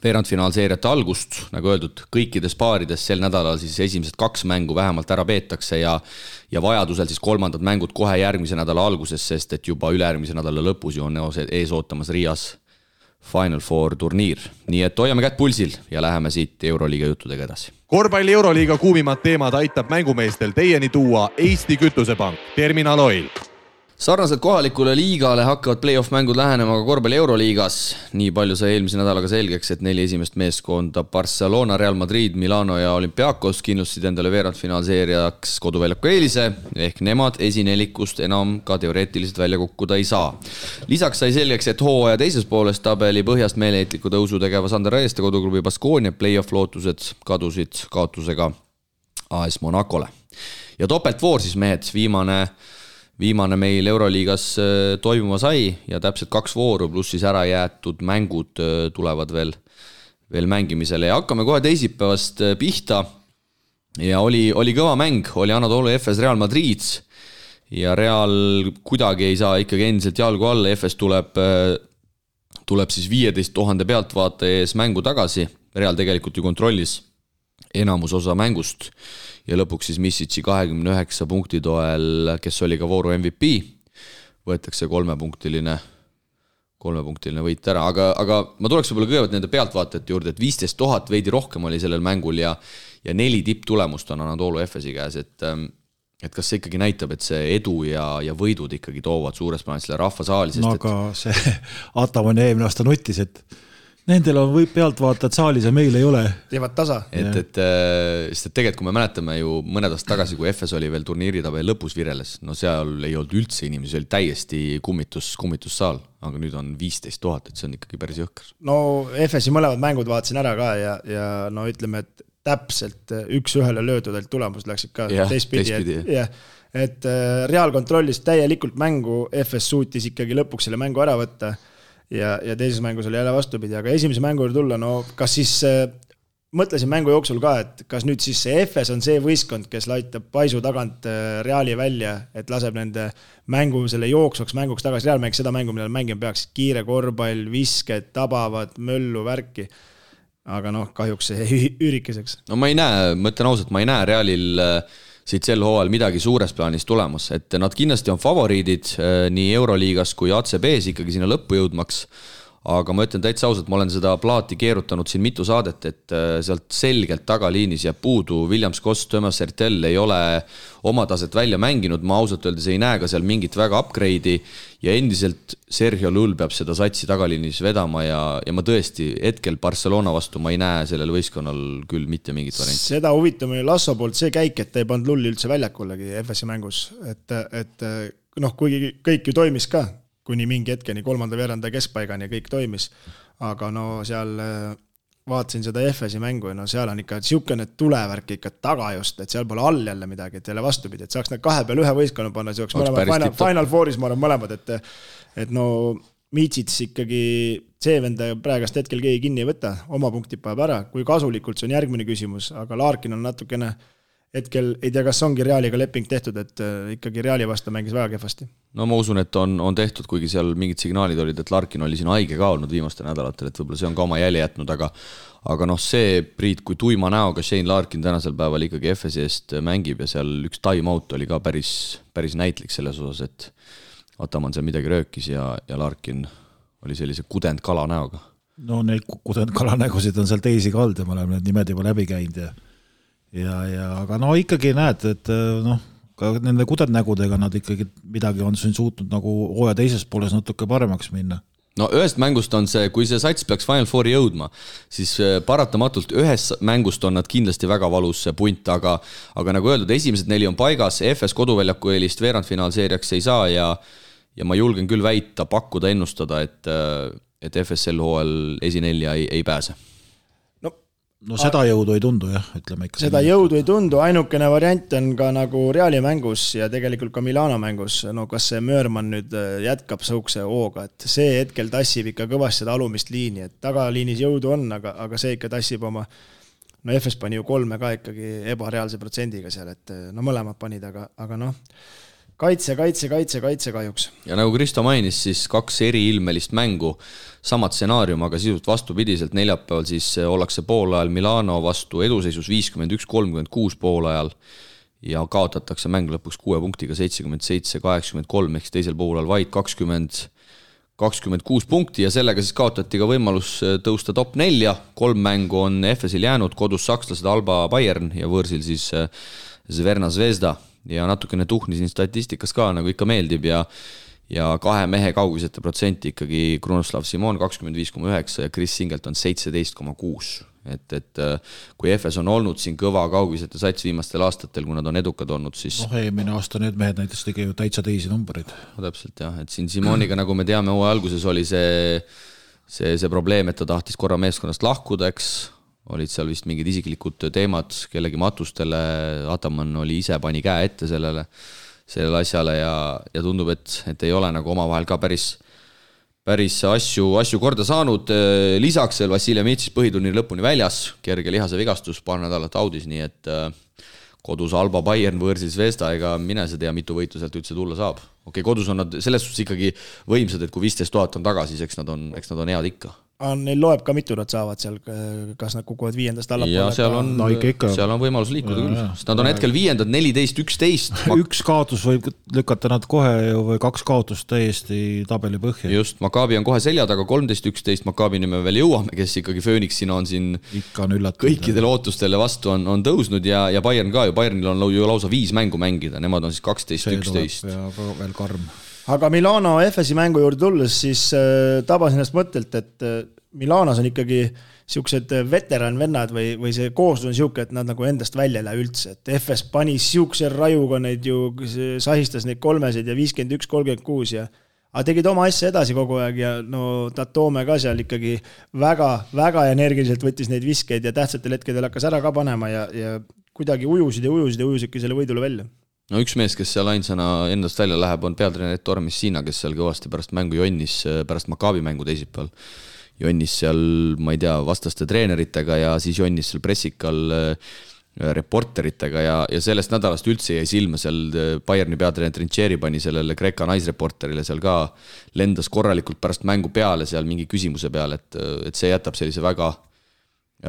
veerandfinaalseeriate algust, nagu öeldud, kõikides paarides sel nädalal siis esimesed kaks mängu vähemalt ära peetakse ja ja vajadusel siis kolmandad mängud kohe järgmise nädala alguses, sest et juba ülejärgmise nädala lõpus ju on ees ootamas Riias Final Four turniir, nii et hoiame kätt pulsil ja läheme siit Euroliiga juttudega edasi.
korvpalli Euroliiga kuumimad teemad aitab mängumeestel teieni tuua Eesti Kütusepank, Terminal Oil
sarnaselt kohalikule liigale hakkavad play-off mängud lähenema ka korvpalli Euroliigas. nii palju sai eelmise nädalaga selgeks, et neli esimest meeskonda Barcelona, Real Madrid, Milano ja Olympiakos kindlustasid endale veerandfinaalseeriaks koduväljaku eelise ehk nemad esinelikust enam ka teoreetiliselt välja kukkuda ei saa. lisaks sai selgeks, et hooaja teises pooles tabeli põhjast meeleheitliku tõusu tegeva Sander Raieste koduklubi Baskonia play-off lootused kadusid kaotusega AS Monacole. ja topeltvoor siis mehed, viimane viimane meil Euroliigas äh, toimuma sai ja täpselt kaks vooru pluss siis ära jäetud mängud äh, tulevad veel, veel mängimisele. Ja hakkame kohe teisipäevast äh, pihta. ja oli, oli kõva mäng, oli Anatoly Efes Real Madrid. Ja Real kuidagi ei saa ikkagi endiselt jalgu alla, Efes tuleb, tuleb siis viieteist tuhande pealtvaataja ees mängu tagasi, Real tegelikult ju kontrollis enamus osa mängust ja lõpuks siis Missitsi kahekümne üheksa punkti toel, kes oli ka vooru MVP, võetakse kolmepunktiline, kolmepunktiline võit ära, aga, aga ma tuleks võib-olla kõigepealt nende pealtvaatajate juurde, et viisteist tuhat veidi rohkem oli sellel mängul ja ja neli tipptulemust on Anatoly Efesi käes, et ähm, et kas see ikkagi näitab, et see edu ja, ja võidud ikkagi toovad suures plaanis selle rahvasaali, sest
no
et
aga see Ataman eelmine aasta nuttis, et nendel on või pealtvaatajad saalis ja meil ei ole.
teevad tasa.
et, et äh, sest et tegelikult, kui me mäletame ju mõned aastad tagasi, kui FS oli veel turniiritabeli lõpus vireles, no seal ei olnud üldse inimesi, oli täiesti kummitus, kummitussaal, aga nüüd on viisteist tuhat, et see on ikkagi päris jõhker.
no FS-i mõlemad mängud vaatasin ära ka ja, ja no ütleme, et täpselt üks-ühele löödud, et tulemused läksid ka teistpidi, et jah, et äh, Real kontrollis täielikult mängu, FS suutis ikkagi lõpuks selle mängu ära võtta ja, ja teises mängus oli jälle vastupidi, aga esimese mängu juurde tulla, no kas siis äh, mõtlesin mängu jooksul ka, et kas nüüd siis see FS on see võistkond, kes laitab paisu tagant äh, Reali välja, et laseb nende mängu selle jooksvaks mänguks tagasi, Real mängis seda mängu, millal mängima peaks, kiire korvpall, visked, tabavad, möllu, värki. aga noh, kahjuks see jäi üürikeseks.
no ma ei näe, ma ütlen ausalt, ma ei näe Realil äh, siit sel hooajal midagi suures plaanis tulemas, et nad kindlasti on favoriidid äh, nii Euroliigas kui ACB-s ikkagi sinna lõppu jõudmaks aga ma ütlen täitsa ausalt, ma olen seda plaati keerutanud siin mitu saadet, et äh, sealt selgelt tagaliinis jääb puudu Williams Koss, Thomas Hertel ei ole oma taset välja mänginud, ma ausalt öeldes ei näe ka seal mingit väga upgrade'i ja endiselt Sergio Lull peab seda satsi tagaliinis vedama ja, ja ma tõesti hetkel Barcelona vastu ma ei näe sellel võistkonnal küll mitte mingit varianti.
seda huvitab oli Lasso poolt see käik, et ta ei pannud Lulli üldse väljakulegi FS-i mängus, et, et noh, kuigi kõik ju toimis ka kuni mingi hetkeni, kolmanda veeranda keskpaigani kõik toimis, aga no seal äh, vaatasin seda FS-i mängu ja no seal on ikka niisugune tulevärk ikka taga just, et seal pole all jälle midagi, et jälle vastupidi, et saaks nad kahe peale ühe võistkonna panna, siis oleks mõlemad final, final four'is, ma arvan, mõlemad, et et no Miitsits ikkagi, see vend praegust hetkel keegi kinni ei võta, oma punktid paneb ära, kui kasulikult, see on järgmine küsimus, aga Larkin on natukene hetkel ei tea, kas ongi Realiga leping tehtud, et äh, ikkagi Reali vastu mängis väga kehvasti.
no ma usun, et on, on tehtud, kuigi seal mingid signaalid olid, et Larkin oli siin haige ka olnud viimastel nädalatel, et võib-olla see on ka oma jälje jätnud, aga aga noh, see, Priit, kui tuima näoga Shane Larkin tänasel päeval ikkagi FS-i eest mängib ja seal üks time-out oli ka päris, päris näitlik selles osas, et Ataman seal midagi röökis ja, ja Larkin oli sellise kudendkala näoga.
no neid kudendkala nägusid on seal teisi ka olnud ja me oleme need nimed juba läbi käinud ja ja, ja aga no ikkagi näed, et noh, ka nende kudednägudega nad ikkagi midagi on siin suutnud nagu hooaja teises pooles natuke paremaks minna.
No ühest mängust on see, kui see sats peaks Final Fouri jõudma, siis äh, paratamatult ühest mängust on nad kindlasti väga valus punt, aga aga nagu öeldud, esimesed neli on paigas, FS koduväljaku eelist veerandfinaalseeriaks ei saa ja ja ma julgen küll väita, pakkuda, ennustada, et äh, et FS sel hooajal esinelja ei, ei pääse
no seda jõudu ei tundu jah, ütleme ikka.
seda jõudu ei tundu, ainukene variant on ka nagu Reali mängus ja tegelikult ka Milano mängus, no kas see Möörmann nüüd äh, jätkab sihukese hooga, et see hetkel tassib ikka kõvasti seda alumist liini, et tagaliinis jõudu on, aga, aga see ikka tassib oma no FS pani ju kolme ka ikkagi ebareaalse protsendiga seal, et äh, no mõlemad panid, aga, aga noh kaitse, kaitse, kaitse, kaitse kahjuks.
ja nagu Kristo mainis, siis kaks eriilmelist mängu, sama stsenaarium, aga sisult vastupidiselt, neljapäeval siis ollakse poolajal Milano vastu eduseisus viiskümmend üks, kolmkümmend kuus poolajal. Ja kaotatakse mäng lõpuks kuue punktiga seitsekümmend seitse, kaheksakümmend kolm, ehk siis teisel poolel vaid kakskümmend, kakskümmend kuus punkti. Ja sellega siis kaotati ka võimalus tõusta top nelja, kolm mängu on FS-il jäänud, kodus sakslased Alba Bayern ja võõrsil siis Zverna Zvezda ja natukene tuhnisin statistikas ka, nagu ikka meeldib ja ja kahe mehe kaugisete protsenti ikkagi Krunoslav Simon kakskümmend viis koma üheksa ja Chris Singleton seitseteist koma kuus. et, et äh, kui EFS on olnud siin kõva kaugisete sats viimastel aastatel, kui nad on edukad olnud, siis
noh, eelmine aasta need mehed näiteks tegi ju täitsa teisi numbreid.
no täpselt jah, et siin Simoniga, nagu me teame, hooaja alguses oli see see, see probleem, et ta tahtis korra meeskonnast lahkuda, eks, olid seal vist mingid isiklikud teemad kellegi matustele, Ataman oli ise, pani käe ette sellele, sellele asjale ja, ja tundub, et, et ei ole nagu omavahel ka päris, päris asju, asju korda saanud. lisaks veel Vassiljev Mitsis põhiturniiri lõpuni väljas, kerge lihasevigastus, paar nädalat audis, nii et äh, kodus Alba Bayern võõrsil Zvezda, ega mine sa tea, mitu võitu sealt üldse tulla saab. okei okay,, kodus on nad selles suhtes ikkagi võimsad, et kui viisteist tuhat on taga, siis eks nad on, eks nad on head ikka
Neil loeb ka, mitu nad saavad seal, kas nad kukuvad viiendast allapoole.
ja seal on no,, seal on võimalus liikuda küll, sest nad on hetkel viiendad, neliteist, üksteist.
üks kaotus võib lükata nad kohe ju või kaks kaotust täiesti tabeli põhja.
just, Maccabi on kohe selja taga, kolmteist, üksteist, Maccabini me veel jõuame, kes ikkagi Phoenixina on siin
ikka on üllatav.
kõikidele ootustele vastu on, on tõusnud ja, ja Bayern ka ju, Bayernil on ju lausa viis mängu mängida, nemad on siis kaksteist, üksteist.
ja veel karm
aga Milano FS-i mängu juurde tulles, siis äh, tabasin ennast mõttelt, et äh, Milanos on ikkagi siuksed äh, veteranvennad või, või see kooslus on sihuke, et nad nagu endast välja ei lähe üldse, et FS pani siukse rajuga neid ju, sahistas neid kolmeseid ja viiskümmend üks, kolmkümmend kuus ja aga tegid oma asja edasi kogu aeg ja no Tatome ka seal ikkagi väga-väga energiliselt võttis neid viskeid ja tähtsatel hetkedel hakkas ära ka panema ja, ja kuidagi ujusid ja ujusid ja ujusidki selle võidule välja
no üks mees, kes seal ainsana endast välja läheb, on peatreener Ettore Messina, kes seal kõvasti pärast mängu jonnis, pärast Maccabi mängu teisipäeval, jonnis seal, ma ei tea, vastaste treeneritega ja siis jonnis seal pressikal äh, reporteritega ja, ja sellest nädalast üldse jäi silma seal äh, Bayerni peatreener Trincheri pani sellele Kreeka naisreporterile seal ka, lendas korralikult pärast mängu peale seal mingi küsimuse peale, et, et see jätab sellise väga,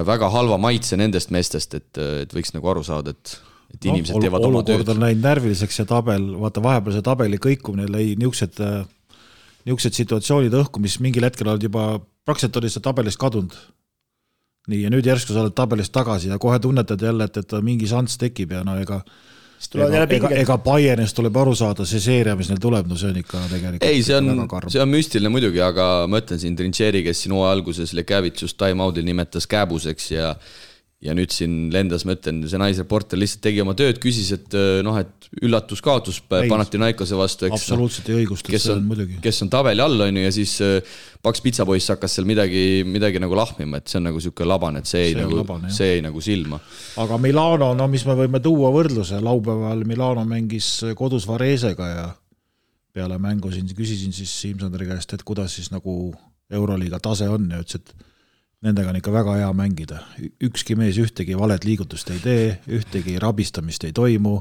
väga halva maitse nendest meestest, et, et võiks nagu aru saada, et et inimesed no, teevad oma tööd.
olukord on läinud närviliseks ja tabel, vaata vahepeal see tabeli kõikumine lõi niisugused, niisugused situatsioonid õhku, mis mingil hetkel olid juba, praktiliselt olid sealt tabelist kadunud. nii, ja nüüd järsku sa oled tabelist tagasi ja kohe tunnetad jälle, et, et mingi šanss tekib ja no ega ega, ega, ega Bayernist tuleb aru saada, see seeria, mis neil tuleb, no see on ikka tegelikult
ei, see on, see on müstiline muidugi, aga ma ütlen siin Trincheri, kes siin hooaja alguses Lekavitsust time-out'il nimetas kääbuseks ja ja nüüd siin lendas, ma ütlen, see naisreporter lihtsalt tegi oma tööd, küsis, et äh, noh, et üllatuskaotus Panathinaikose vastu, eks.
absoluutselt ei õigusta,
kes on, kes on tabeli all, on ju, ja siis äh, paks pitsapoiss hakkas seal midagi, midagi nagu lahmima, et see on nagu niisugune labane, et see jäi nagu, see jäi nagu silma.
aga Milano, no mis me võime tuua võrdluse, laupäeval Milano mängis kodus Varesega ja peale mängu siin küsisin siis Siim-Sandri käest, et kuidas siis nagu Euroliiga tase on ja ütles, et nendega on ikka väga hea mängida. ükski mees ühtegi valet liigutust ei tee, ühtegi rabistamist ei toimu,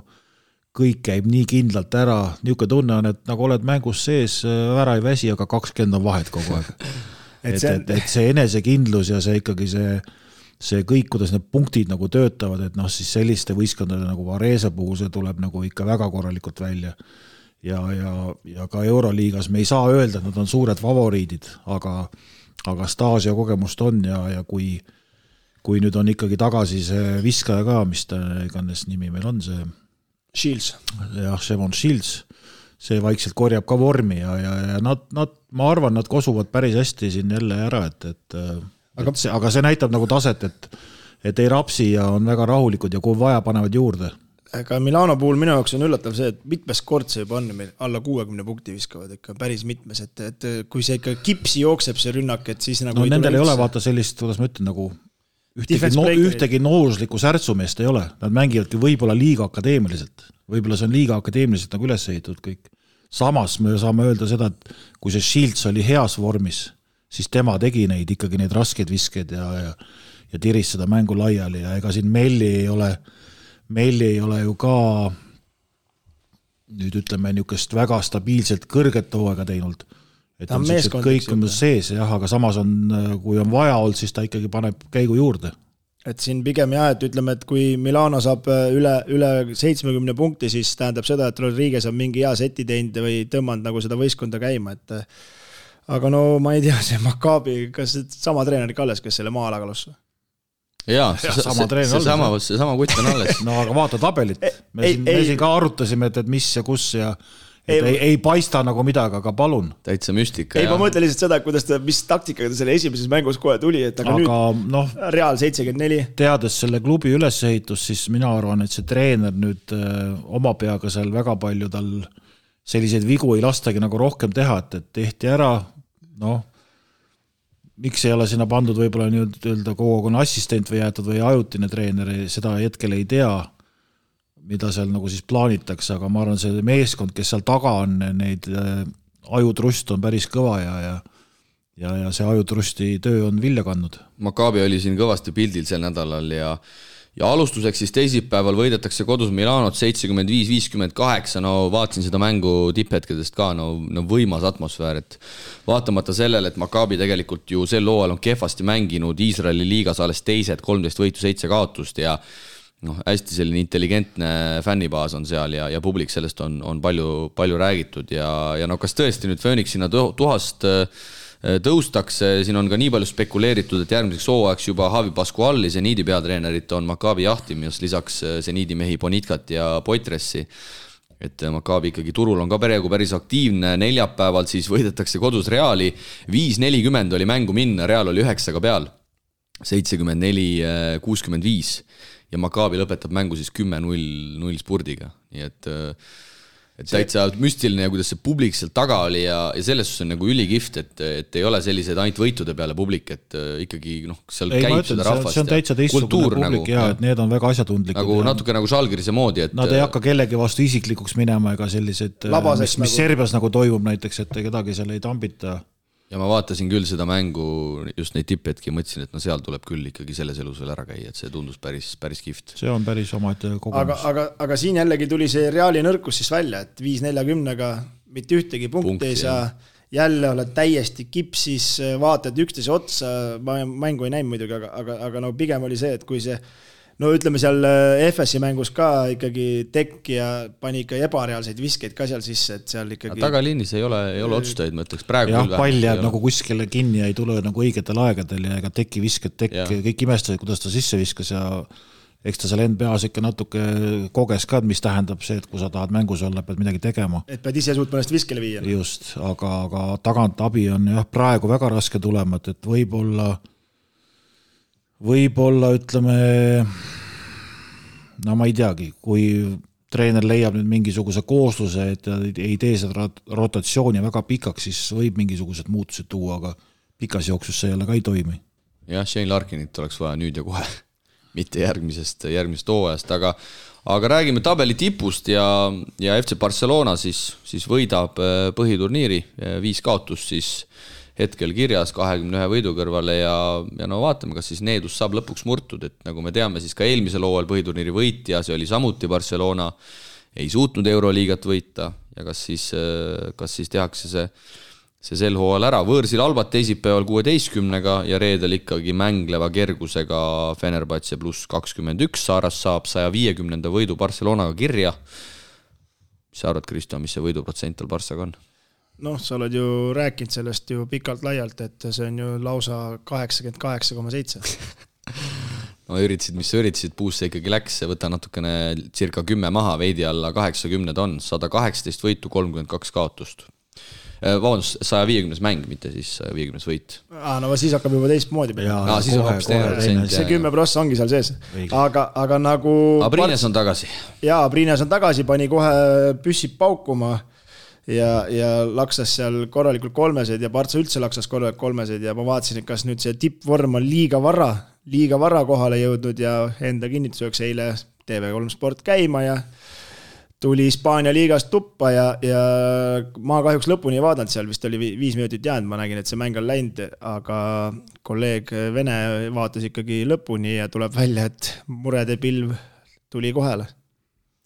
kõik käib nii kindlalt ära, niisugune tunne on, et nagu oled mängus sees, ära ei väsi, aga kakskümmend on vahet kogu aeg. et, et, et see enesekindlus ja see ikkagi see, see kõik, kuidas need punktid nagu töötavad, et noh, siis selliste võistkondade nagu Varese puhul see tuleb nagu ikka väga korralikult välja. ja, ja, ja ka Euroliigas me ei saa öelda, et nad on suured favoriidid, aga aga staaži ja kogemust on ja, ja kui, kui nüüd on ikkagi tagasi see viskaja ka, mis ta iganes nimi meil on, see
Shields.
jah, Shevon Shields, see vaikselt korjab ka vormi ja, ja, ja nad, nad, ma arvan, nad kosuvad päris hästi siin jälle ära, et, et aga et see, aga see näitab nagu taset, et et ei rapsi ja on väga rahulikud ja kui vaja, panevad juurde
aga Milano puhul minu jaoks on üllatav see, et mitmes kord see juba on, meil alla kuuekümne punkti viskavad ikka päris mitmes, et, et kui see ikka kipsi jookseb, see rünnak, et siis nagu
no nendel ei ole vaata sellist, kuidas ma ütlen, nagu ühtegi, no, ühtegi nooruslikku särtsumeest ei ole, nad mängivadki võib-olla liiga akadeemiliselt. võib-olla see on liiga akadeemiliselt nagu üles ehitatud kõik. samas me saame öelda seda, et kui see Shields oli heas vormis, siis tema tegi neid ikkagi neid raskeid viskeid ja, ja ja tiris seda mängu laiali ja ega siin Melli ei ole äh, meil ei ole ju ka nüüd ütleme, niisugust väga stabiilselt kõrget hooaega teinud. et on niisugused kõik on sees jah, aga samas on, kui on vaja olnud, siis ta ikkagi paneb käigu juurde.
et siin pigem jah, et ütleme, et kui Milano saab äh, üle, üle seitsmekümne punkti, siis tähendab seda, et Rodriguez on mingi hea seti teinud või tõmmanud nagu seda võistkonda käima, et äh, aga no ma ei tea, see Maccabi, kas sama treener ikka alles, kes selle maa alla kalus?
Jaa, seesama treener alles. seesama, seesama kutt on alles.
no aga vaata tabelit, me siin, me siin ka arutasime, et, et mis ja kus ja ei, ei, ei paista nagu midagi, aga palun.
täitsa müstika.
ei, ma mõtlen lihtsalt seda, kuidas ta, mis taktikaga ta selle esimeses mängus kohe tuli, et aga, aga nüüd no, Real seitsekümmend neli.
teades selle klubi ülesehitust, siis mina arvan, et see treener nüüd öö, äh, oma peaga seal väga palju tal selliseid vigu ei lastagi nagu rohkem teha, et, et tehti ära, noh miks ei ole sinna pandud võib-olla nii-öelda kogu aeg on assistent või jäetud või ajutine treener, seda hetkel ei tea, mida seal nagu siis plaanitakse, aga ma arvan, see meeskond, kes seal taga on, neid äh, ajutrust on päris kõva ja, ja ja, ja see ajutrusti töö on vilja kandnud.
Maccabi oli siin kõvasti pildil sel nädalal ja ja alustuseks siis teisipäeval võidetakse kodus Milanot seitsekümmend viis, viiskümmend kaheksa, no vaatasin seda mängu tipphetkedest ka, no, no võimas atmosfäär, et vaatamata sellele, et Maccabi tegelikult ju sel hooajal on kehvasti mänginud Iisraeli liigas alles teised, kolmteist võitu, seitse kaotust ja noh, hästi selline intelligentne fännibaas on seal ja, ja publik sellest on, on palju, palju räägitud ja, ja no kas tõesti nüüd Phoenix sinna tuhast äh, tõustakse, siin on ka nii palju spekuleeritud, et järgmiseks hooajaks juba Javi Pascuali, seniidi peatreenerit, on Maccabi jahtimas lisaks äh, seniidi mehi Bonitkat ja Poitressi. Et äh, Maccabi ikkagi turul on ka peaaegu päris aktiivne, neljapäeval siis võidetakse kodus Reali, viis nelikümmend oli mängu minna, Real oli üheksaga peal, seitsekümmend neli, kuuskümmend viis. Ja Maccabi lõpetab mängu siis kümme null, null spurdiga, nii et äh, et see... täitsa müstiline ja kuidas see publik seal taga oli ja, ja selles suhtes on nagu ülikihvt, et, et ei ole sellised ainult võitude peale publik, et äh, ikkagi noh, seal ei, käib ütlen, seda rahvast.
see on täitsa teistsugune publik nagu, ja et need on väga asjatundlikud.
nagu ja, natuke nagu Žalgirise moodi, et
Nad ei hakka kellegi vastu isiklikuks minema ega sellised, äh, mis, mis nagu... Serbias nagu toimub näiteks, et kedagi seal ei tambita
ja ma vaatasin küll seda mängu, just neid tipphetki, mõtlesin, et no seal tuleb küll ikkagi selles elus veel ära käia, et see tundus päris, päris kihvt.
see on päris omaette kogemus.
aga, aga, aga siin jällegi tuli see Reali nõrkus siis välja, et viis neljakümnega mitte ühtegi punkti Punkt, ei saa. jälle oled täiesti kipsis, vaatad üksteise otsa, ma mängu ei näinud muidugi, aga, aga, aga no pigem oli see, et kui see no ütleme seal äh, FS-i mängus ka ikkagi tekkija pani ikka ebareaalseid viskeid ka seal sisse, et seal ikkagi.
tagaliinis ei ole, ei ole otsustajaid, ma ütleks praegu.
jah, pall jääb nagu kuskile kinni ja ei tule nagu õigetel aegadel ja ega teki visked tekk, kõik imestasid, kuidas ta sisse viskas ja eks ta seal end peas ikka natuke koges ka, mis tähendab see, et kui sa tahad mängus olla, pead midagi tegema.
et pead ise suutma ennast viskele viia.
just, aga, aga tagant abi on jah, praegu väga raske tulema, et, et võib-olla võib-olla ütleme, no ma ei teagi, kui treener leiab nüüd mingisuguse koosluse, et ei tee seda rotatsiooni väga pikaks, siis võib mingisugused muutused tuua, aga pikas jooksus see jälle ka ei toimi.
jah, Shane Larkinit oleks vaja nüüd ja kohe, mitte järgmisest, järgmisest hooajast, aga aga räägime tabeli tipust ja, ja FC Barcelona siis, siis võidab äh, põhiturniiri, viis kaotust siis hetkel kirjas kahekümne ühe võidu kõrvale ja, ja no vaatame, kas siis needus saab lõpuks murtud, et nagu me teame, siis ka eelmisel hooajal põhiturniiri võitja, see oli samuti Barcelona, ei suutnud Euroliigat võita ja kas siis, kas siis tehakse see, see sel hooajal ära, võõrsil Albat teisipäeval kuueteistkümnega ja reedel ikkagi mängleva kergusega Fenerbahce pluss kakskümmend üks, Saaras saab saja viiekümnenda võidu Barcelonaga kirja. mis sa arvad, Kristo, mis see võiduprotsent tal Barcaga on?
Noh, sa oled ju rääkinud sellest ju pikalt-laialt, et see on ju lausa kaheksakümmend kaheksa koma seitse.
no üritasid, mis sa üritasid, puusse ikkagi läks, võta natukene circa kümme maha, veidi alla kaheksakümned on, sada kaheksateist võitu, kolmkümmend kaks kaotust. Äh, vabandust, saja viiekümnes mäng, mitte siis saja viiekümnes võit.
aa, no siis hakkab juba teistmoodi
protsent.
see kümme prossa ongi seal sees, aga, aga nagu.
Abrines on tagasi.
jaa, Abrines on tagasi, pani kohe püssid paukuma ja, ja laksas seal korralikult kolmesed ja Partsa üldse laksas korralikult kolmesed ja ma vaatasin, et kas nüüd see tippvorm on liiga vara, liiga vara kohale jõudnud ja enda kinnituseks eile TV3 Sport käima ja tuli Hispaania liigast tuppa ja, ja ma kahjuks lõpuni ei vaadanud, seal vist oli viis minutit jäänud, ma nägin, et see mäng on läinud, aga kolleeg Vene vaatas ikkagi lõpuni ja tuleb välja, et murede pilv tuli kohale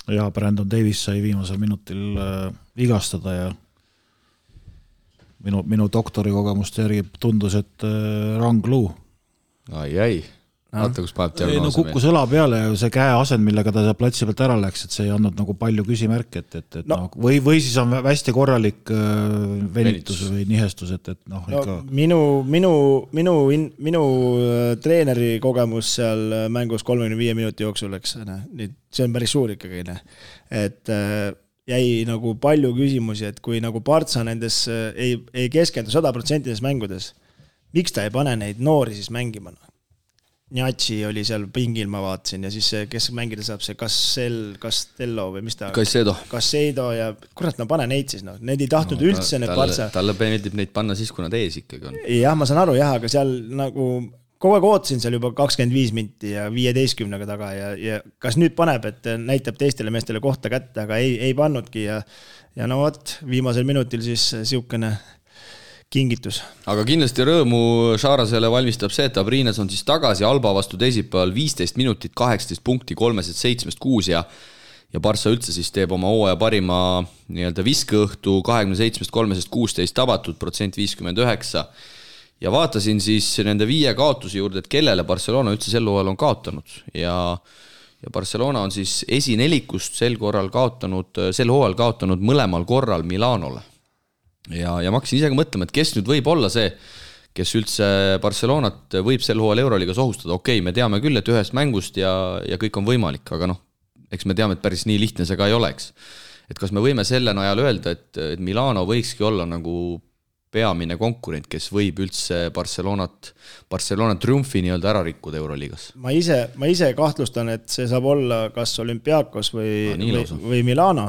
ja Brandon Davis sai viimasel minutil äh, vigastada ja minu, minu doktorikogemuste järgi tundus, et äh, rang luu.
ai, ai vaata, kus paneb
diagnoose. no kukkus õla peale ja see käeasend, millega ta seal platsi pealt ära läks, et see ei andnud nagu palju küsimärke, et, et, et no. noh, või, või siis on hästi korralik äh, venitus või nihestus, et, et noh
no, ikka. minu, minu, minu, minu äh, treeneri kogemus seal äh, mängus kolmekümne viie minuti jooksul, eks, nüüd see on päris suur ikkagi, et äh, jäi nagu palju küsimusi, et kui nagu Partsa nendes ei, ei keskendu sada protsenti nendes mängudes, miks ta ei pane neid noori siis mängima, noh Gnatši oli seal pingil, ma vaatasin ja siis see, kes mängida saab, see Kassel, Castello või mis ta.
Caicedo.
Caicedo ja kurat, no pane neid siis noh, need ei tahtnud no, üldse need Partsa.
talle meeldib neid panna siis, kui nad ees ikkagi on.
jah, ma saan aru jah, aga seal nagu kogu aeg ootasin seal juba kakskümmend viis minti ja viieteistkümnega taga ja, ja kas nüüd paneb, et näitab teistele meestele kohta kätte, aga ei, ei pannudki ja ja no vot, viimasel minutil siis niisugune kingitus.
aga kindlasti rõõmu Šarasele valmistab see, et Abrines on siis tagasi Alba vastu teisipäeval viisteist minutit, kaheksateist punkti, kolmesed seitsmest kuus ja ja Barca üldse siis teeb oma hooaja parima nii-öelda viskeõhtu kahekümne seitsmest kolmesest kuusteist tabatud, protsent viiskümmend üheksa. ja vaatasin siis nende viie kaotuse juurde, et kellele Barcelona üldse sel hooajal on kaotanud ja ja Barcelona on siis esinelikust sel korral kaotanud, sel hooajal kaotanud mõlemal korral Milanole ja, ja ma hakkasin ise ka mõtlema, et kes nüüd võib olla see, kes üldse Barcelonat võib sel hooajal Euroliigas ohustada, okei okay,, me teame küll, et ühest mängust ja, ja kõik on võimalik, aga noh, eks me teame, et päris nii lihtne see ka ei oleks. et kas me võime selle najal öelda, et, et Milano võikski olla nagu peamine konkurent, kes võib üldse Barcelonat, Barcelona triumfi nii-öelda ära rikkuda Euroliigas?
ma ise, ma ise kahtlustan, et see saab olla kas olümpiaakos või no,, või, või Milano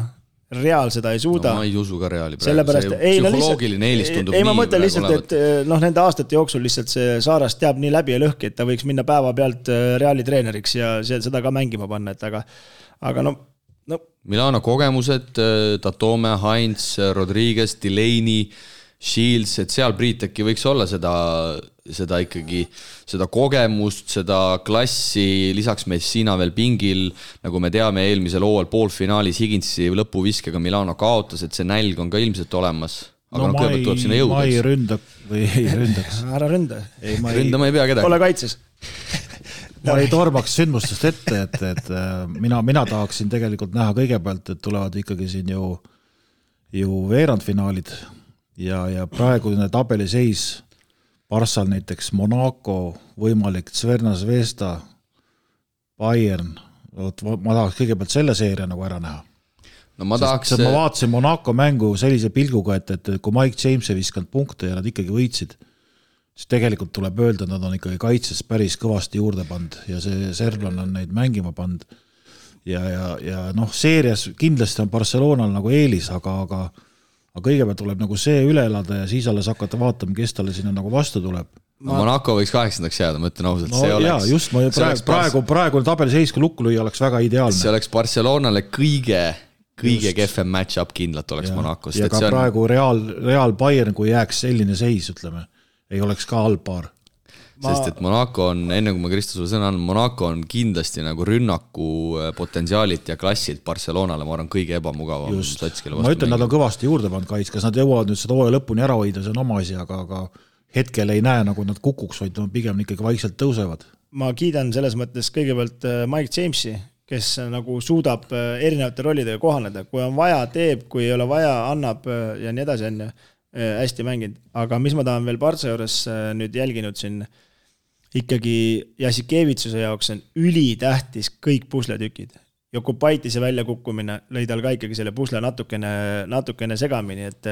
Real seda ei suuda
no,. ma ei usu ka Reali
praegu. sellepärast, ei no lihtsalt, ei ma mõtlen lihtsalt, et noh, nende aastate jooksul lihtsalt see Saaras teab nii läbi ja lõhki, et ta võiks minna päevapealt eh, Reali treeneriks ja seda ka mängima panna, et aga, aga no, no.
Milano kogemused, eh, Tatome, Heinz, Rodriguez, Delaney, Shields, et seal Priit äkki võiks olla seda seda ikkagi, seda kogemust, seda klassi, lisaks Messina veel pingil, nagu me teame, eelmisel hooajal poolfinaalis Higinsi lõpuviskega Milano kaotas, et see nälg on ka ilmselt olemas. aga no, noh, kõigepealt tuleb sinna jõuda.
ma ei ründa või ei ründaks
ära ründa.
ründama ei pea kedagi.
ole kaitses
ma ei tormaks sündmustest ette, et, et äh, mina, mina tahaksin tegelikult näha kõigepealt, et tulevad ikkagi siin ju, ju veerandfinaalid ja, ja praegune tabeliseis Barssal näiteks Monaco, võimalik Zverna Zvezda, Bayern, vot ma tahaks kõigepealt selle seeria nagu ära näha.
no ma tahaks
ma vaatasin Monaco mängu sellise pilguga, et, et kui Mike James ei visanud punkte ja nad ikkagi võitsid, siis tegelikult tuleb öelda, nad on ikkagi kaitses päris kõvasti juurde pannud ja see serblane on neid mängima pannud. ja, ja, ja noh, seerias kindlasti on Barcelonal nagu eelis, aga, aga aga kõigepealt tuleb nagu see üle elada ja siis alles hakata vaatama, kes talle sinna nagu vastu tuleb
ma... Monaco võiks kaheksandaks jääda, ma ütlen ausalt
no,, see oleks. jaa, just, ma praegu, praegu, praegu tabeliseis, kui lukku lüüa, oleks väga ideaalne.
see oleks Barcelonale kõige, kõige kehvem match-up kindlalt oleks Monacos.
ja ka on... praegu Real, Real Bayern, kui jääks selline seis, ütleme, ei oleks ka halb paar
ma... sest et Monaco on, enne kui ma Kristo sulle sõna annan, Monaco on kindlasti nagu rünnaku äh, potentsiaalilt ja klassilt Barcelonale, ma arvan, kõige ebamugavam
sats, kelle vastu ma ütlen, nad on kõvasti juurde pannud kaits, kas nad jõuavad nüüd seda hooaja lõpuni ära hoida, see on oma asi, aga, aga hetkel ei näe nagu nad kukuks, vaid pigem ikkagi vaikselt tõusevad.
ma kiidan selles mõttes kõigepealt äh, Mike Jamesi, kes äh, nagu suudab erinevate rollidega kohaneda, kui on vaja, teeb, kui ei ole vaja, annab ja nii edasi, on ju, hästi mänginud, aga mis ma tahan veel Partsa juures nüüd jälginud siin ikkagi Jassikevitsuse jaoks on ülitähtis kõik pusletükid. Jokupaitise väljakukkumine lõi tal ka ikkagi selle pusle natukene, natukene segamini, et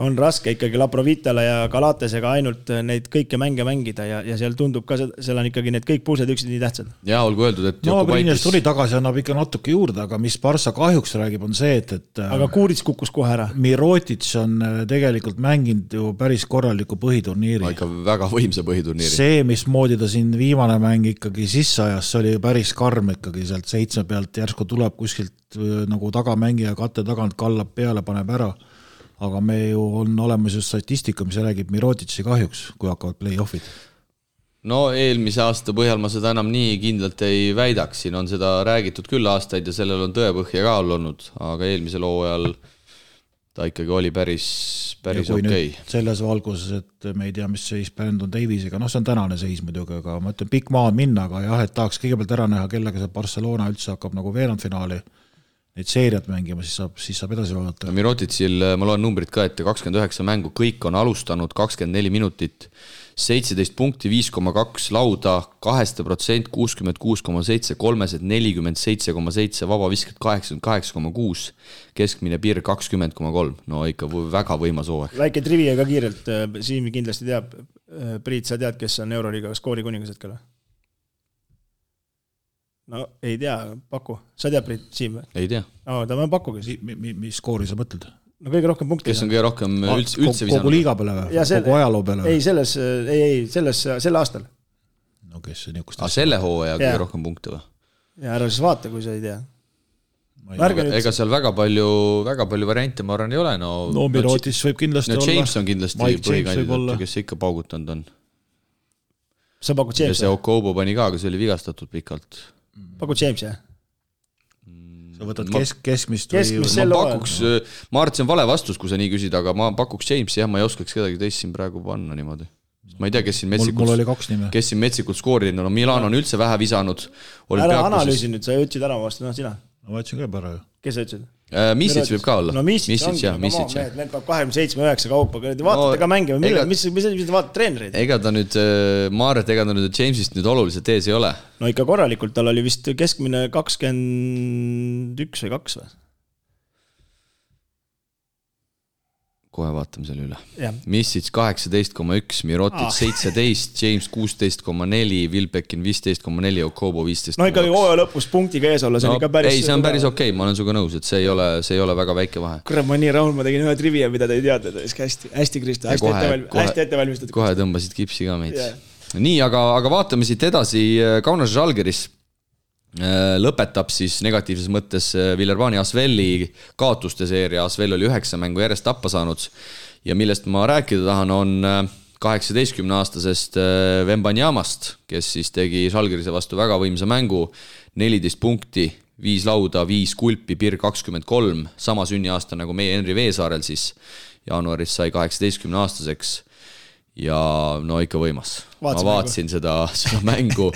on raske ikkagi Laprovitale ja Galatesega ainult neid kõiki mänge mängida ja, ja seal tundub ka, seal on ikkagi need kõik puusletüksid nii tähtsad.
ja olgu öeldud, et
no Priines tuli tagasi, annab ikka natuke juurde, aga mis Barca kahjuks räägib, on see, et, et
aga Kuurits kukkus kohe ära.
Mirotic on äh, tegelikult mänginud ju päris korraliku põhiturniiri
ikka väga võimsa põhiturniiri.
see, mismoodi ta siin viimane mäng ikkagi sisse ajas, see oli päris karm ikkagi sealt seitsme pealt järsku tuleb kuskilt äh, nagu tagamängija katte tagant kallab peale, paneb ära aga me ju, on olemas ju statistika, mis räägib Mirotitši kahjuks, kui hakkavad play-off'id.
no eelmise aasta põhjal ma seda enam nii kindlalt ei väidaks, siin on seda räägitud küll aastaid ja sellel on tõepõhja ka olnud, aga eelmisel hooajal ta ikkagi oli päris, päris okei okay..
selles valguses, et me ei tea, mis seis Brandon Davisega, noh, see on tänane seis muidugi, aga ma ütlen, pikk maa on minna, aga jah, et tahaks kõigepealt ära näha, kellega see Barcelona üldse hakkab nagu veerandfinaali neid seeriat mängima, siis saab, siis saab edasi vaadata.
no Mirotitsil, ma loen numbrid ka ette, kakskümmend üheksa mängu, kõik on alustanud kakskümmend neli minutit, seitseteist punkti, viis koma kaks lauda, kaheste protsent, kuuskümmend kuus koma seitse, kolmesed nelikümmend seitse koma seitse, vabavisked kaheksakümmend kaheksa koma kuus, keskmine piir kakskümmend koma kolm, no ikka väga võimas hooaeg.
väike trivia ka kiirelt, Siim kindlasti teab, Priit, sa tead, kes on Euroliiga skoorikuningas hetkel või? No ei tea, paku, sa tead Priit Siim või?
ei tea
oh,. davai, pakkuge
siis. mis, mis skoori sa mõtled?
no kõige rohkem punkte.
kes on kõige rohkem üldse, üldse
visanud? kogu liiga peale või? kogu ajaloo peale
või? ei, selles, ei, ei, selles, sel aastal.
no kes see niisugust
aa, selle hooaja kõige rohkem punkte või?
ja ära siis vaata, kui sa ei tea.
Ega, ega seal väga palju, väga palju variante, ma arvan, ei ole, no
no Mirotis võib kindlasti
no, olla. James on kindlasti põhikandidaat, kes ikka paugutanud on.
sa pakud Jamesi?
ja see Okobo pani ka, aga see oli vigastatud pikalt
pakud James'i, jah?
sa võtad kesk, keskmist
keskmist
või? ma pakuks, ma arvan, et see on vale vastus, kui sa nii küsid, aga ma pakuks James'i jah, ma ei oskaks kedagi teist siin praegu panna niimoodi. ma ei tea, kes siin metsikult, kes siin metsikult skoorinud, no Milan on üldse vähe visanud.
ära analüüsi nüüd, sa ütlesid ära vastu, noh sina.
Ma ütlesin ka juba ära ju.
kes sa ütlesid?
Äh, Misic võib ka olla.
no Misic ongi, no come on, mehed, meil peab kahekümne seitsme, üheksa kaupa, kuradi vaatate no, ka mänge või mille, mis, mis, mis te vaatate treenereid?
ega ta nüüd, äh, ma arvan, et ega ta nüüd Jamesist nüüd oluliselt ees ei ole.
no ikka korralikult, tal oli vist keskmine kakskümmend üks või kaks või?
Kohe vaatame selle üle. Missits kaheksateist koma üks, Mirotic ah. seitseteist, James kuusteist koma neli, Vilbekin viisteist koma neli, Okobo viisteist.
no ikkagi hooaja lõpus punktiga ees olla, see no, on ikka päris.
ei, see on päris okei okay,, ma olen sinuga nõus, et see ei ole, see ei ole väga väike vahe.
kurat, ma olen nii rahul, ma tegin ühe trivia, mida te ei teadnud, hästi, hästi, Kristo, hästi ette, hästi ette valmistatud.
kohe tõmbasid kipsi ka meid yeah.. nii, aga, aga vaatame siit edasi, Kaunas Žalgiris lõpetab siis negatiivses mõttes äh, Villervani Asveli kaotuste seeria, Asvel oli üheksa mängu järjest tappa saanud. Ja millest ma rääkida tahan, on äh, kaheksateistkümneaastasest Vembanyamast, kes siis tegi Žalgirise vastu väga võimsa mängu, neliteist punkti, viis lauda, viis kulpi, Pir kakskümmend kolm, sama sünniaasta nagu meie Henri Veesaarel siis, jaanuaris sai kaheksateistkümne aastaseks ja no ikka võimas. ma vaatasin seda, seda mängu,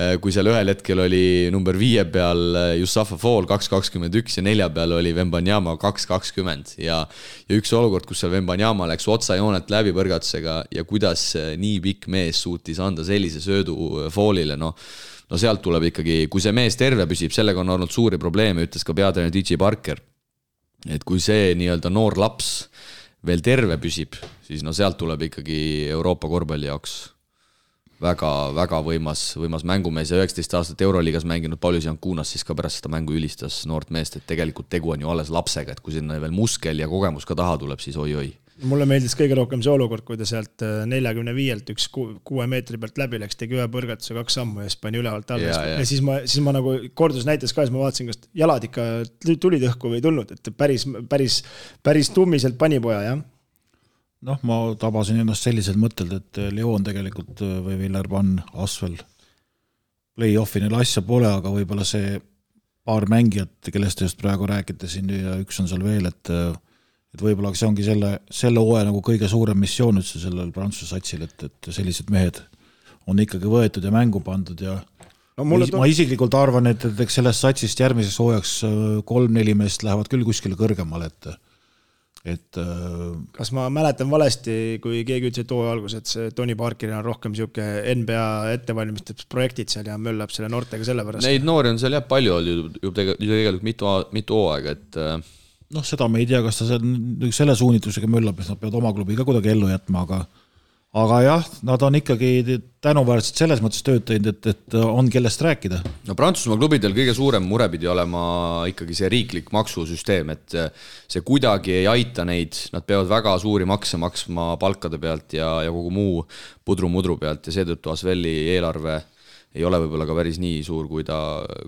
äh, kui seal ühel hetkel oli number viie peal Jussafa Fall kaks kakskümmend üks ja nelja peal oli Vembanyama kaks kakskümmend ja ja üks olukord, kus seal Vembanyama läks otsajoonelt läbi põrgatusega ja kuidas nii pikk mees suutis anda sellise söödu Fallile, noh no sealt tuleb ikkagi, kui see mees terve püsib, sellega on olnud suuri probleeme, ütles ka peatreener DJ Parker. et kui see nii-öelda noor laps veel terve püsib, siis no sealt tuleb ikkagi Euroopa korvpalli jaoks väga, väga võimas, võimas mängumees. Ja üheksateist aastat Euroliigas mänginud Paulius Jankunas siis ka pärast seda mängu ülistas noort meest, et tegelikult tegu on ju alles lapsega, et kui sinna veel muskel ja kogemus ka taha tuleb, siis oi-oi
mulle meeldis kõige rohkem see olukord, kui ta sealt äh, neljakümne viielt üks kuue meetri pealt läbi läks, tegi ühe põrgatuse, kaks sammu ja siis pani ülevalt alla ja, ja. ja siis ma, siis ma nagu kordus näitas ka, siis ma vaatasin, kas jalad ikka tulid õhku või ei tulnud, et päris, päris, päris tummiselt pani poja, jah
noh, ma tabasin ennast selliselt mõttelt, et Leon tegelikult või Villerbann, Asvel, play-off'i neil asja pole, aga võib-olla see paar mängijat, kellest te just praegu räägite siin ja üks on seal veel, et et võib-olla see ongi selle, selle hooaja nagu kõige suurem missioon üldse sellel Prantsuse satsil, et, et sellised mehed on ikkagi võetud ja mängu pandud ja no, ma, tund... ma isiklikult arvan, et, et eks sellest satsist järgmiseks hooajaks äh, kolm-neli meest lähevad küll kuskile kõrgemale, et et äh,
kas ma mäletan valesti, kui keegi ütles, et hooaja alguses, et see Tony Parkeril on rohkem niisugune NBA ettevalmistusprojektid seal ja möllab selle noortega sellepärast?
Neid noori on seal jah palju olnud ju tegelikult mitu, mitu hooaega, et äh,
noh, seda me ei tea, kas ta seal selle suunitlusega möllab, et nad peavad oma klubi ka kuidagi ellu jätma, aga aga jah, nad on ikkagi tänuväärsed selles mõttes tööd teinud, et, et on, kellest rääkida.
no Prantsusmaa klubidel kõige suurem mure pidi olema ikkagi see riiklik maksusüsteem, et see kuidagi ei aita neid, nad peavad väga suuri makse maksma palkade pealt ja, ja kogu muu pudru-mudru pealt ja seetõttu Asveli eelarve ei ole võib-olla ka päris nii suur, kui ta,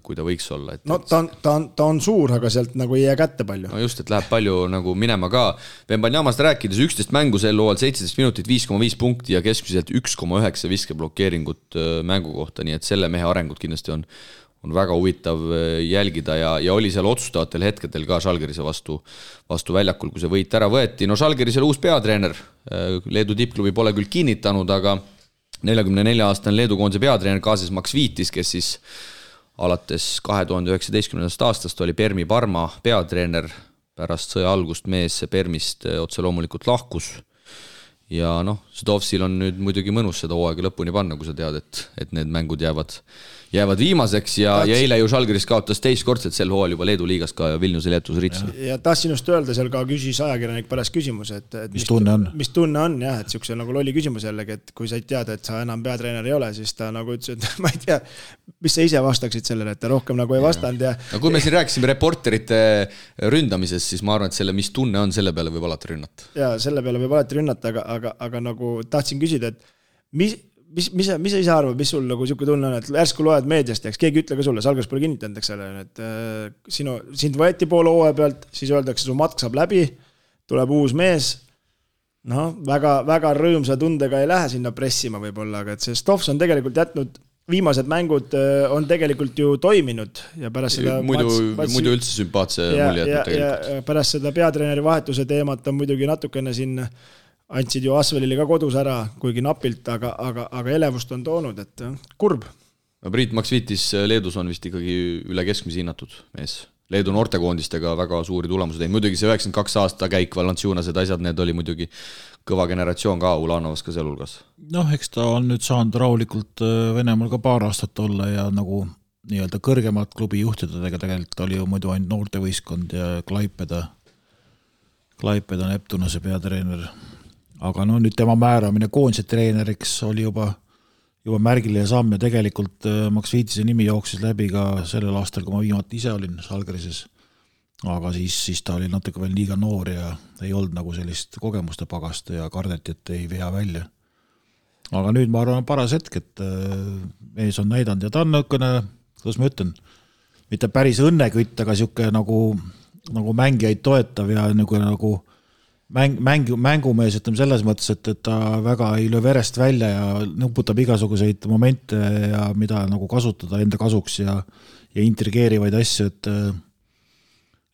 kui ta võiks olla, et
no ta on, ta on, ta on suur, aga sealt nagu ei jää kätte palju.
no just, et läheb palju nagu minema ka. Vembanjamast rääkides, üksteist mängu sel hooajal, seitseteist minutit, viis koma viis punkti ja keskmiselt üks koma üheksa viskeblokeeringut äh, mängu kohta, nii et selle mehe arengut kindlasti on, on väga huvitav äh, jälgida ja, ja oli seal otsustavatel hetkedel ka Žalgirise vastu, vastu väljakul, kui see võit ära võeti. no Žalgirisel uus peatreener, äh, Leedu tippklubi pole küll kinnitanud, aga neljakümne nelja aastane Leedu koondise peatreener Kazis Maksvitis, kes siis alates kahe tuhande üheksateistkümnendast aastast oli Permi Parma peatreener, pärast sõja algust mees Permist eh, otse loomulikult lahkus. ja noh, Zdovsil on nüüd muidugi mõnus seda hooaega lõpuni panna, kui sa tead, et, et need mängud jäävad jäävad viimaseks ja, ja eile ju Žalgiris kaotas teistkordselt sel hooajal juba Leedu liigas ka Vilniuse Leetus Ritsa.
ja tahtsin just öelda, seal ka küsis ajakirjanik pärast küsimuse, et, et
mis, mis tunne on?
mis tunne on jah, et siukse nagu lolli küsimus jällegi, et kui said teada, et sa enam peatreener ei ole, siis ta nagu ütles, et ma ei tea, mis sa ise vastaksid sellele, et ta rohkem nagu ei vastanud ja.
no kui me siin rääkisime reporterite ründamisest, siis ma arvan, et selle, mis tunne on, selle peale võib alati rünnata.
ja selle peale võib alati rünnata, aga, aga, aga nagu tahtsin küsida, et mis, mis, mis mis sa ise arvad, mis sul nagu sihuke tunne on, et järsku loed meediast ja eks keegi ei ütle ka sulle, Salgas pole kinnitanud, eks ole, et äh, sinu, sind võeti poole hooaja pealt, siis öeldakse, su matk saab läbi, tuleb uus mees. noh, väga, väga rõõmsa tundega ei lähe sinna pressima võib-olla, aga et see Stovs on tegelikult jätnud viimased mängud äh, on tegelikult ju toiminud ja pärast seda
muidu, muidu üldse sümpaatse mulje jätnud
tegelikult. pärast seda peatreeneri vahetuse teemat on muidugi natukene siin andsid ju Asvelile ka kodus ära, kuigi napilt, aga, aga, aga elevust on toonud, et kurb.
no Priit Maksvitis Leedus on vist ikkagi üle keskmise hinnatud mees. Leedu noortekoondistega väga suuri tulemusi teinud, muidugi see üheksakümmend kaks aasta käik, Valanciunased asjad, need oli muidugi kõva generatsioon ka, Ulanovas ka sealhulgas.
noh, eks ta on nüüd saanud rahulikult äh, Venemaal ka paar aastat olla ja nagu nii-öelda kõrgemad klubi juhtidega tegelikult oli ju muidu ainult noortevõistkond ja Klaipeda, Klaipeda Neptunuse peatreener aga no nüüd tema määramine koondise treeneriks oli juba, juba märgiline samm ja tegelikult äh, Max Viitise nimi jooksis läbi ka sellel aastal, kui ma viimati ise olin Žalgirises. aga siis, siis ta oli natuke veel liiga noor ja ei olnud nagu sellist kogemuste pagast ja kardeti, et ei vea välja. aga nüüd ma arvan, on paras hetk, et äh, mees on näidanud ja ta on niisugune, kuidas ma ütlen, mitte päris õnnekütt, aga niisugune nagu, nagu mängijaid toetav ja nagu, nagu mäng, mäng, mängumees, ütleme selles mõttes, et, et ta väga ei löö verest välja ja nuputab igasuguseid momente ja mida nagu kasutada enda kasuks ja, ja intrigeerivaid asju, et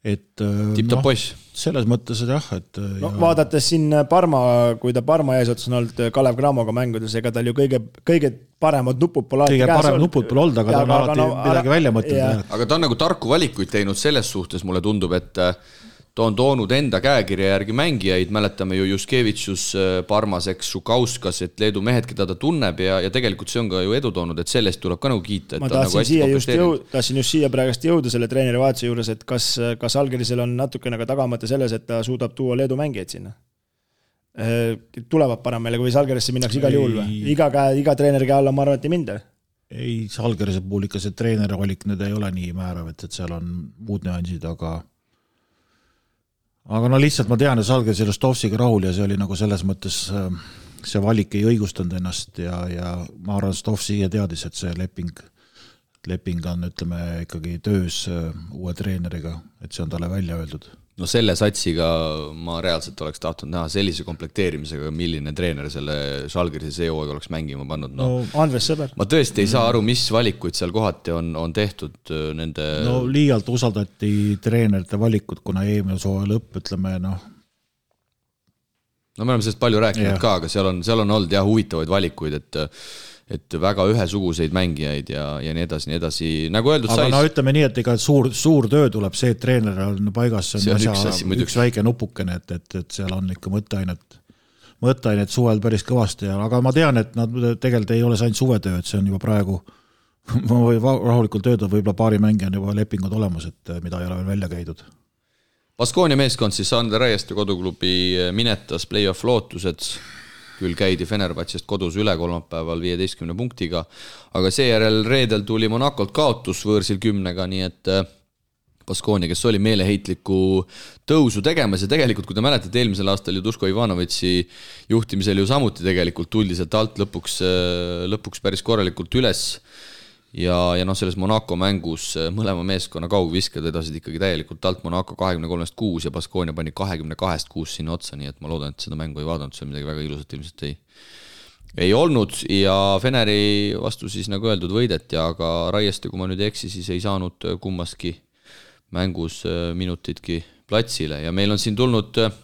et
tipp-topp no, poiss.
selles mõttes, et jah, et
no ja... vaadates siin Parma, kui ta Parma eesotsas on olnud Kalev Cramoga mängudes, ega tal ju kõige, kõige paremad nupud pole
kõige parem nupud pole olnud, aga ta on alati no, midagi välja mõtelnud.
aga ta on nagu tarku valikuid teinud selles suhtes, mulle tundub, et ta on toonud enda käekirja järgi mängijaid, mäletame ju Juskevitšus, äh, Parmas, eks, Žukauskas, et Leedu mehed, keda ta tunneb ja, ja tegelikult see on ka ju edu toonud, et selle eest tuleb ka nagu kiita.
ma tahtsin nagu siia just jõu-, tahtsin just siia praegust jõuda selle treeneri vahetuse juures, et kas, kas Algerisel on natukene ka tagamõte selles, et ta suudab tuua Leedu mängijaid sinna? tulevad Paramele, kui Salgerisse minnakse igal juhul või? iga käe, iga treeneri käe alla ma arvan, et ei minda.
ei, Salgerise puhul ikka see treeneri valik nüüd ei ole nii määrav, et, et seal on muud nüansid, aga aga no lihtsalt ma tean, et Salgeris oli Stovsiga rahul ja see oli nagu selles mõttes, see valik ei õigustanud ennast ja, ja ma arvan, Stovsi ise teadis, et see leping, leping on, ütleme, ikkagi töös uue treeneriga, et see on talle välja öeldud
no selle satsiga ma reaalselt oleks tahtnud näha sellise komplekteerimisega, milline treener selle Žalgirise see hooaeg oleks mängima pannud,
no, no Andres Sõber.
ma tõesti ei saa aru, mis valikuid seal kohati on, on tehtud äh, nende
no liialt usaldati treenerite valikut, kuna eelmine hooaja lõpp, ütleme noh,
no me oleme sellest palju rääkinud yeah. ka, aga seal on, seal on olnud jah, huvitavaid valikuid, et et väga ühesuguseid mängijaid ja, ja nii edasi, nii edasi, nagu öeldud
aga sais... no ütleme nii, et ega suur, suur töö tuleb see, et treener on paigas, see on, see on asja, üks, asi, üks väike nupukene, et, et, et seal on ikka mõtteainet, mõtteainet suvel päris kõvasti ja, aga ma tean, et nad tegelikult ei ole see ainult suvetöö, et see on juba praegu ma võin rahulikult öelda, võib-olla paari mängija on juba lepingud olemas, et mida ei ole veel välja käidud.
Baskonia meeskond siis Sander Raieste koduklubi minetas play-off lootused küll käidi Fenerbahce'st kodus üle kolmapäeval viieteistkümne punktiga, aga seejärel reedel tuli Monacolt kaotus võõrsil kümnega, nii et äh, Baskonia, kes oli meeleheitlikku tõusu tegemas ja tegelikult, kui te mäletate, eelmisel aastal ju Duško Ivanovitši juhtimisel ju samuti tegelikult tuldi sealt alt lõpuks, äh, lõpuks päris korralikult üles ja, ja noh, selles Monaco mängus äh, mõlema meeskonna kaugvisked vedasid ikkagi täielikult alt, Monaco kahekümne kolmest kuus ja Baskonia pani kahekümne kahest kuus sinna otsa, nii et ma loodan, et seda mängu ei vaadanud, seal midagi väga ilusat ilmselt ei, ei olnud. Ja Feneri vastu siis nagu öeldud, võideti, aga Raieste, kui ma nüüd ei eksi, siis ei saanud kummaski mängus äh, minutitki platsile. Ja meil on siin tulnud äh,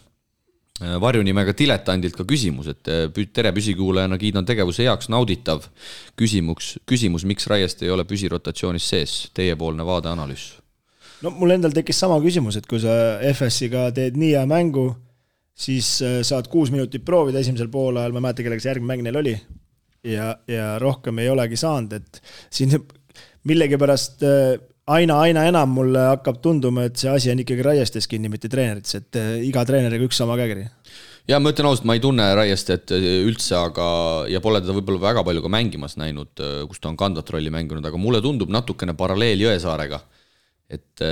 varjunimega diletandilt ka küsimus, et äh, tere püsikuulajana kiidan tegevuse heaks, nauditav. küsimus, küsimus, miks Raiest ei ole püsirotatsioonis sees, teiepoolne vaadeanalüüs?
no mul endal tekkis sama küsimus, et kui sa FS-iga teed nii hea mängu, siis äh, saad kuus minutit proovida esimesel poolajal, ma ei mäleta, kellega see järgmine mäng neil oli. ja, ja rohkem ei olegi saanud, et siin millegipärast aina, aina enam mulle hakkab tunduma, et see asi on ikkagi Raiestes kinni, mitte treenerites, et äh, iga treeneriga üks sama käekiri
ja ma ütlen ausalt, ma ei tunne Raiestet äh, üldse, aga, ja pole teda võib-olla väga palju ka mängimas näinud, äh, kus ta on kandvat rolli mänginud, aga mulle tundub natukene paralleel Jõesaarega. et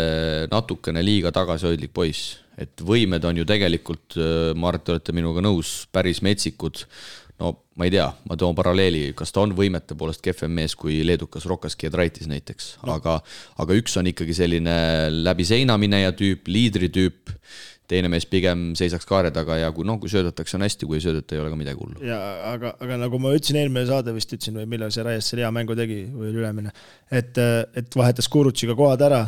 natukene liiga tagasihoidlik poiss, et võimed on ju tegelikult, ma arvan, et te olete minuga nõus, päris metsikud no ma ei tea, ma toon paralleeli, kas ta on võimete poolest kehvem mees kui leedukas Rokas Giedraitis näiteks no., aga, aga üks on ikkagi selline läbi seina mineja tüüp, liidri tüüp, teine mees pigem seisaks kaare taga ja kui noh, kui söödetakse, on hästi, kui ei söödeta, ei ole ka midagi hullu.
ja aga, aga nagu ma ütlesin eelmine saade vist ütlesin või millal see Raies selle hea mängu tegi või ülemine, et, et vahetas Kurutsiga kohad ära,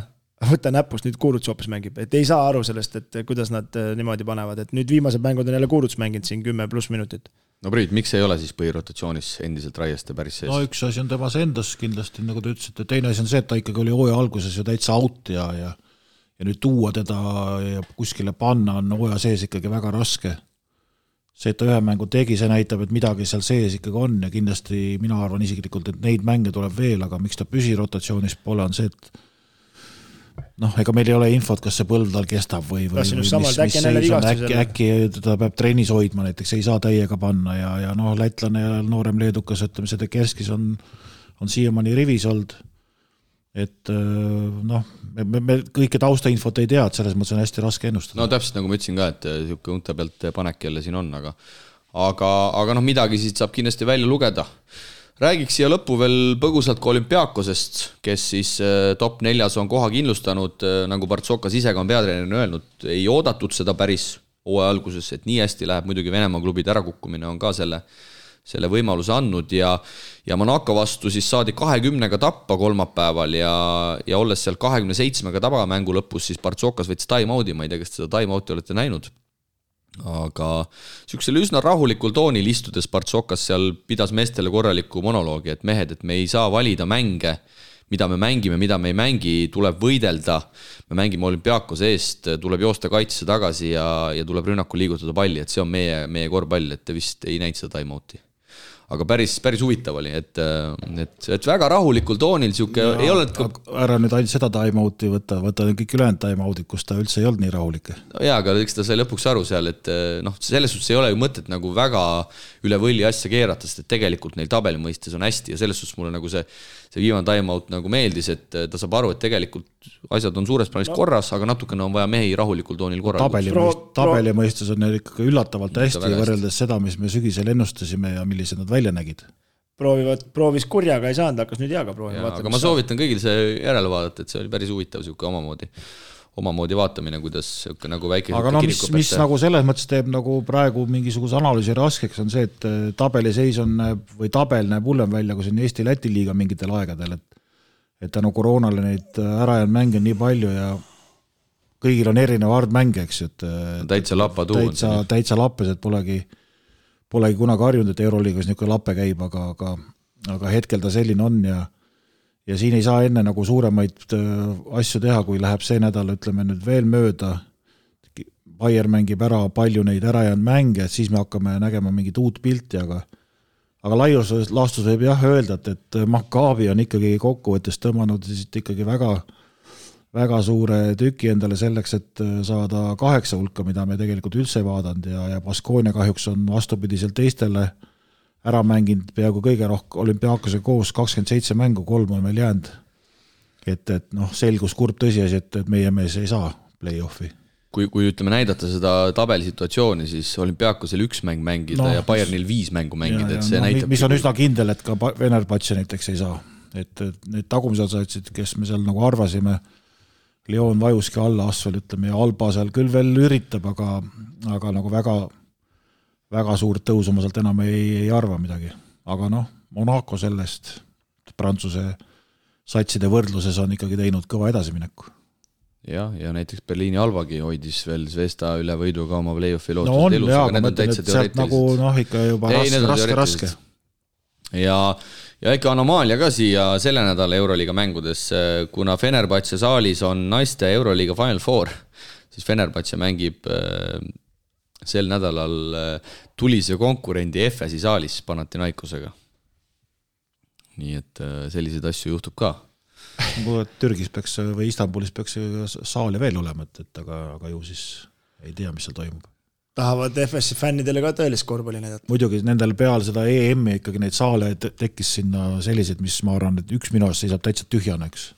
võta näpust, nüüd Kuruts hoopis mängib, et ei saa aru sellest, et kuidas nad niimoodi panevad, et nüüd viimased mängud on jälle Kuruts mänginud siin kümme pluss minutit
no Priit, miks ei ole siis põhirotatsioonis endiselt Raieste päris sees?
no üks asi on temas endas kindlasti, nagu te ütlesite, teine asi on see, et ta ikkagi oli hooaja alguses ju täitsa out ja, ja ja nüüd tuua teda ja kuskile panna on hooaja sees ikkagi väga raske. see, et ta ühe mängu tegi, see näitab, et midagi seal sees ikkagi on ja kindlasti mina arvan isiklikult, et neid mänge tuleb veel, aga miks ta püsirotatsioonis pole, on see, et noh, ega meil ei ole infot, kas see põld tal kestab või, või, või mis, mis seis on, äkki, äkki teda peab trennis hoidma näiteks, ei saa täiega panna ja, ja noh, lätlane ja noorem leedukas, ütleme, see Dekerskis on, on siiamaani rivis olnud. et noh, me, me, me kõike taustainfot ei tea, et selles mõttes on hästi raske ennustada.
no täpselt nagu ma ütlesin ka, et niisugune unte pealt panek jälle siin on, aga aga, aga noh, midagi siit saab kindlasti välja lugeda räägiks siia lõppu veel põgusalt ka olümpiaakosest, kes siis äh, top neljas on koha kindlustanud, äh, nagu Partsokas ise ka on peatreenerina öelnud, ei oodatud seda päris hooaja alguses, et nii hästi läheb, muidugi Venemaa klubide ärakukkumine on ka selle, selle võimaluse andnud ja ja Monaco vastu siis saadi kahekümnega tappa kolmapäeval ja, ja olles seal kahekümne seitsmega tabamängu lõpus, siis Partsokas võttis time-out'i, ma ei tea, kas te seda time-out'i olete näinud aga niisugusel üsna rahulikul toonil istudes Partsokas seal pidas meestele korraliku monoloogi, et mehed, et me ei saa valida mänge, mida me mängime, mida me ei mängi, tuleb võidelda. me mängime olümpiaakose eest, tuleb joosta kaitsesse tagasi ja, ja tuleb rünnakul liigutada palli, et see on meie, meie korvpall, et te vist ei näinud seda time-out'i. Aga päris, päris huvitav oli, et, et, et väga rahulikul toonil sihuke no, ei olnud
ära nüüd ainult seda time-out'i võta, võta kõik ülejäänud time-out'id, kus ta üldse ei olnud nii rahulik.
no jaa, aga eks ta sai lõpuks aru seal, et noh, selles suhtes ei ole ju mõtet nagu väga üle võlli asja keerata, sest et tegelikult neil tabeli mõistes on hästi ja selles suhtes mulle nagu see see viimane time-out nagu meeldis, et ta saab aru, et tegelikult asjad on suures plaanis no. korras, aga natukene on vaja mehi rahulikul toonil korrale
tabeli mõist-, tabeli mõistes on neil ikkagi üllatavalt hästi võrreldes seda, mis me sügisel ennustasime ja millised nad välja nägid.
proovivad, proovis kurjaga ei saanud, hakkas nüüd heaga proovima.
aga ma soovitan kõigil see järele vaadata, et see oli päris huvitav sihuke omamoodi omamoodi vaatamine, kuidas nagu väike
aga no mis, mis nagu selles mõttes teeb nagu praegu mingisuguse analüüsi raskeks, on see, et äh, tabeliseis on või tabel näeb hullem välja, kui on Eesti-Läti liiga mingitel aegadel, et et tänu koroonale neid äh, ära jäänud mänge on nii palju ja kõigil on erinev arv mänge, eks ju, et
äh, täitsa lapatu
täitsa, täitsa lappes, et polegi, polegi kunagi harjunud, et Euroliigas niisugune lape käib, aga, aga aga hetkel ta selline on ja ja siin ei saa enne nagu suuremaid äh, asju teha, kui läheb see nädal, ütleme nüüd veel mööda, Bayer mängib ära palju neid ärajäänud mänge, et siis me hakkame nägema mingit uut pilti, aga aga laius laastus võib jah öelda, et, et Maccabi on ikkagi kokkuvõttes tõmmanud siit ikkagi väga, väga suure tüki endale selleks, et äh, saada kaheksa hulka, mida me tegelikult üldse ei vaadanud ja, ja Baskonia kahjuks on vastupidiselt teistele äh, ära mänginud peaaegu kõige rohkem, olümpiaakosega koos kakskümmend seitse mängu, kolm on veel jäänud. et, et noh, selgus kurb tõsiasi, et, et meie mees ei saa play-off'i.
kui, kui ütleme, näidata seda tabelisituatsiooni, siis olümpiaakosel üks mäng mängida no, ja Bayernil viis mängu mängida, et see no, näitab
mis on üsna kindel, et ka Venerbatši näiteks ei saa. et, need tagumised satsid, kes me seal nagu arvasime, Leon vajuski alla Asvel, ütleme, ja Alba seal küll veel üritab, aga, aga nagu väga väga suurt tõusu ma sealt enam ei, ei arva midagi. aga noh, Monaco sellest Prantsuse satside võrdluses on ikkagi teinud kõva edasimineku.
jah, ja näiteks Berliini Alvagi hoidis veel Zvezda üle võiduga oma play-off'i lootust
no on elus, aga ma mõtlen, et sealt nagu noh, ikka juba ei, raske, raske, raske.
ja, ja ikka anomaalia ka siia selle nädala Euroliiga mängudes, kuna Fenerbahce saalis on naiste Euroliiga Final Four, siis Fenerbahce mängib sel nädalal äh, tulise konkurendi Efesi saalis Panathinaikosega. nii et äh, selliseid asju juhtub ka.
Türgis peaks või Istanbulis peaks saali veel olema, et, et aga, aga ju siis ei tea, mis seal toimub
tahavad FS-i fännidele ka tõelist korvpalli näidata.
muidugi, nendel peale seda EM-i ikkagi neid saale tekkis sinna selliseid, mis ma arvan, et üks minu arust seisab täitsa tühjana, eks.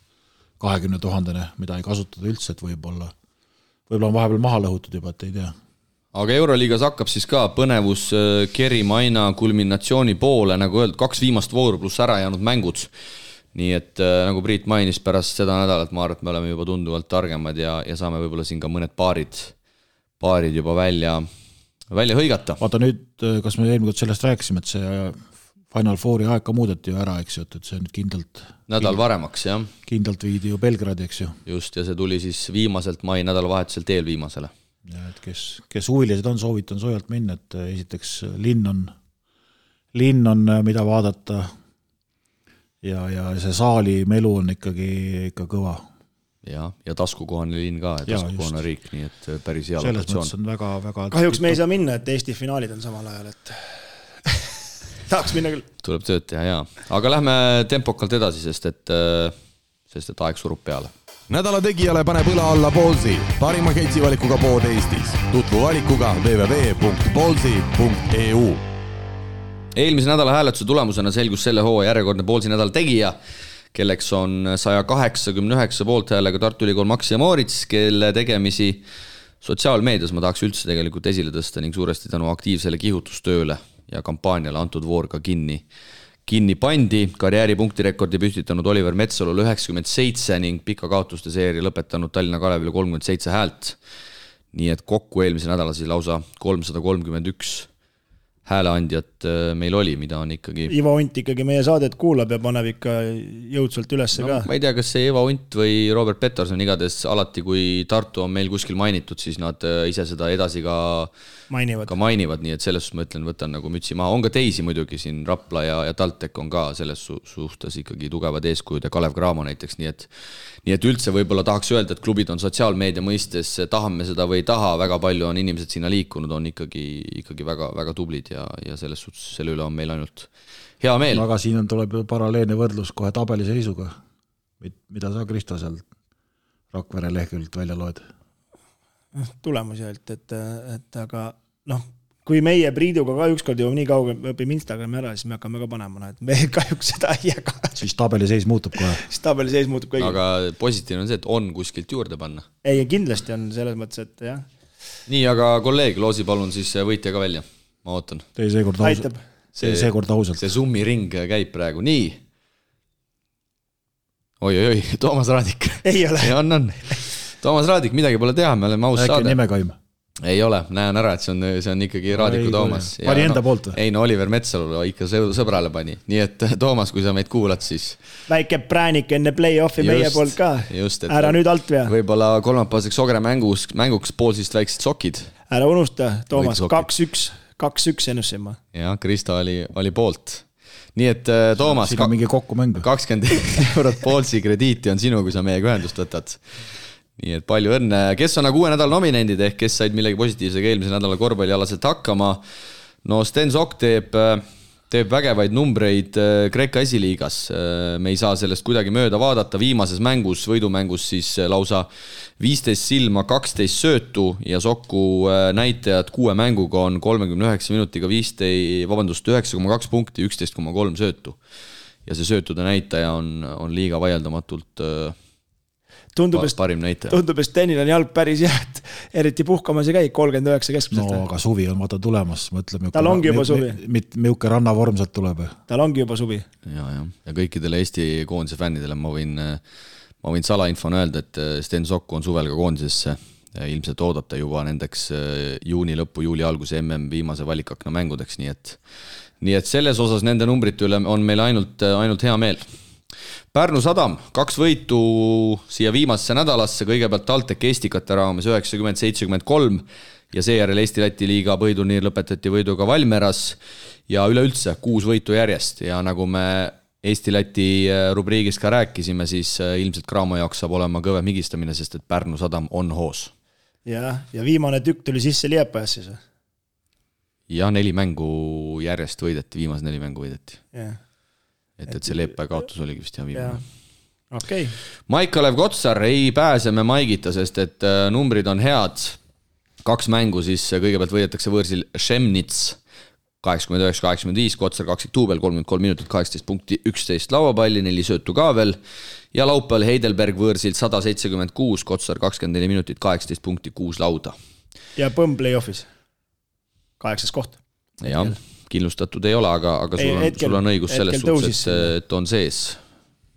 kahekümne tuhandene, mida ei kasutata üldse, et võib-olla, võib-olla on vahepeal maha lõhutud juba, et ei tea
aga Euroliigas hakkab siis ka põnevus äh, kerima aina kulminatsiooni poole, nagu öeldud, kaks viimast vooru pluss ära jäänud mängud. nii et äh, nagu Priit mainis, pärast seda nädalat ma arvan, et me oleme juba tunduvalt targemad ja, ja saame võib-olla siin ka mõned paarid, paarid juba välja, välja hõigata.
vaata nüüd, äh, kas me eelmine kord sellest rääkisime, et see Final Fouri aeg ka muudeti ju ära, eks ju, et, et see nüüd kindlalt
nädal varemaks, jah.
kindlalt viidi ju Belgradi, eks ju.
just, ja see tuli siis viimaselt mai nädalavahetuselt eelviimasele
ja et kes, kes huvilised on, soovitan soojalt minna, et äh, esiteks äh, linn on, linn on, äh, mida vaadata ja, ja see saali melu on ikkagi ikka kõva.
ja, ja taskukohane linn ka, taskukohane riik, nii et päris hea
selles mõttes on väga, väga
kahjuks me ei saa minna, et Eesti finaalid on samal ajal, et tahaks minna küll.
tuleb tööd teha, jaa. aga lähme tempokalt edasi, sest et, sest et aeg surub peale
nädala tegijale paneb õla alla Ballsi, parima ketsivalikuga pood Eestis. tutvu valikuga www.ballsi.eu.
eelmise nädala hääletuse tulemusena selgus selle hooaja järjekordne Ballsi nädala tegija, kelleks on saja kaheksakümne üheksa poolthäälega Tartu Ülikool Max ja Moorits, kelle tegemisi sotsiaalmeedias ma tahaks üldse tegelikult esile tõsta ning suuresti tänu aktiivsele kihutustööle ja kampaaniale antud voor ka kinni kinni pandi, karjääripunktirekordi püstitanud Oliver Metsalul üheksakümmend seitse ning pika kaotuste seeria lõpetanud Tallinna Kalevile kolmkümmend seitse häält. nii et kokku eelmisel nädalal siis lausa kolmsada kolmkümmend üks hääleandjat äh, meil oli, mida on ikkagi.
Ivo Unt ikkagi meie saadet kuulab ja paneb ikka jõudsalt üles no, ka.
ma ei tea, kas see Ivo Unt või Robert Peterson, igatahes alati, kui Tartu on meil kuskil mainitud, siis nad äh, ise seda edasi ka
mainivad,
ka mainivad, nii et selles suhtes ma ütlen, võtan nagu mütsi maha, on ka teisi muidugi siin, Rapla ja, ja TalTech on ka selles su suhtes ikkagi tugevad eeskujud ja Kalev Cramo näiteks, nii et nii et üldse võib-olla tahaks öelda, et klubid on sotsiaalmeedia mõistes, tahame seda või ei taha, väga palju on inimesed sinna liikunud, on ikkagi, ikkagi väga, väga tublid ja ja, selles suhtes selle üle on meil ainult hea meel.
aga siin on, tuleb ju paralleelne võrdlus kohe tabeliseisuga. mida sa, Kristo, sealt Rakvere leheküljelt välja loed?
noh, tulemusi ainult, et, et aga noh, kui meie Priiduga ka ükskord jõuame nii kaugele, õpime Instagrami ära, siis me hakkame ka panema, noh, et me kahjuks seda ei jaga.
siis tabeliseis muutub kohe.
siis tabeliseis muutub kõigil.
aga positiivne on see, et on kuskilt juurde panna.
ei, kindlasti on selles mõttes, et jah.
nii, aga kolleeg, loosi palun siis võitja ka välja, ma ootan.
tee seekord ausalt. tee seekord ausalt.
see summiring käib praegu, nii oi-oi-oi, Toomas Raadik.
ei ole.
on, on. Toomas Raadik, midagi pole teha, me oleme aus
äkki
saade.
nimekaim?
Ei ole, näen ära, et see on, see on ikkagi Raadiku
ei,
Toomas.
pani enda no, poolt või?
ei no Oliver Metsalu ikka sõbrale pani, nii et Toomas, kui sa meid kuulad, siis.
väike präänik enne play-off'i meie poolt ka. ära nüüd alt vea.
võib-olla kolmapäevaseks Ogre mängus, mänguks poolsist väiksed sokid.
ära unusta, Toomas, kaks-üks, kaks-üks ennustasin ma.
jah, Kristo oli, oli poolt nii et äh, Toomas. kakskümmend eurot Poolsi krediiti on sinu, kui sa meiega ühendust võtad. Nii et palju õnne, kes on nagu uue nädala nominendid ehk kes said millegi positiivsega eelmisel nädalal korvpallialaselt hakkama. no Sten Sokk teeb äh, teeb vägevaid numbreid äh, Kreeka esiliigas. Äh, me ei saa sellest kuidagi mööda vaadata, viimases mängus, võidumängus siis äh, lausa viisteist silma, kaksteist söötu ja Soku näitajad kuue mänguga on kolmekümne üheksa minutiga viisteist, vabandust, üheksa koma kaks punkti, üksteist koma kolm söötu. ja see söötude näitaja on, on liiga vaieldamatult
tundub, et
parim näitaja.
tundub, et Stenil on jalg päris hea, et eriti puhkamas ei käi, kolmkümmend üheksa keskmiselt.
no aga suvi on vaata tulemas, mõtleme.
tal ongi juba suvi.
milline rannavorm sealt tuleb.
tal ongi juba suvi.
ja, ja, ja kõikidele Eesti koondise fännidele ma võin, ma võin salainfona öelda, et Sten Sokk on suvel ka koondisesse ilmselt oodata juba nendeks juuni lõppu, juuli alguse mm viimase valikakna mängudeks, nii et nii et selles osas nende numbrite üle on meil ainult, ainult hea meel Pärnu sadam, kaks võitu siia viimasesse nädalasse, kõigepealt TalTech Estikate raames üheksakümmend, seitsekümmend kolm ja seejärel Eesti-Läti liiga põhiturniir lõpetati võiduga Valmeras ja üleüldse kuus võitu järjest ja nagu me Eesti-Läti äh, rubriigis ka rääkisime, siis äh, ilmselt Cramo jaoks saab olema kõvem higistamine, sest et Pärnu sadam on hoos.
jah, ja viimane tükk tuli sisse Liepajas siis või?
jah, neli mängu järjest võideti, viimased neli mängu võideti.
jah
et, et see Leepa kaotus oligi vist jah viimane.
okei okay..
Maik-Kalev Kotsar ei pääse me Maigita, sest et äh, numbrid on head. kaks mängu siis kõigepealt võidetakse võõrsil Šemnits kaheksakümmend üheksa, kaheksakümmend viis, Kotsar kaksikduubel, kolmkümmend kolm minutit, kaheksateist punkti, üksteist lauapalli, neli söötu ka veel. ja laupäeval Heidelberg võõrsil sada seitsekümmend kuus, Kotsar kakskümmend neli minutit, kaheksateist punkti, kuus lauda.
ja põmm play-off'is, kaheksas koht.
jah kindlustatud ei ole, aga, aga sul on, sul on õigus selles suhtes, et, on sees.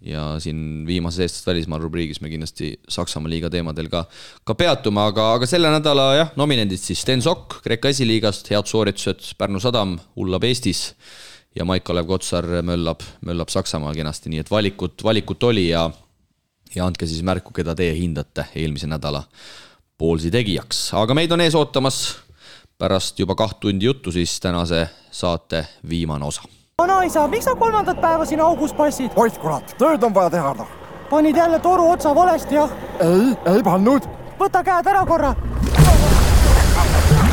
ja siin viimases eestlaste välismaa rubriigis me kindlasti Saksamaa liiga teemadel ka, ka peatume, aga, aga selle nädala jah, nominendid siis. Sten Sokk Kreeka esiliigast, head sooritused, Pärnu sadam hullab Eestis ja Maik-Kalev Kotsar möllab, möllab Saksamaal kenasti, nii et valikut, valikut oli ja ja andke siis märku, keda teie hindate eelmise nädala poolsi tegijaks, aga meid on ees ootamas pärast juba kaht tundi juttu siis tänase saate viimane osa.
vanaisa, miks sa kolmandat päeva siin augus passid?
oih kurat, tööd on vaja teha noh.
panid jälle toru otsa valesti, jah?
ei, ei pannud.
võta käed ära korra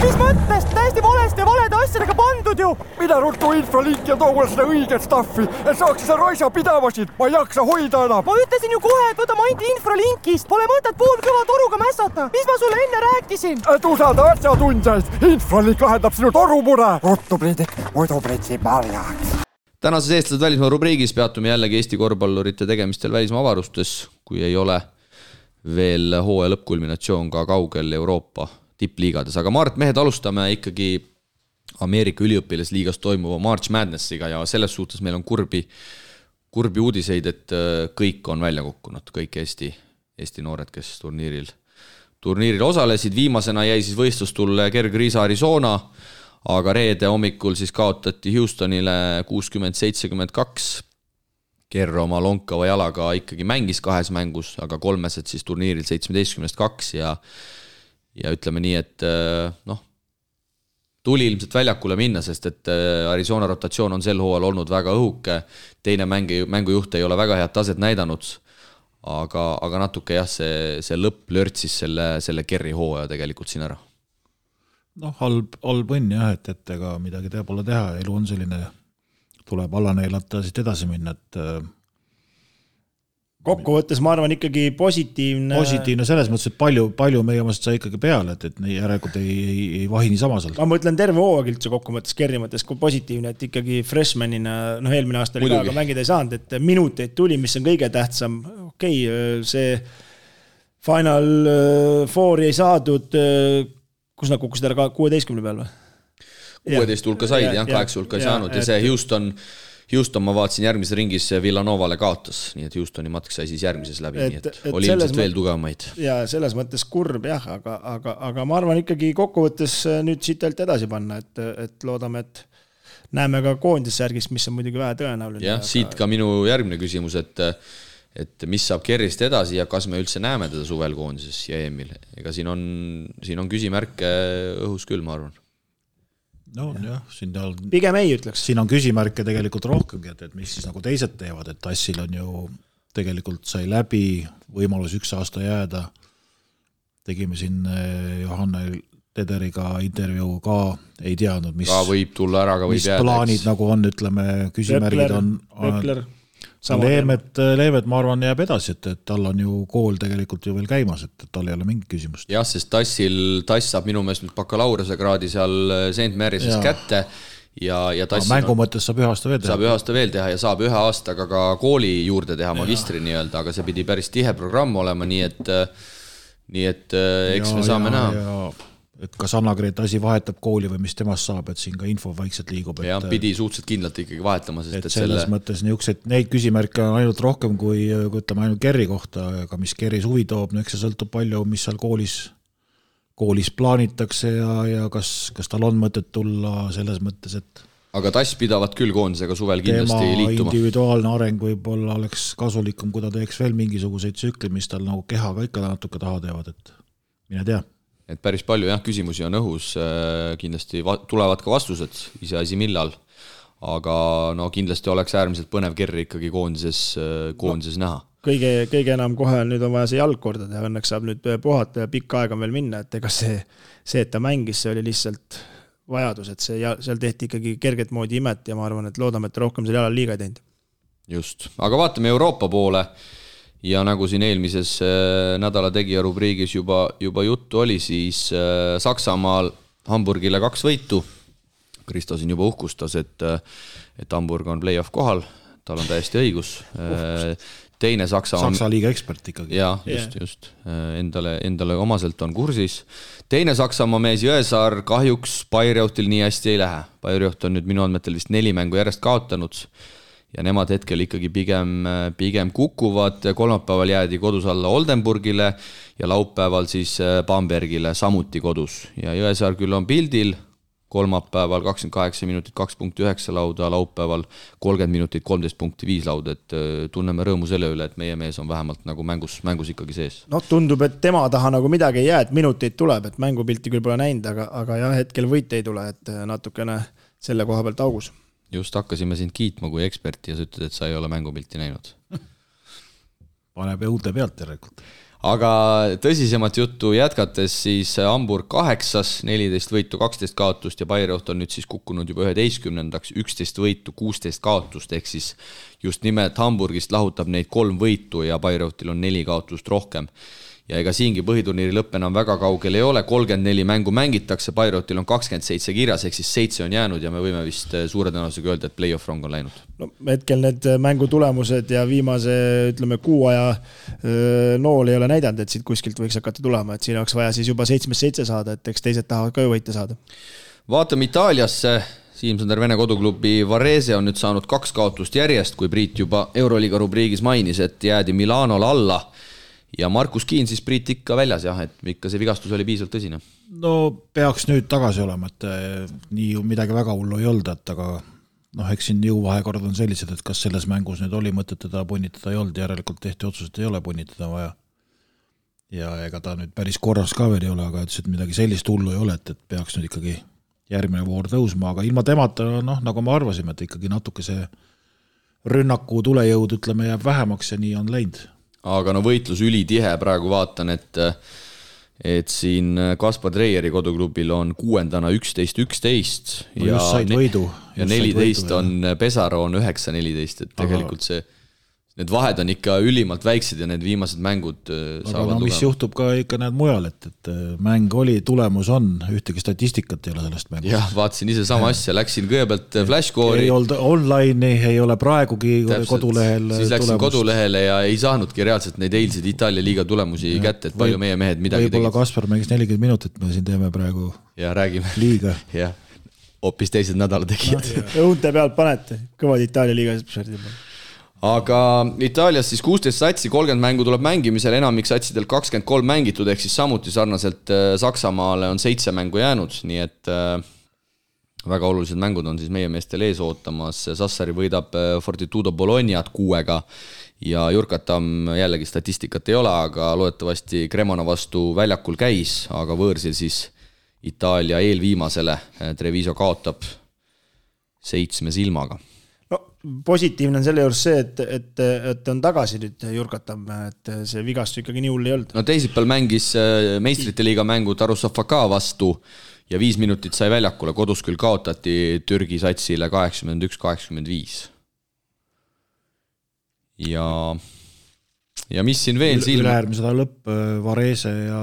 mis mõttes, täiesti valesti ja valede asjadega pandud ju.
mine ruttu infolinki ja too mulle seda õiget stuff'i, et saaks seda raisa pidama siin, ma ei jaksa hoida enam.
ma ütlesin ju kohe, et võta Manti infralinkist, pole mõtet poolkõva toruga mässata, mis ma sulle enne rääkisin?
et usalda asjatundjaid, infralink lahendab sinu torumure. ruttu Priidik, muidu pritsib marjaks
tänases Eestlased välismaa rubriigis peatume jällegi Eesti korvpallurite tegemistel välismaa avarustes, kui ei ole veel hooaja lõppkulminatsioon ka kaugel Euroopa tippliigades, aga Mart, mehed, alustame ikkagi Ameerika üliõpilasliigas toimuva March Madnessiga ja selles suhtes meil on kurbi, kurbi uudiseid, et äh, kõik on välja kukkunud, kõik Eesti, Eesti noored, kes turniiril, turniiril osalesid, viimasena jäi siis võistlustulle kergriisa Arizona, aga reede hommikul siis kaotati Houstonile kuuskümmend, seitsekümmend kaks. Kerro oma lonkava jalaga ikkagi mängis kahes mängus, aga kolmesed siis turniiril seitsmeteistkümnest kaks ja ja ütleme nii, et äh, noh, tuli ilmselt väljakule minna, sest et äh, Arizona rotatsioon on sel hooajal olnud väga õhuke, teine mängi, mängujuht ei ole väga head taset näidanud, aga, aga natuke jah, see, see lõpp lörtsis selle, selle Kerri hooaja tegelikult siin ära.
noh, halb, halb õnn jah, et, et ega midagi pole teha, elu on selline, tuleb alla neelata siit edasi minna, et äh,
kokkuvõttes ma arvan ikkagi positiivne.
positiivne selles mõttes, et palju, palju meie omast sai ikkagi peale, et, et järelikult ei, ei, ei vahi niisama seal.
ma mõtlen terve hooaeg üldse kokku mõttes, Kerri mõttes kui positiivne, et ikkagi freshman'ina, noh, eelmine aasta oli ka,
Muidugi.
aga mängida ei saanud, et minuteid tuli, mis on kõige tähtsam. okei okay,, see Final äh, Fouri ei saadud, kus nad kukkusid ära, kuueteistkümne peal või?
kuueteist hulka said
Ja-
jah,
ja-
kaheksa hulka ei
ja-
saanud ja
et-
see Houston, Houston ma vaatasin järgmises ringis Villanovale kaotas, nii et Houstoni matk sai siis järgmises läbi, nii et, oli ilmselt veel tugevamaid.
ja selles mõttes kurb jah, aga, aga, aga ma arvan ikkagi kokkuvõttes äh, nüüd siit ainult edasi panna, et, et loodame, et näeme ka koondissärgist, mis on muidugi vähetõenäoline.
jah, siit ka minu järgmine küsimus, et et mis saab Kerrist edasi ja kas me üldse näeme teda suvel koondises ja EM-il, ega siin on, siin on küsimärke õhus küll, ma arvan.
No jah, siin tal,
pigem ei ütleks.
siin on küsimärke tegelikult rohkemgi, et, et mis siis nagu teised teevad, et Tassil on ju tegelikult sai läbi võimalus üks aasta jääda. tegime siin eh, Johanne Tederiga intervjuu ka, ei teadnud, mis,
ka võib tulla ära, ka võib
mis
jääda,
plaanid
eks.
nagu on, ütleme, küsimärgid
Pepler
on,, on
teema.
Leemet, Leemet, ma arvan, jääb edasi, et, et tal on ju kool tegelikult ju veel käimas, et, et tal ei ole mingit küsimust.
jah, sest Tassil, Tass saab minu meelest nüüd bakalaureusekraadi seal St Mary'ses
Jaa.
kätte ja, ja Tassil
mängu
on,
mõttes saab ühe aasta veel teha
saab. ühe aasta veel teha ja saab ühe aastaga ka kooli juurde teha, magistri nii-öelda, aga see pidi päris tihe programm olema, nii et nii et äh, eks me saame näha.
Et kas Anna-Grete Asi vahetab kooli või mis temast saab, et siin ka info vaikselt liigub,
jah, pidi suhteliselt kindlalt ikkagi vahetama, sest
et
et
selles
selle,
mõttes niisuguseid, neid küsimärke on ainult rohkem kui, kui ütleme ainult Kerri kohta, aga mis Kerris huvi toob, no eks see sõltub palju, mis seal koolis, koolis plaanitakse ja, ja kas, kas tal on mõtet tulla selles mõttes, et
aga Tass pidavat küll koondisega suvel
tema
kindlasti liituma.
individuaalne areng võib-olla oleks kasulikum, kui ta teeks veel mingisuguseid tsükleid, mis tal nagu kehaga ikka natuke taha teevad, et mine tea
et päris palju jah, küsimusi on õhus, kindlasti va- tulevad ka vastused, iseasi millal. aga no kindlasti oleks äärmiselt põnev Kerri ikkagi koondises, koondises no. näha.
kõige, kõige enam kohe on nüüd on vaja see jalg korda teha, õnneks saab nüüd puhata ja pikka aega on veel minna, et ega see, see, et ta mängis, see oli lihtsalt vajadus, et see, seal tehti ikkagi kerget moodi imet ja ma arvan, et loodame, et rohkem seal jalal liiga ei teinud.
just, aga vaatame Euroopa poole ja nagu siin eelmises äh, nädala tegija rubriigis juba, juba juttu oli, siis äh, Saksamaal Hamburgile kaks võitu. Kristo siin juba uhkustas, et, et Hamburg on play-off kohal, tal on täiesti õigus. teine Saksa
Saksa liiga ekspert ikkagi.
jaa, just, just, endale, endale omaselt on kursis. teine Saksamaa mees Jõesaar kahjuks Bayreuthil nii hästi ei lähe. Bayreuth on nüüd minu andmetel vist neli mängu järjest kaotanud ja nemad hetkel ikkagi pigem, pigem kukuvad, kolmapäeval jäädi kodus alla Oldenburgile ja laupäeval siis äh, Bambergile samuti kodus ja Jõesaar küll on pildil, kolmapäeval kakskümmend kaheksa minutit, kaks punkti üheksa lauda, laupäeval kolmkümmend minutit, kolmteist punkti viis lauda, et äh, tunneme rõõmu selle üle, et meie mees on vähemalt nagu mängus, mängus ikkagi sees.
noh, tundub, et tema taha nagu midagi ei jää, et minuteid tuleb, et mängupilti küll pole näinud, aga, aga jah, hetkel võite ei tule, et natukene selle koha pealt augus.
Just hakkasime sind kiitma kui eksperti ja sa ütled, et sa ei ole mängupilti näinud.
paneb õude pealt järelikult.
aga tõsisemat juttu jätkates, siis Hamburg kaheksas, neliteist võitu, kaksteist kaotust ja Bayreuth on nüüd siis kukkunud juba üheteistkümnendaks, üksteist võitu, kuusteist kaotust, ehk siis just nimelt Hamburgist lahutab neid kolm võitu ja Bayreuthil on neli kaotust rohkem ja ega siingi põhiturniiri lõpp enam väga kaugel ei ole, kolmkümmend neli mängu mängitakse, Bayreuthil on kakskümmend seitse kirjas, ehk siis seitse on jäänud ja me võime vist suure tõenäosusega öelda, et play-off rong on läinud.
no hetkel need mängu tulemused ja viimase, ütleme, kuu aja öö, nool ei ole näidanud, et siit kuskilt võiks hakata tulema, et siin oleks vaja siis juba seitsmest seitse saada, et eks teised tahavad ka ju võite saada.
vaatame Itaaliasse, Siim-Sander Vene koduklubi Varese on nüüd saanud kaks kaotust järjest, kui Priit juba Euroliiga rubriigis mainis, et jäädi Milanole alla ja Markus Kiin siis Priit ikka väljas jah, et ikka see vigastus oli piisavalt tõsine.
no peaks nüüd tagasi olema, et eh, nii ju midagi väga hullu ei olnud, et aga noh, eks siin jõuvahekorrad on sellised, et kas selles mängus nüüd oli mõtet teda punnitada, ei olnud, järelikult tehti otsus, et ei ole punnitada vaja. ja ega ta nüüd päris korras ka veel ei ole, aga ütles, et midagi sellist hullu ei ole, et, et peaks nüüd ikkagi järgmine voor tõusma, aga ilma temata noh, nagu me arvasime, et ikkagi natuke see rünnaku tulejõud, ütleme, jääb vähemaks ja nii on läinud
aga no võitlus ülitihe, praegu vaatan, et et siin Kaspar Treieri koduklubil on kuuendana üksteist, üksteist.
võidu.
ja neliteist on Pesaro on üheksa, neliteist, et tegelikult see need vahed on ikka ülimalt väiksed ja need viimased mängud äh,
aga no mis tugema. juhtub ka ikka näed mujal, et, et äh, mäng oli, tulemus on, ühtegi statistikat ei ole sellest mängust.
jah, vaatasin ise sama asja, läksin kõigepealt äh, Flashcore'i.
ei olnud online'i, ei ole praegugi Täpselt. kodulehel.
siis läksin tulemust. kodulehele ja ei saanudki reaalselt neid eilseid Itaalia liiga tulemusi ja. kätte, et palju või, meie mehed midagi
tegid. võib-olla Kaspar mängis nelikümmend minutit, me siin teeme praegu.
ja räägime.
liiga
jah, hoopis teised nädalategijad
no,. õunte pealt panete, kõvad Itaalia liiga
aga Itaalias siis kuusteist satsi, kolmkümmend mängu tuleb mängimisele, enamik satsidelt kakskümmend kolm mängitud, ehk siis samuti sarnaselt äh, Saksamaale on seitse mängu jäänud, nii et äh, väga olulised mängud on siis meie meestel ees ootamas, Sassari võidab äh, Fortitudo Bolognat kuuega ja Jurkatam jällegi statistikat ei ole, aga loodetavasti Cremona vastu väljakul käis, aga võõrsil siis Itaalia eelviimasele Treviso kaotab seitsme silmaga
positiivne on selle juures see, et, et, et on tagasi nüüd Jurkatam, et see vigastus ikkagi nii hull ei olnud.
no teisipäeval mängis äh, meistrite liiga mängu Tarussafaka vastu ja viis minutit sai väljakule, kodus küll kaotati Türgi satsile kaheksakümmend üks, kaheksakümmend viis. ja, ja mis siin veel
silma üle-eelmise nädala lõpp, äh, Varese ja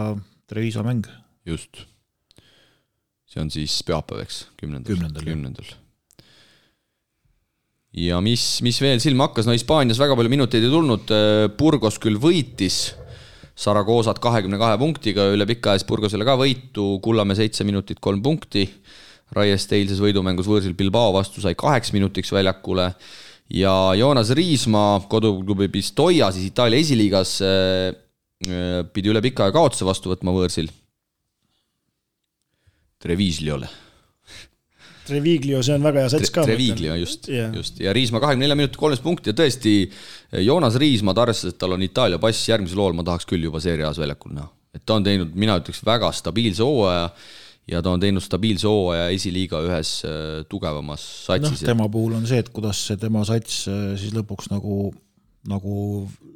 Treviso mäng.
just. see on siis pühapäev, eks, kümnendal, kümnendal, kümnendal ja mis, mis veel silma hakkas, no Hispaanias väga palju minuteid ei tulnud, äh, Burgos küll võitis Saragoosat kahekümne kahe punktiga, üle pika aja Burgosele ka võitu, Kullamäe seitse minutit, kolm punkti. Raiest eilses võidumängus võõrsil Bilbao vastu sai kaheks minutiks väljakule. Ja Joonas Riismaa, koduklubi Pistoia siis Itaalia esiliigas äh, äh, pidi üle pika aja kaotuse vastu võtma võõrsil. Trevigliole
Treviglio, see on väga hea sats ka.
Treviglio, just yeah., just ja Riismaa kahekümne nelja minutit, kolmteist punkti ja tõesti Joonas Riismaa, arvestades, et tal on Itaalia pass, järgmisel hooajal ma tahaks küll juba Serie A-s väljakul näha. et ta on teinud, mina ütleks, väga stabiilse hooaja ja ta on teinud stabiilse hooaja esiliiga ühes äh, tugevamas satsis
no,. tema puhul on see, et kuidas see tema sats äh, siis lõpuks nagu nagu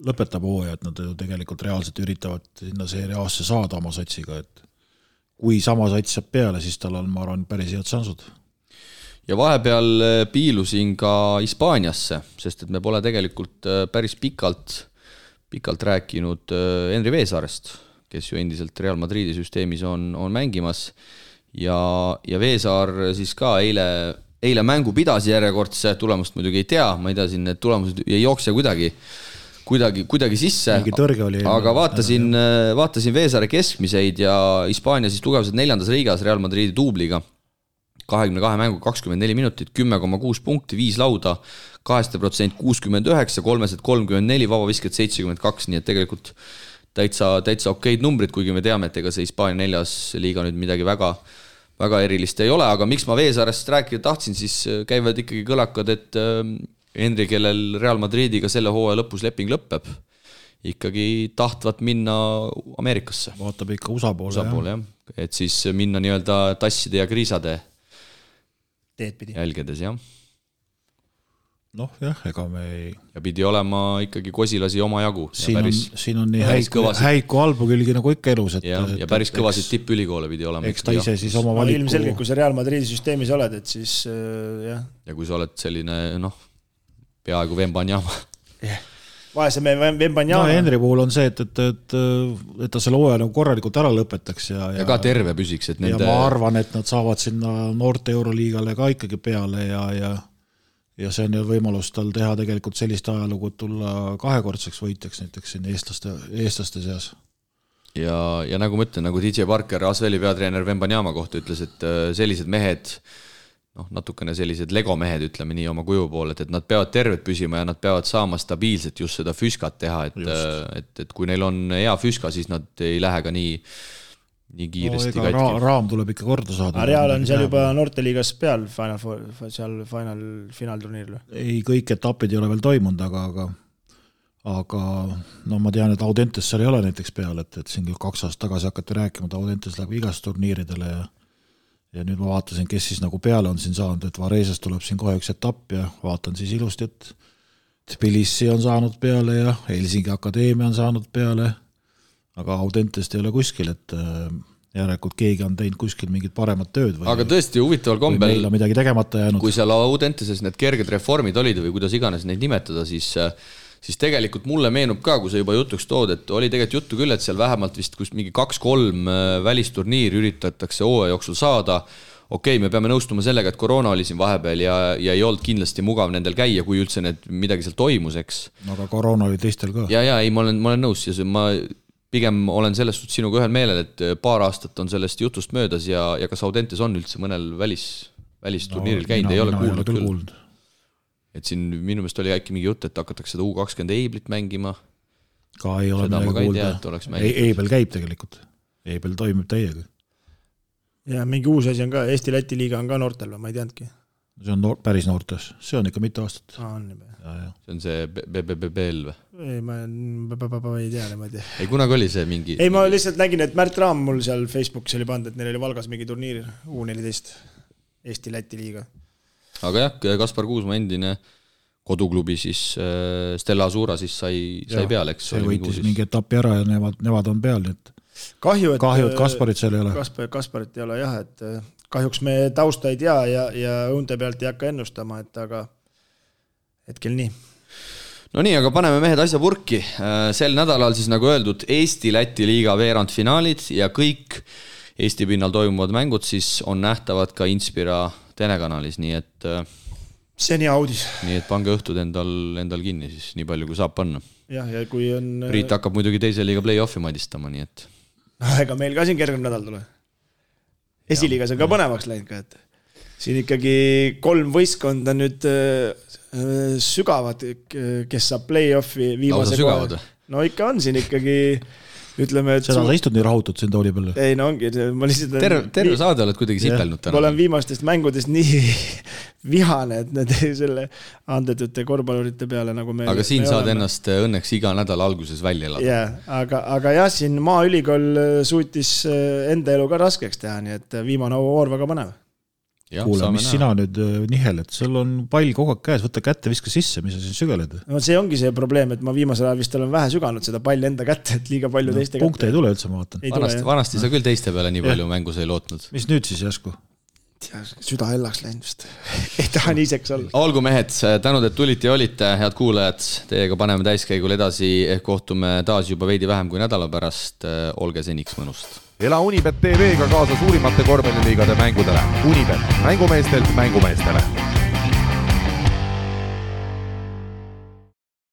lõpetab hooaja, et nad ju tegelikult reaalselt üritavad sinna Serie A-sse saada oma satsiga, et kui sama sats saab peale, siis tal on, ma arvan, päris head šansud
ja vahepeal äh, piilusin ka Hispaaniasse, sest et me pole tegelikult äh, päris pikalt, pikalt rääkinud äh, Henri Veesaarest, kes ju endiselt Real Madridi süsteemis on, on mängimas. ja, ja Veesaar siis ka eile, eile mängu pidas järjekordse, tulemust muidugi ei tea, ma ei tea, siin need tulemused ei jookse kuidagi kuidagi, kuidagi sisse. aga vaatasin, vaatasin Veesaare keskmiseid ja Hispaania siis tugevused neljandas liigas Real Madridi duubliga kahekümne kahe mängu kakskümmend neli minutit, kümme koma kuus punkti, viis lauda, kaheste protsent kuuskümmend üheksa, kolmesed kolmkümmend neli, vabavisked seitsekümmend kaks, nii et tegelikult täitsa, täitsa okeid numbrid, kuigi me teame, et ega see Hispaania neljas liiga nüüd midagi väga, väga erilist ei ole, aga miks ma Veesaarest rääkida tahtsin, siis äh, käivad ikkagi kõlakad, et äh, Henri, kellel Real Madridiga selle hooaja lõpus leping lõpeb, ikkagi tahtvat minna Ameerikasse.
vaatab ikka USA poole.
USA poole jah, et siis minna nii-öelda tasside ja kriisade
teed pidi.
jälgedes, jah.
noh, jah, ega me ei.
ja pidi olema ikkagi kosilasi omajagu.
siin päris, on, siin on nii häid, häid kui halbu külgi nagu ikka elus,
et. ja, ja päris kõvasid tippülikoole pidi olema.
eks ta ise siis oma valiku.
ilmselgelt, kui sa Real Madridi süsteemis oled, et siis äh, jah.
ja kui sa oled selline noh, peaaegu Vembanyama
yeah vaese mehe Vembanyama.
no Henri puhul on see, et, et, et, et ta selle hooaja nagu korralikult ära lõpetaks ja,
ja. ja ka terve püsiks, et
nende. ja ma arvan, et nad saavad sinna noorte euroliigale ka ikkagi peale ja, ja. ja see on ju võimalus tal teha tegelikult sellist ajalugu, et tulla kahekordseks võitjaks näiteks siin eestlaste, eestlaste seas
ja, ja nagu ma ütlen, nagu DJ Parker, Asveli peatreener Vembanyama kohta ütles, et äh, sellised mehed noh, natukene sellised legomehed, ütleme nii, oma kuju poolelt, et nad peavad terved püsima ja nad peavad saama stabiilselt just seda füskat teha, et, et, et kui neil on hea füska, siis nad ei lähe ka nii, nii kiiresti
no, katki. raam tuleb ikka korda saada.
Real on seal juba noorteliigas peal, final, seal final, finaalturniiril?
ei, kõik etapid ei ole veel toimunud, aga, aga aga no ma tean, et Audentes seal ei ole näiteks peal, et, et siin kaks aastat tagasi hakati rääkima, et Audentes läheb igast turniiridele ja ja nüüd ma vaatasin, kes siis nagu peale on siin saanud, et Varesest tuleb siin kohe üks etapp ja vaatan siis ilusti, et Tbilisi on saanud peale ja Helsingi Akadeemia on saanud peale, aga Audentest ei ole kuskil, et äh, järelikult keegi on teinud kuskil mingit paremat tööd või
aga tõesti huvitaval
või meil
kombel
on, midagi tegemata jäänud.
kui seal Audenteses need kerged reformid olid või kuidas iganes neid nimetada, siis siis tegelikult mulle meenub ka, kui sa juba jutuks tood, et oli tegelikult juttu küll, et seal vähemalt vist kus mingi kaks-kolm äh, välisturniiri üritatakse hooaja jooksul saada okei okay,, me peame nõustuma sellega, et koroona oli siin vahepeal ja, ja ei olnud kindlasti mugav nendel käia, kui üldse need midagi seal toimus, eks
aga koroona oli teistel ka.
ja, ja ei, ma olen, ma olen nõus ja see, ma pigem olen selles suhtes sinuga ühel meelel, et paar aastat on sellest jutust möödas ja, ja kas Audentes on üldse mõnel välis, välisturniiril käinud, ei ole kuulnud küll, küll.. Et siin minu meelest oli äkki mingi jutt, et hakatakse seda U kakskümmend Eiblit mängima.
ka ei ole
Seda
midagi kuulda Eibel käib tegelikult. Eibel toimib täiega.
ja mingi uus asi on ka, Eesti-Läti liiga on ka noortel või, ma ei teadnudki.
see on noor, päris noortes, see on ikka mitu aastat.
aa, on juba.
see on see BBBL või?
ei, ma ei tea niimoodi.
ei, kunagi oli see mingi.
ei, ma lihtsalt nägin, et Märt Raam mul seal Facebookis oli pandud, et neil oli Valgas mingi turniir U neliteist, Eesti-Läti liiga.
Aga jah, Kaspar Kuusma endine koduklubi siis äh, Stella Asura siis sai, sai peale, eks.
see võitis mingi etapi ära ja nemad, nemad on peal, nii et
kahju, et
kahju, et Kasparit seal ei ole.
Kaspar, Kasparit ei ole jah, et äh, kahjuks me tausta ei tea ja, ja õunte pealt ei hakka ennustama, et aga hetkel nii.
Nonii, aga paneme mehed asja purki. sel nädalal siis nagu öeldud, Eesti-Läti liiga veerandfinaalid ja kõik Eesti pinnal toimuvad mängud siis on nähtavad ka Inspira telekanalis, nii et,
see on hea uudis.
nii et pange õhtud endal, endal kinni siis nii palju, kui saab panna.
jah, ja kui on,
Priit hakkab muidugi teise liiga play-off'i madistama, nii et
ega meil ka siin kergem nädal tuleb. esiliigas on ka põnevaks läinud ka, et siin ikkagi kolm võistkonda nüüd äh, äh, sügavad, kes saab play-off'i
lausa
viimase
sügavad või?
no ikka on siin ikkagi, ütleme, et
seda sa istud nii rahutud siin tooli peal?
ei no ongi, ma lihtsalt
terve, terve saade oled kuidagi sipelnud
ma olen
täna.
viimastest mängudest nii vihane, et need selle andetute korvpallurite peale nagu me
aga siin
me
saad
oleme.
ennast õnneks iga nädala alguses välja elada.
jaa, aga, aga jah, siin Maaülikool suutis äh, enda elu ka raskeks teha, nii et viimane voor väga põnev.
kuule, mis sina nüüd äh, niheled, sul on pall kogu aeg käes, võta kätte, viska sisse, mis sa siin sügeled?
no see ongi see probleem, et ma viimasel ajal vist olen vähe süganud seda palli enda kätte, et liiga palju teiste
punkte ei
kätte.
tule üldse, ma vaatan.
vanasti, vanasti sa küll teiste peale nii palju mängus ei lootnud.
mis nüüd siis järsku?
süda hellaks läinud vist. ei taha nii iseks olla.
olgu mehed, tänud, et tulite ja olite, head kuulajad, teiega paneme täiskäigul edasi, ehk kohtume taas juba veidi vähem kui nädala pärast, olge seniks mõnusad.
Ela Unibet tv-ga kaasa suurimate korvpalliliigade mängudele. Unibet, mängumeestelt mängumeestele